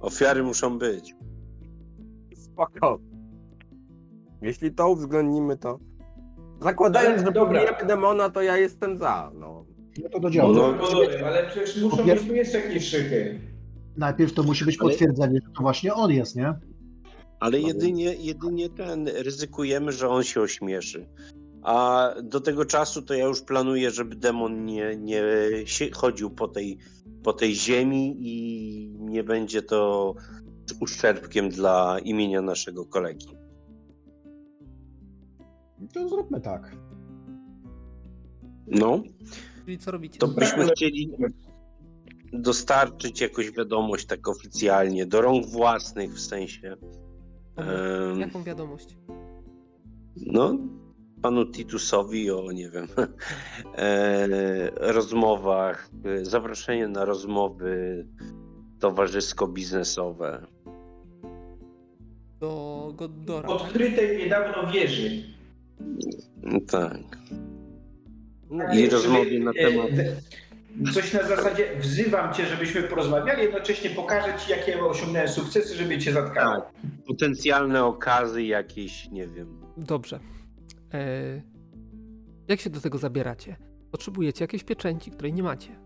Ofiary muszą być. Spoko. Jeśli to uwzględnimy, to zakładając, że Dobra. pobijemy demona, to ja jestem za. No. No to do działu. No, Godorem, ale przecież muszą być tu jeszcze jakieś szychy. Najpierw to musi być Ale- potwierdzenie, że to właśnie on jest, nie? Ale jedynie, jedynie ten ryzykujemy, że on się ośmieszy. A do tego czasu to ja już planuję, żeby demon nie, nie się- chodził po tej, po tej ziemi i nie będzie to uszczerbkiem dla imienia naszego kolegi. To zróbmy tak. No, Czyli co robicie? to byśmy chcieli dostarczyć jakąś wiadomość tak oficjalnie, do rąk własnych w sensie. em, Jaką wiadomość? No, panu Titusowi o, nie wiem, e, rozmowach, e, zaproszenie na rozmowy towarzysko-biznesowe. Do Goddora. Odkrytej niedawno wieży. No Tak. No, I rozmowy na e, temat. Coś na zasadzie wzywam cię, żebyśmy porozmawiali, jednocześnie pokażę ci, jakie osiągnąłem sukcesy, żeby cię zatkało. Tak. Potencjalne okazy jakieś, nie wiem. Dobrze. E, jak się do tego zabieracie? Potrzebujecie jakiejś pieczęci, której nie macie.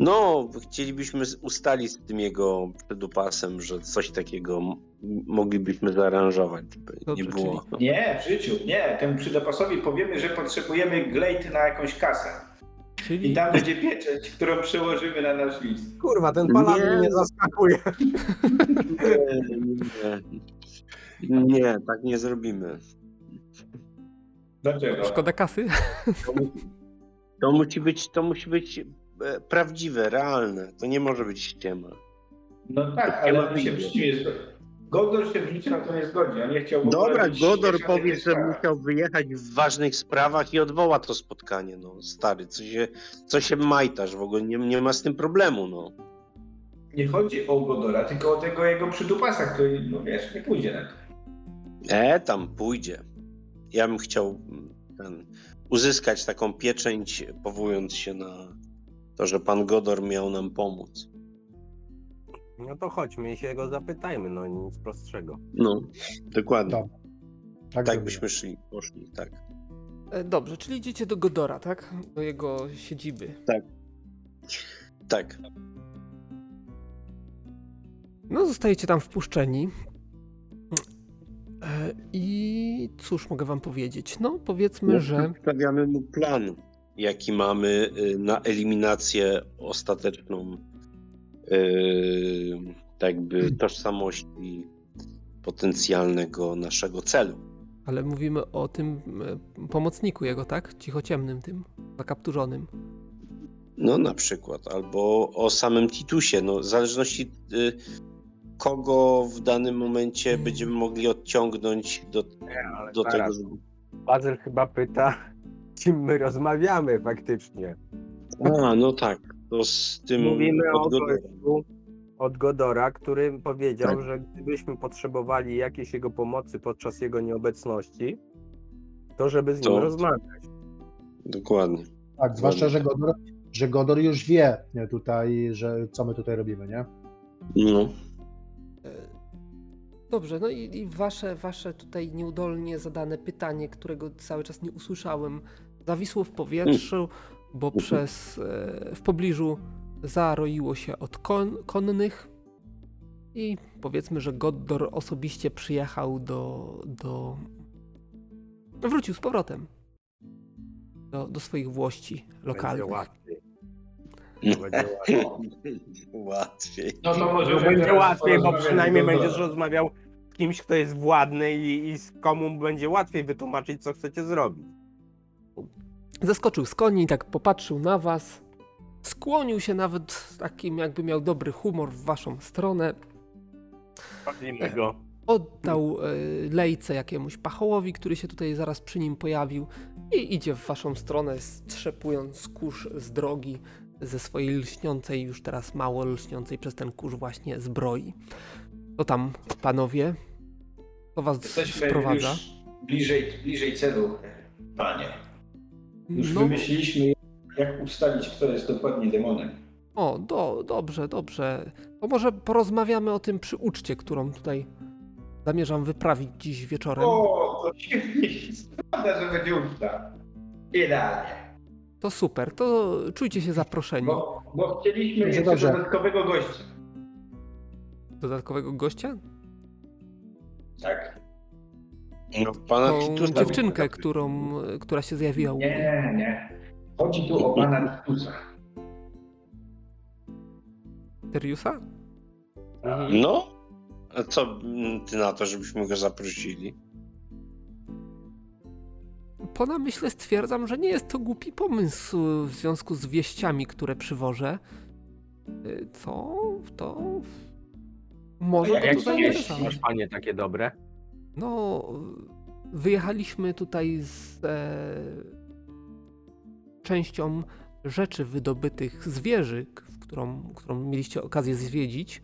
No, chcielibyśmy ustalić z tym jego przedupasem, że coś takiego moglibyśmy zaaranżować, żeby Dobrze, nie było. Nie, w życiu, nie. Temu przydopasowi powiemy, że potrzebujemy glejty na jakąś kasę. I Czyli tam będzie pieczęć, którą przełożymy na nasz list. Kurwa, ten paladin Nie. mnie zaskakuje. Nie, nie, tak nie zrobimy. Dlaczego? szkoda kasy? To, mu- to musi być, to musi być prawdziwe, realne. To nie może być ściema. No tak, ma ale on się zgodzi. Godor się w życiu na to nie zgodzi. On nie chciał Dobra, Godor powie, że musiał wyjechać w ważnych sprawach i odwoła to spotkanie. No, stary, co się, co się majtasz w ogóle? Nie, nie ma z tym problemu, no. Nie chodzi o Godora, tylko o tego jego przydupasa, który, no wiesz, nie pójdzie na to. E, tam pójdzie. Ja bym chciał mm, ten, uzyskać taką pieczęć, powołując się na to, że pan Godor miał nam pomóc. No to chodźmy i się go zapytajmy, no nic prostszego. No, dokładnie. Dobra. Tak, Tak byśmy szli, poszli, tak. E, dobrze, czyli idziecie do Godora, tak? Do jego siedziby. Tak. No, zostajecie tam wpuszczeni. E, I cóż mogę wam powiedzieć? No, powiedzmy, że Przedstawiamy mu plan, jaki mamy y, na eliminację ostateczną y, tak jakby tożsamości potencjalnego naszego celu. Ale mówimy o tym e, pomocniku jego, tak? Cichociemnym tym, zakapturzonym. No na przykład, albo o samym Titusie, no w zależności y, kogo w danym momencie będziemy mogli odciągnąć do, Ale do tego. Bazyl chyba pyta, kim my rozmawiamy faktycznie. A, no tak, to z tym... Mówimy o gościu od Godora, który powiedział, Tak. że gdybyśmy potrzebowali jakiejś jego pomocy podczas jego nieobecności, to żeby z nim To- rozmawiać. Dokładnie. Tak, zwłaszcza, że Godor, że Godor już wie tutaj, że co my tutaj robimy, nie? No. Dobrze, no i, i wasze, wasze tutaj nieudolnie zadane pytanie, którego cały czas nie usłyszałem, zawisło w powietrzu, bo przez e, w pobliżu zaroiło się od kon, konnych i powiedzmy, że Goddor osobiście przyjechał do, do... wrócił z powrotem do, do swoich włości Będzie lokalnych. łatwiej. To będzie łatwiej. Łatwiej. No to może będzie łatwiej, bo przynajmniej będziesz rozmawiał z kimś, kto jest władny i, i z komu będzie łatwiej wytłumaczyć, co chcecie zrobić. Zeskoczył z koni, tak popatrzył na was, skłonił się nawet z takim, jakby miał dobry humor w waszą stronę. Bawimy go. Oddał e, lejce jakiemuś pachołowi, który się tutaj zaraz przy nim pojawił i idzie w waszą stronę, strzepując kurz z drogi ze swojej lśniącej, już teraz mało lśniącej przez ten kurz właśnie zbroi. To tam, panowie, to was Jesteśmy sprowadza. już bliżej, bliżej celu, panie. Już No, wymyśliliśmy, jak ustalić, kto jest dokładnie demonem. o, do, dobrze, dobrze. To może porozmawiamy o tym przy uczcie, którą tutaj zamierzam wyprawić dziś wieczorem. O, to świetnie się składa, że będzie usta. Idealnie. To super, to czujcie się zaproszeni. Bo, bo chcieliśmy jeszcze dobrze. dodatkowego gościa. Dodatkowego gościa? Tak. No, pana Tą Titusa dziewczynkę, którą, która się zjawiła u mnie. Nie, nie. Chodzi tu o pana Titusa. Teriusa? Mhm. No? A co ty na to, żebyśmy go zaprosili? Po namyśle stwierdzam, że nie jest to głupi pomysł w związku z wieściami, które przywożę. Y, Co? To... Może A go jak to to zainteresować. Masz panie takie dobre? No, wyjechaliśmy tutaj z e, częścią rzeczy wydobytych z wieży, którą, którą mieliście okazję zwiedzić.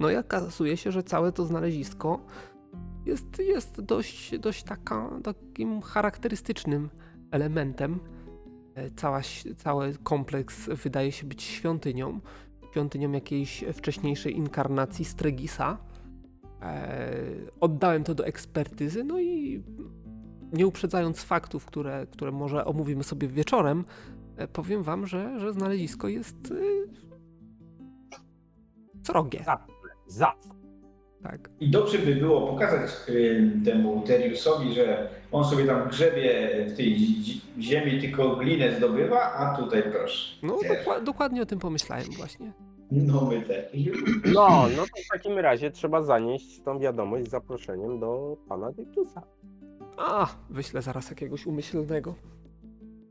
No i okazuje się, że całe to znalezisko jest, jest dość, dość taka, takim charakterystycznym elementem. E, Cała, cały kompleks wydaje się być świątynią. Świątynią jakiejś wcześniejszej inkarnacji Stregisa. E, oddałem to do ekspertyzy, no i nie uprzedzając faktów, które, które może omówimy sobie wieczorem, e, powiem wam, że, że znalezisko jest y, srogie. Zacne. Tak. I dobrze by było pokazać y, temu Teriusowi, że on sobie tam grzebie w tej zi- ziemi, tylko glinę zdobywa, a tutaj proszę. No dokła- dokładnie o tym pomyślałem właśnie. No my też. No, no to w takim razie trzeba zanieść tą wiadomość z zaproszeniem do pana Dyktusa. A, wyślę zaraz jakiegoś umyślnego.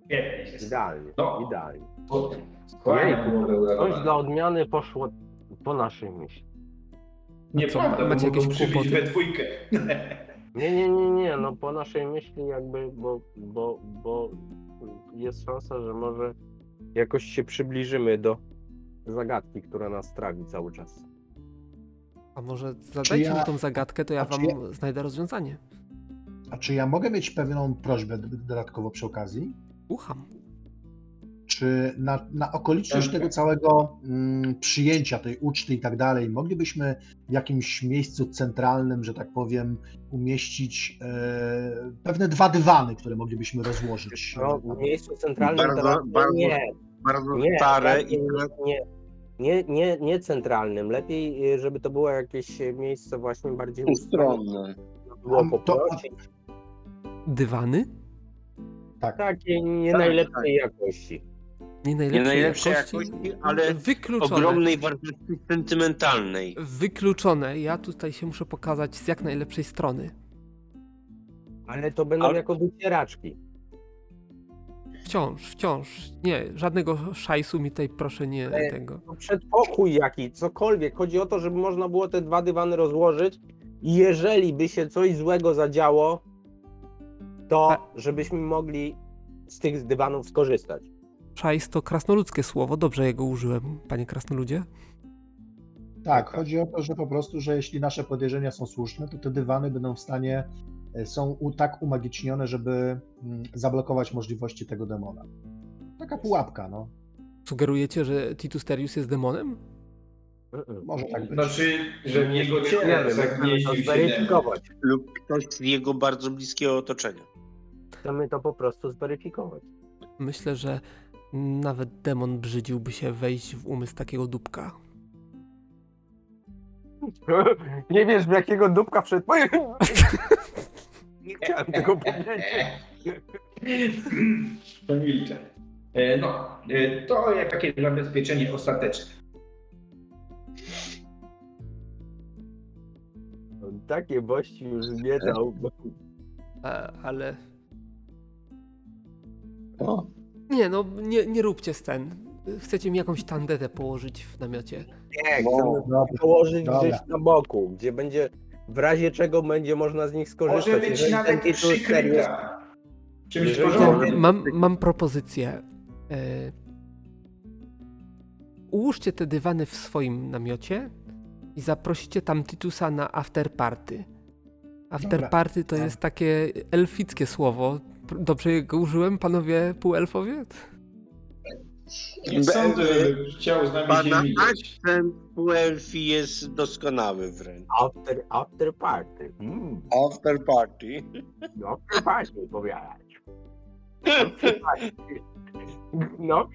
Świetnie się Idealnie, No. idealnie. Coś dla odmiany poszło po naszej myśli. Nieprawda, Co, bo macie jakieś kłopoty? we dwójkę. Nie, nie, nie, nie, no po naszej myśli jakby, bo, bo, bo jest szansa, że może jakoś się przybliżymy do zagadki, która nas trawi cały czas. A może zadajcie ja- mi tą zagadkę, to ja wam ja- znajdę rozwiązanie. A czy ja mogę mieć pewną prośbę dodatkowo przy okazji? Ucham. Czy na, na okoliczność tego całego mm, przyjęcia tej uczty i tak dalej, moglibyśmy w jakimś miejscu centralnym, że tak powiem, umieścić e, pewne dwa dywany, które moglibyśmy rozłożyć? No, w miejscu centralnym Bardzo- teraz bardzo nie, Bardzo nie, stare i nie, nie, nie, nie centralnym. Lepiej, y, żeby to było jakieś miejsce właśnie bardziej ustronne. Było A to- poprosić. Dywany? Takie nie Tak, najlepszej jakości. Nie najlepszej, Nie najlepszej jakości, jakości, ale wykluczone. ogromnej wartości sentymentalnej. Wykluczone. Ja tutaj się muszę pokazać z jak najlepszej strony. Ale to będą Ale- jako wycieraczki. Wciąż, wciąż. Nie, żadnego szajsu mi tutaj proszę nie Ale- tego. No przedpokój jaki, cokolwiek. Chodzi o to, żeby można było te dwa dywany rozłożyć i jeżeli by się coś złego zadziało, to żebyśmy mogli z tych dywanów skorzystać. Szajs to krasnoludzkie słowo, dobrze jego użyłem, panie krasnoludzie. Tak, chodzi o to, że po prostu, że jeśli nasze podejrzenia są słuszne, to te dywany będą w stanie, e, są u, tak umagicznione, żeby mm, zablokować możliwości tego demona. Taka pułapka, no. Sugerujecie, że Titus Terius jest demonem? Może tak być. Znaczy, że w jego Nie ciele wiem, chcemy to zagnieździł się demon. zweryfikować. Lub ktoś z jego bardzo bliskiego otoczenia. Chcemy to po prostu zweryfikować. Myślę, że nawet demon brzydziłby się wejść w umysł takiego dupka. Nie wiesz, w jakiego dupka wszedł. Nie chciałem tego powiedzieć. To milczę. E, No, e, to jak takie zabezpieczenie ostateczne. Takie bości już zwiedzał. Ale O, nie, no nie, nie róbcie scen. Chcecie mi jakąś tandetę położyć w namiocie. Nie, chcemy położyć Dobra. gdzieś na boku, gdzie będzie w razie czego będzie można z nich skorzystać. Może być nawet przykryta. Czymś porządnym. mam, mam propozycję. E, ułóżcie te dywany w swoim namiocie i zaprosicie tam Titusa na afterparty. Afterparty to jest takie elfickie słowo. Dobrze jego użyłem, panowie półelfowie? Nie sądzę, żeby chciał z nami się Pana widzieć. akcent Puelfi jest doskonały wręcz. After, after party. Mm, After party. after party powiadać. After party. No,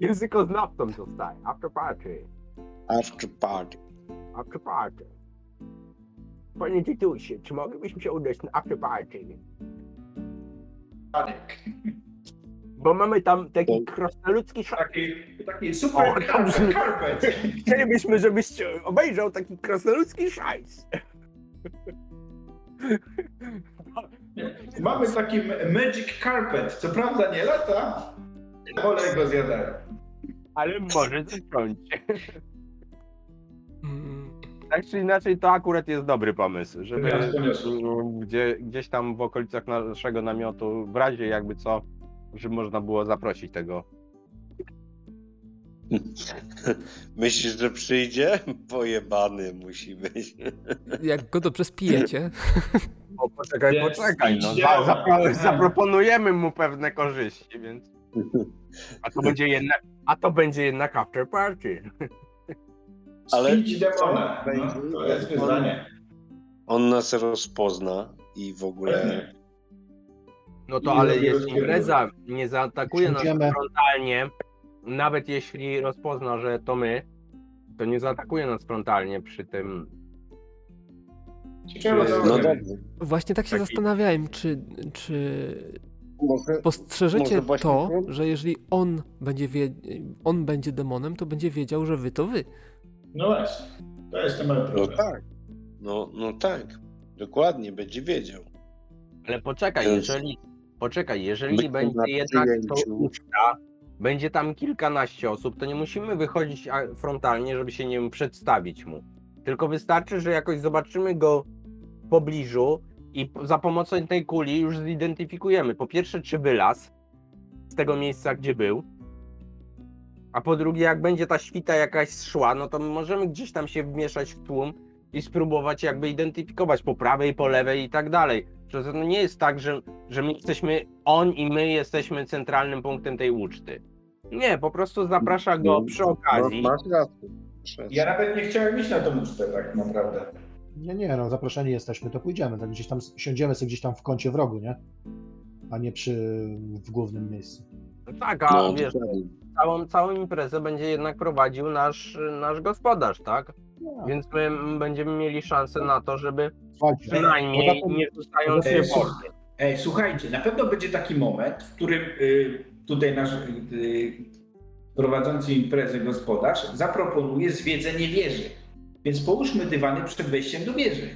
językoznawcą zostaje. After party. After party. After party. Panie Tytusie, czy moglibyśmy się udać na after party? Panek. Bo mamy tam taki krasnoludzki szak. Taki, taki super O, carpet. Chcielibyśmy, żebyś obejrzał taki krasnoludzki szajs. Mamy taki ma- magic carpet. Co prawda nie lata, ale go zjadają. Ale może zacząć. Mm, Tak czy inaczej, to akurat jest dobry pomysł, żeby gdzie, gdzieś tam w okolicach naszego namiotu, w razie jakby co, żeby można było zaprosić tego. Myślisz, że przyjdzie? Pojebany musi być. Jak go dobrze spijecie, O, poczekaj, poczekaj, no, za, zapro, zaproponujemy mu pewne korzyści, więc... A to będzie jednak, a to będzie jednak after party. Ale Spić demona. No, to jest wyzwanie. On nas rozpozna i w ogóle. No to ale rozpierdol. impreza, nie zaatakuje nas frontalnie, nawet jeśli rozpozna, że to my, to nie zaatakuje nas frontalnie przy tym. No dobrze. właśnie tak się Taki- zastanawiałem, czy, czy Może, postrzeżecie Może właśnie to, to? że jeżeli on będzie, wie, on będzie demonem, to będzie wiedział, że wy to wy. No właśnie. To jest ten mały no problem. tak. No, no tak. Dokładnie, będzie wiedział. Ale poczekaj, Więc- jeżeli. Poczekaj, jeżeli będzie na jednak to uczta, będzie tam kilkanaście osób, to nie musimy wychodzić frontalnie, żeby się nie wiem, przedstawić mu. Tylko wystarczy, że jakoś zobaczymy go w pobliżu i za pomocą tej kuli już zidentyfikujemy. Po pierwsze, czy wylazł z tego miejsca, gdzie był. A po drugie, jak będzie ta świta jakaś szła, no to możemy gdzieś tam się wmieszać w tłum i spróbować jakby identyfikować po prawej, po lewej i tak dalej. Że to nie jest tak, że, że my jesteśmy, on i my jesteśmy centralnym punktem tej uczty. Nie, po prostu zaprasza go przy okazji. No, masz rację. Ja nawet nie chciałem iść na tą ucztę tak naprawdę. Nie, nie, no zaproszeni jesteśmy, to pójdziemy. Tak gdzieś tam siądziemy sobie gdzieś tam w kącie w rogu, nie? A nie przy w głównym miejscu. Tak, a No, wiesz, całą, całą imprezę będzie jednak prowadził nasz, nasz gospodarz, tak? No, Więc my będziemy mieli szansę na to, żeby Słuchajcie, przynajmniej poza tym- nie poza się tym-. Ej, słuchajcie, na pewno będzie taki moment, w którym y, tutaj nasz y, prowadzący imprezę gospodarz zaproponuje zwiedzenie wieży. Więc połóżmy dywany przed wejściem do wieży.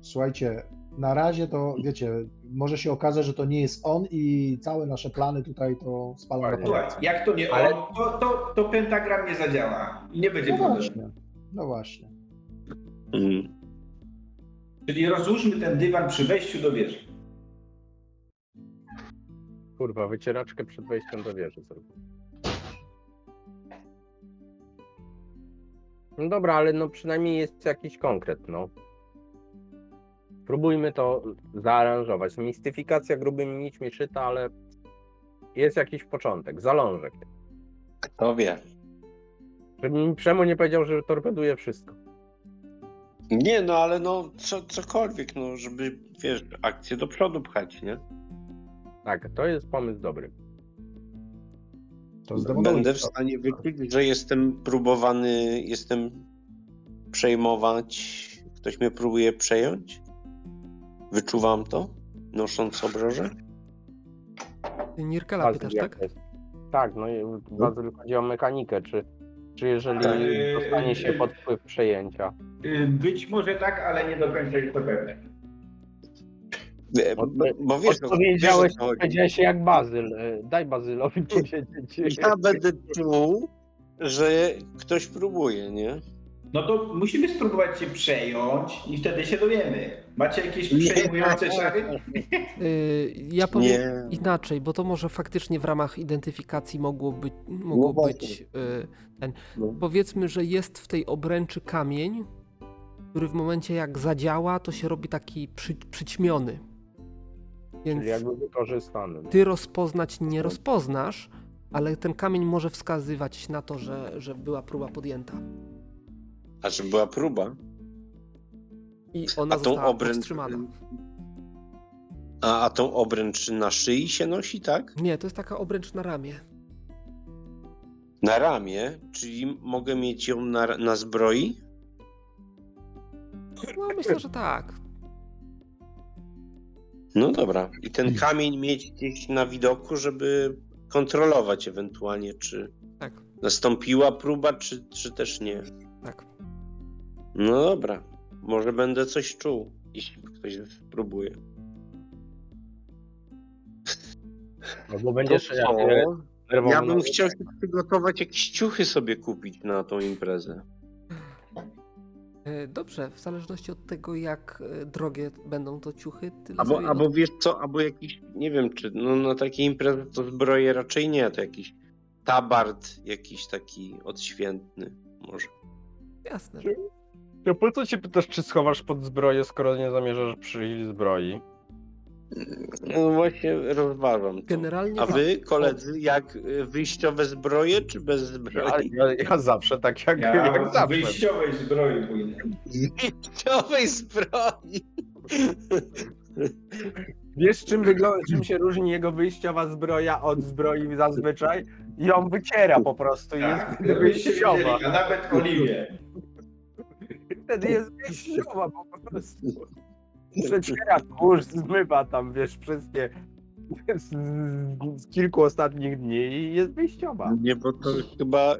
Słuchajcie, na razie to wiecie, może się okazać, że to nie jest on i całe nasze plany tutaj to spalą na. Słuchaj, jak to nie Ale- on, to, to, to pentagram nie zadziała i nie będzie No problemu. właśnie, no właśnie. Mm. Czyli rozłóżmy ten dywan przy wejściu do wieży. Kurwa, wycieraczkę przed wejściem do wieży zrobię. No dobra, ale no przynajmniej jest jakiś konkret, no. Próbujmy to zaaranżować. Mistyfikacja grubymi nićmi szyta, ale jest jakiś początek, zalążek. Kto wie? Żeby mi Przemo nie powiedział, że torpeduje wszystko. Nie, no ale no co, cokolwiek, no żeby, wiesz, akcję do przodu pchać, nie? Tak, to jest pomysł dobry. Będę w stanie wyczuć, że jestem próbowany, jestem przejmować. Ktoś mnie próbuje przejąć? Wyczuwam to, nosząc obroże? Nirkala pytasz, tak? Tak, no i Bazyl chodzi o mechanikę, czy, czy jeżeli Tak. dostanie się pod wpływ przejęcia. Y, Być może tak, ale nie do końca jest to pewne. Bo, bo wiesz, no, Odpowiedziałeś, wiesz, o co chodzi. powiedziałeś jak Bazyl. Daj Bazylowi powiedzieć. Ja będę czuł, że ktoś próbuje, nie? No to musimy spróbować się przejąć i wtedy się dowiemy. Macie jakieś przejmujące czary? Y, ja powiem Nie. inaczej, bo to może faktycznie w ramach identyfikacji mogło być, mogło właśnie. być y, ten. No. Powiedzmy, że jest w tej obręczy kamień, który w momencie jak zadziała, to się robi taki przy, przyćmiony. Więc Czyli jakby wykorzystany. ty rozpoznać nie rozpoznasz, ale ten kamień może wskazywać na to, że, że była próba podjęta. A czy była próba? I ona A tą została obręcz. powstrzymana. A, a tą obręcz na szyi się nosi, tak? Nie, to jest taka obręcz na ramię. Na ramię, czyli mogę mieć ją na, na zbroi? No myślę, że tak. No dobra. I ten kamień mieć gdzieś na widoku, żeby kontrolować ewentualnie, czy Tak, nastąpiła próba, czy, czy też nie. No dobra. Może będę coś czuł, jeśli ktoś spróbuje. No bo będziesz To co? Ja bym chciał się przygotować, jakieś ciuchy sobie kupić na tą imprezę. E, Dobrze, w zależności od tego, jak e, drogie będą to ciuchy, tyle Albo, sobie albo wiesz co, albo jakiś, nie wiem, czy no, na takiej imprezy to zbroje raczej nie, to jakiś tabard jakiś taki odświętny może. Jasne. To po co się pytasz, czy schowasz pod zbroję, skoro nie zamierzasz przyjść zbroi? No właśnie rozważam to. Generalnie A tak. wy, koledzy, jak y, wyjściowe zbroje, czy bez Ja, zbroi? ja, ja zawsze tak jak, Ja jak zawsze. wyjściowej zbroi pójdę. Wyjściowej zbroi! Wiesz czym wygląda, czym się różni jego wyjściowa zbroja od zbroi zazwyczaj? I on wyciera po prostu Tak, jest wyjściowa. wiedzieli, a nawet Oliwię. Wtedy jest wyjściowa po prostu. Przeciera kurz, zmywa tam, wiesz, wszystkie z, z kilku ostatnich dni i jest wyjściowa. Nie, bo to chyba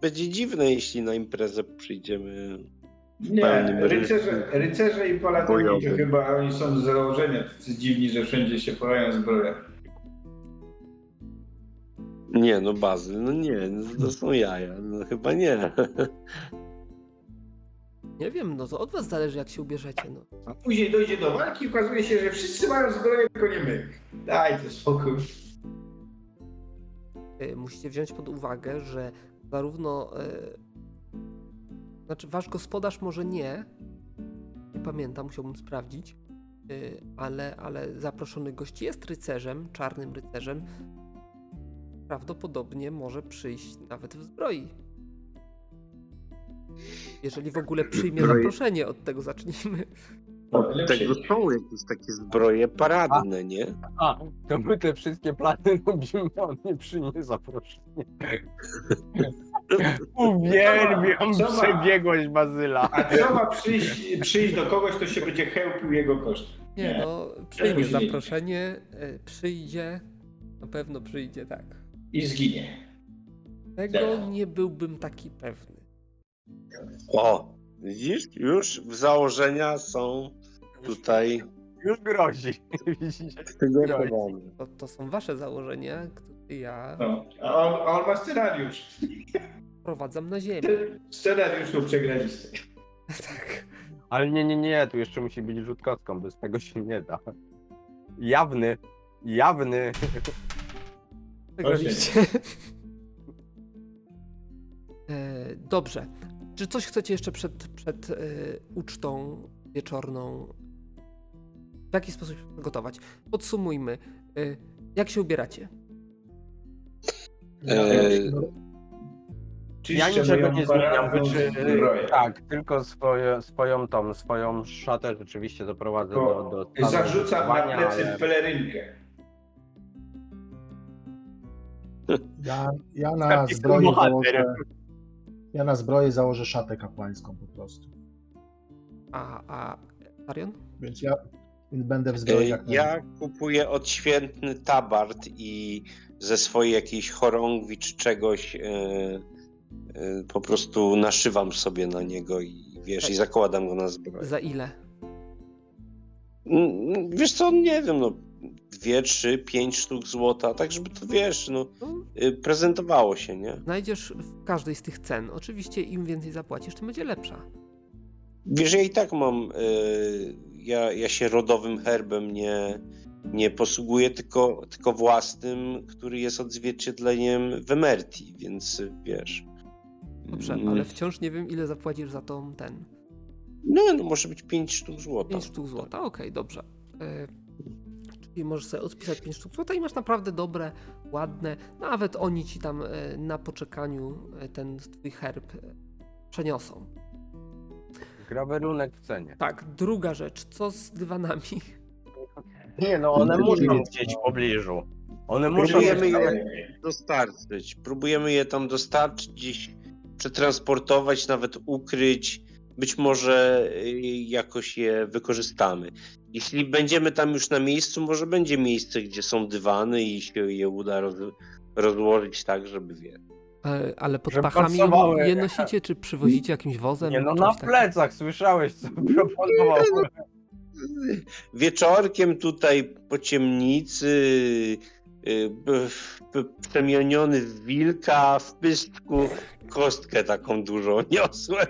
będzie dziwne, jeśli na imprezę przyjdziemy. Nie, rycerze, rycerze i paladyni to chyba oni są z założenia tacy dziwni, że wszędzie się pojawiają zbroje. Nie, no Bazyl, no nie, no to są jaja, no chyba nie. Nie wiem, no to od was zależy, jak się ubierzecie. No. A później dojdzie do walki i okazuje się, że wszyscy mają zbroję, tylko nie my. Dajcie spokój. E, Musicie wziąć pod uwagę, że zarówno. e, Znaczy, wasz gospodarz może nie. Nie pamiętam, musiałbym sprawdzić. e, Ale, ale zaproszony gość jest rycerzem, czarnym rycerzem. Prawdopodobnie może przyjść nawet w zbroi. Jeżeli w ogóle przyjmie zaproszenie, od tego zacznijmy. No, Od lepsze tego nie. są jakieś takie zbroje paradne, nie? A, to my te wszystkie plany robimy, a on nie przyjmie zaproszenia. Uwielbiam ma- przebiegłość Bazyla. A co ma przyjść, przyjść do kogoś, to się będzie chełpił jego koszt. Nie, Nie. no, przyjmie zaproszenie, e, przyjdzie, na pewno przyjdzie, tak. I zginie. Tego Tak. nie byłbym taki pewny. O, widzisz, już w założenia są tutaj Już grozi. Przygotowane. To, to są wasze założenia, które ja No. A, on, a on ma scenariusz. wprowadzam na ziemię. Scenariuszu przegralisty. Tak. Ale nie, nie, nie, tu jeszcze musi być rzut kostką, bez tego się nie da. Jawny, jawny. Wygraliście. E, Dobrze. Czy coś chcecie jeszcze przed, przed e, ucztą wieczorną? W jaki sposób się przygotować? Podsumujmy. E, Jak się ubieracie? Eee, Ja niczego nie zmieniam, wyczy... zbroję. tak, tylko swoje, swoją tą, swoją szatę rzeczywiście doprowadzę do, do stanu Zarzucam na plecy ale- pelerynkę. Ja, ja na bohater. założę. Ja na zbroję założę szatę kapłańską po prostu. A, a Arion? Więc ja będę w zbroi e, jak ja kupuję odświętny tabard i ze swojej jakiejś chorągwi czy czegoś e, e, po prostu naszywam sobie na niego i wiesz, i zakładam go na zbroję. Za ile? Mm, Wiesz co, nie wiem, no dwie, trzy, pięć sztuk złota, tak żeby to wiesz, no No, y, prezentowało się, nie? znajdziesz w każdej z tych cen. Oczywiście im więcej zapłacisz, tym będzie lepsza. Wiesz, ja i tak mam, y, ja, ja się rodowym herbem nie, nie posługuję, tylko, tylko własnym, który jest odzwierciedleniem Wemerti, więc wiesz. Dobrze, Mm, ale wciąż nie wiem, ile zapłacisz za tą ten. No, no może być pięć sztuk złota. 5 sztuk złota, okej, dobrze. E, czyli możesz sobie odpisać 5 sztuk złota i masz naprawdę dobre, ładne. Nawet oni ci tam e, na poczekaniu e, ten twój herb e, przeniosą. Grawerunek w cenie. Tak, druga rzecz, co z dywanami? Nie no, one muszą gdzieś w pobliżu. One muszą Próbujemy być je dostarczyć. Próbujemy je tam dostarczyć, gdzieś przetransportować, nawet ukryć. Być może y, jakoś je wykorzystamy. Jeśli będziemy tam już na miejscu, może będzie miejsce, gdzie są dywany i się je uda roz, rozłożyć tak, żeby wie. E, Ale pod pachami je nosicie, czy przywozicie jakimś wozem? Nie no, na takim? plecach, słyszałeś co proponował. Wieczorkiem tutaj po ciemnicy, y, przemieniony w wilka w pystku, kostkę taką dużą niosłem.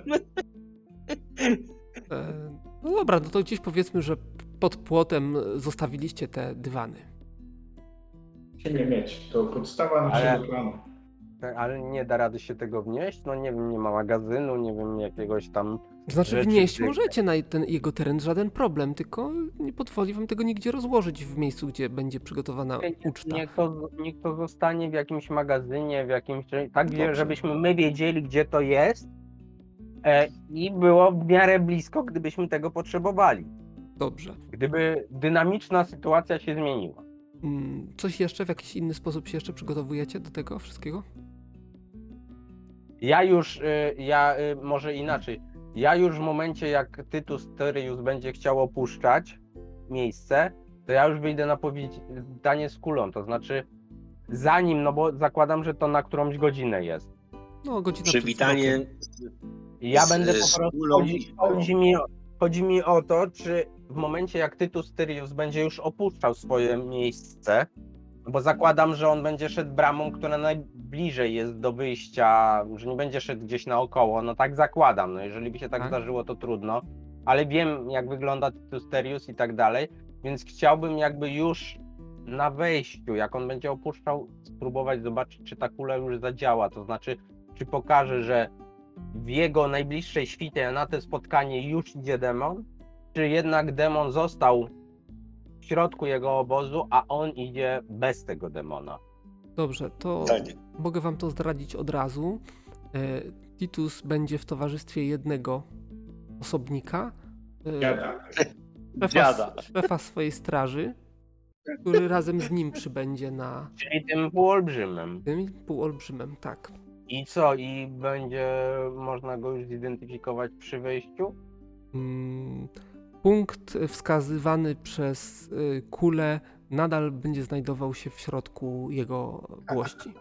E, No dobra, no to gdzieś powiedzmy, że pod płotem zostawiliście te dywany. Się nie mieć. To podstawa naszego planu. Tak, Ale nie da rady się tego wnieść, no nie wiem, nie ma magazynu, nie wiem, jakiegoś tam... Znaczy Rzeczy wnieść możecie na ten jego teren, żaden problem, tylko nie pozwoli wam tego nigdzie rozłożyć w miejscu, gdzie będzie przygotowana uczta. Niech to, niech to zostanie w jakimś magazynie, w jakimś... Tak, Dobrze. żebyśmy my wiedzieli, gdzie to jest i było w miarę blisko, gdybyśmy tego potrzebowali. Dobrze. Gdyby dynamiczna sytuacja się zmieniła. Mm, Coś jeszcze, w jakiś inny sposób się jeszcze przygotowujecie do tego wszystkiego? Ja już, y, ja y, może inaczej. Ja już w momencie, jak Tytus Tyrius będzie chciał opuszczać miejsce, to ja już wyjdę na powitanie z kulą. To znaczy, zanim, no bo zakładam, że to na którąś godzinę jest. No, godzina Przywitanie ja Z- będę po prostu. Chodzi, chodzi, mi, o- chodzi mi o to, czy w momencie, jak Tytus Tyrius będzie już opuszczał swoje miejsce, bo zakładam, że on będzie szedł bramą, która najbliżej jest do wyjścia, że nie będzie szedł gdzieś naokoło, no tak zakładam, no jeżeli by się tak Tak. zdarzyło, to trudno, ale wiem jak wygląda Tytus Tyrius i tak dalej, więc chciałbym jakby już na wejściu, jak on będzie opuszczał, spróbować zobaczyć, czy ta kula już zadziała, to znaczy, czy pokaże, że w jego najbliższej świcie na to spotkanie już idzie demon, czy jednak demon został w środku jego obozu, a on idzie bez tego demona. Dobrze, to Tak. mogę wam to zdradzić od razu. E, Titus będzie w towarzystwie jednego osobnika, e, Dziada. szefa, Dziada. szefa swojej straży, który razem z nim przybędzie na Czyli tym półolbrzymem. tym półolbrzymem, tak. I co? I będzie można go już zidentyfikować przy wejściu? Mm, Punkt wskazywany przez y, kulę nadal będzie znajdował się w środku jego płości.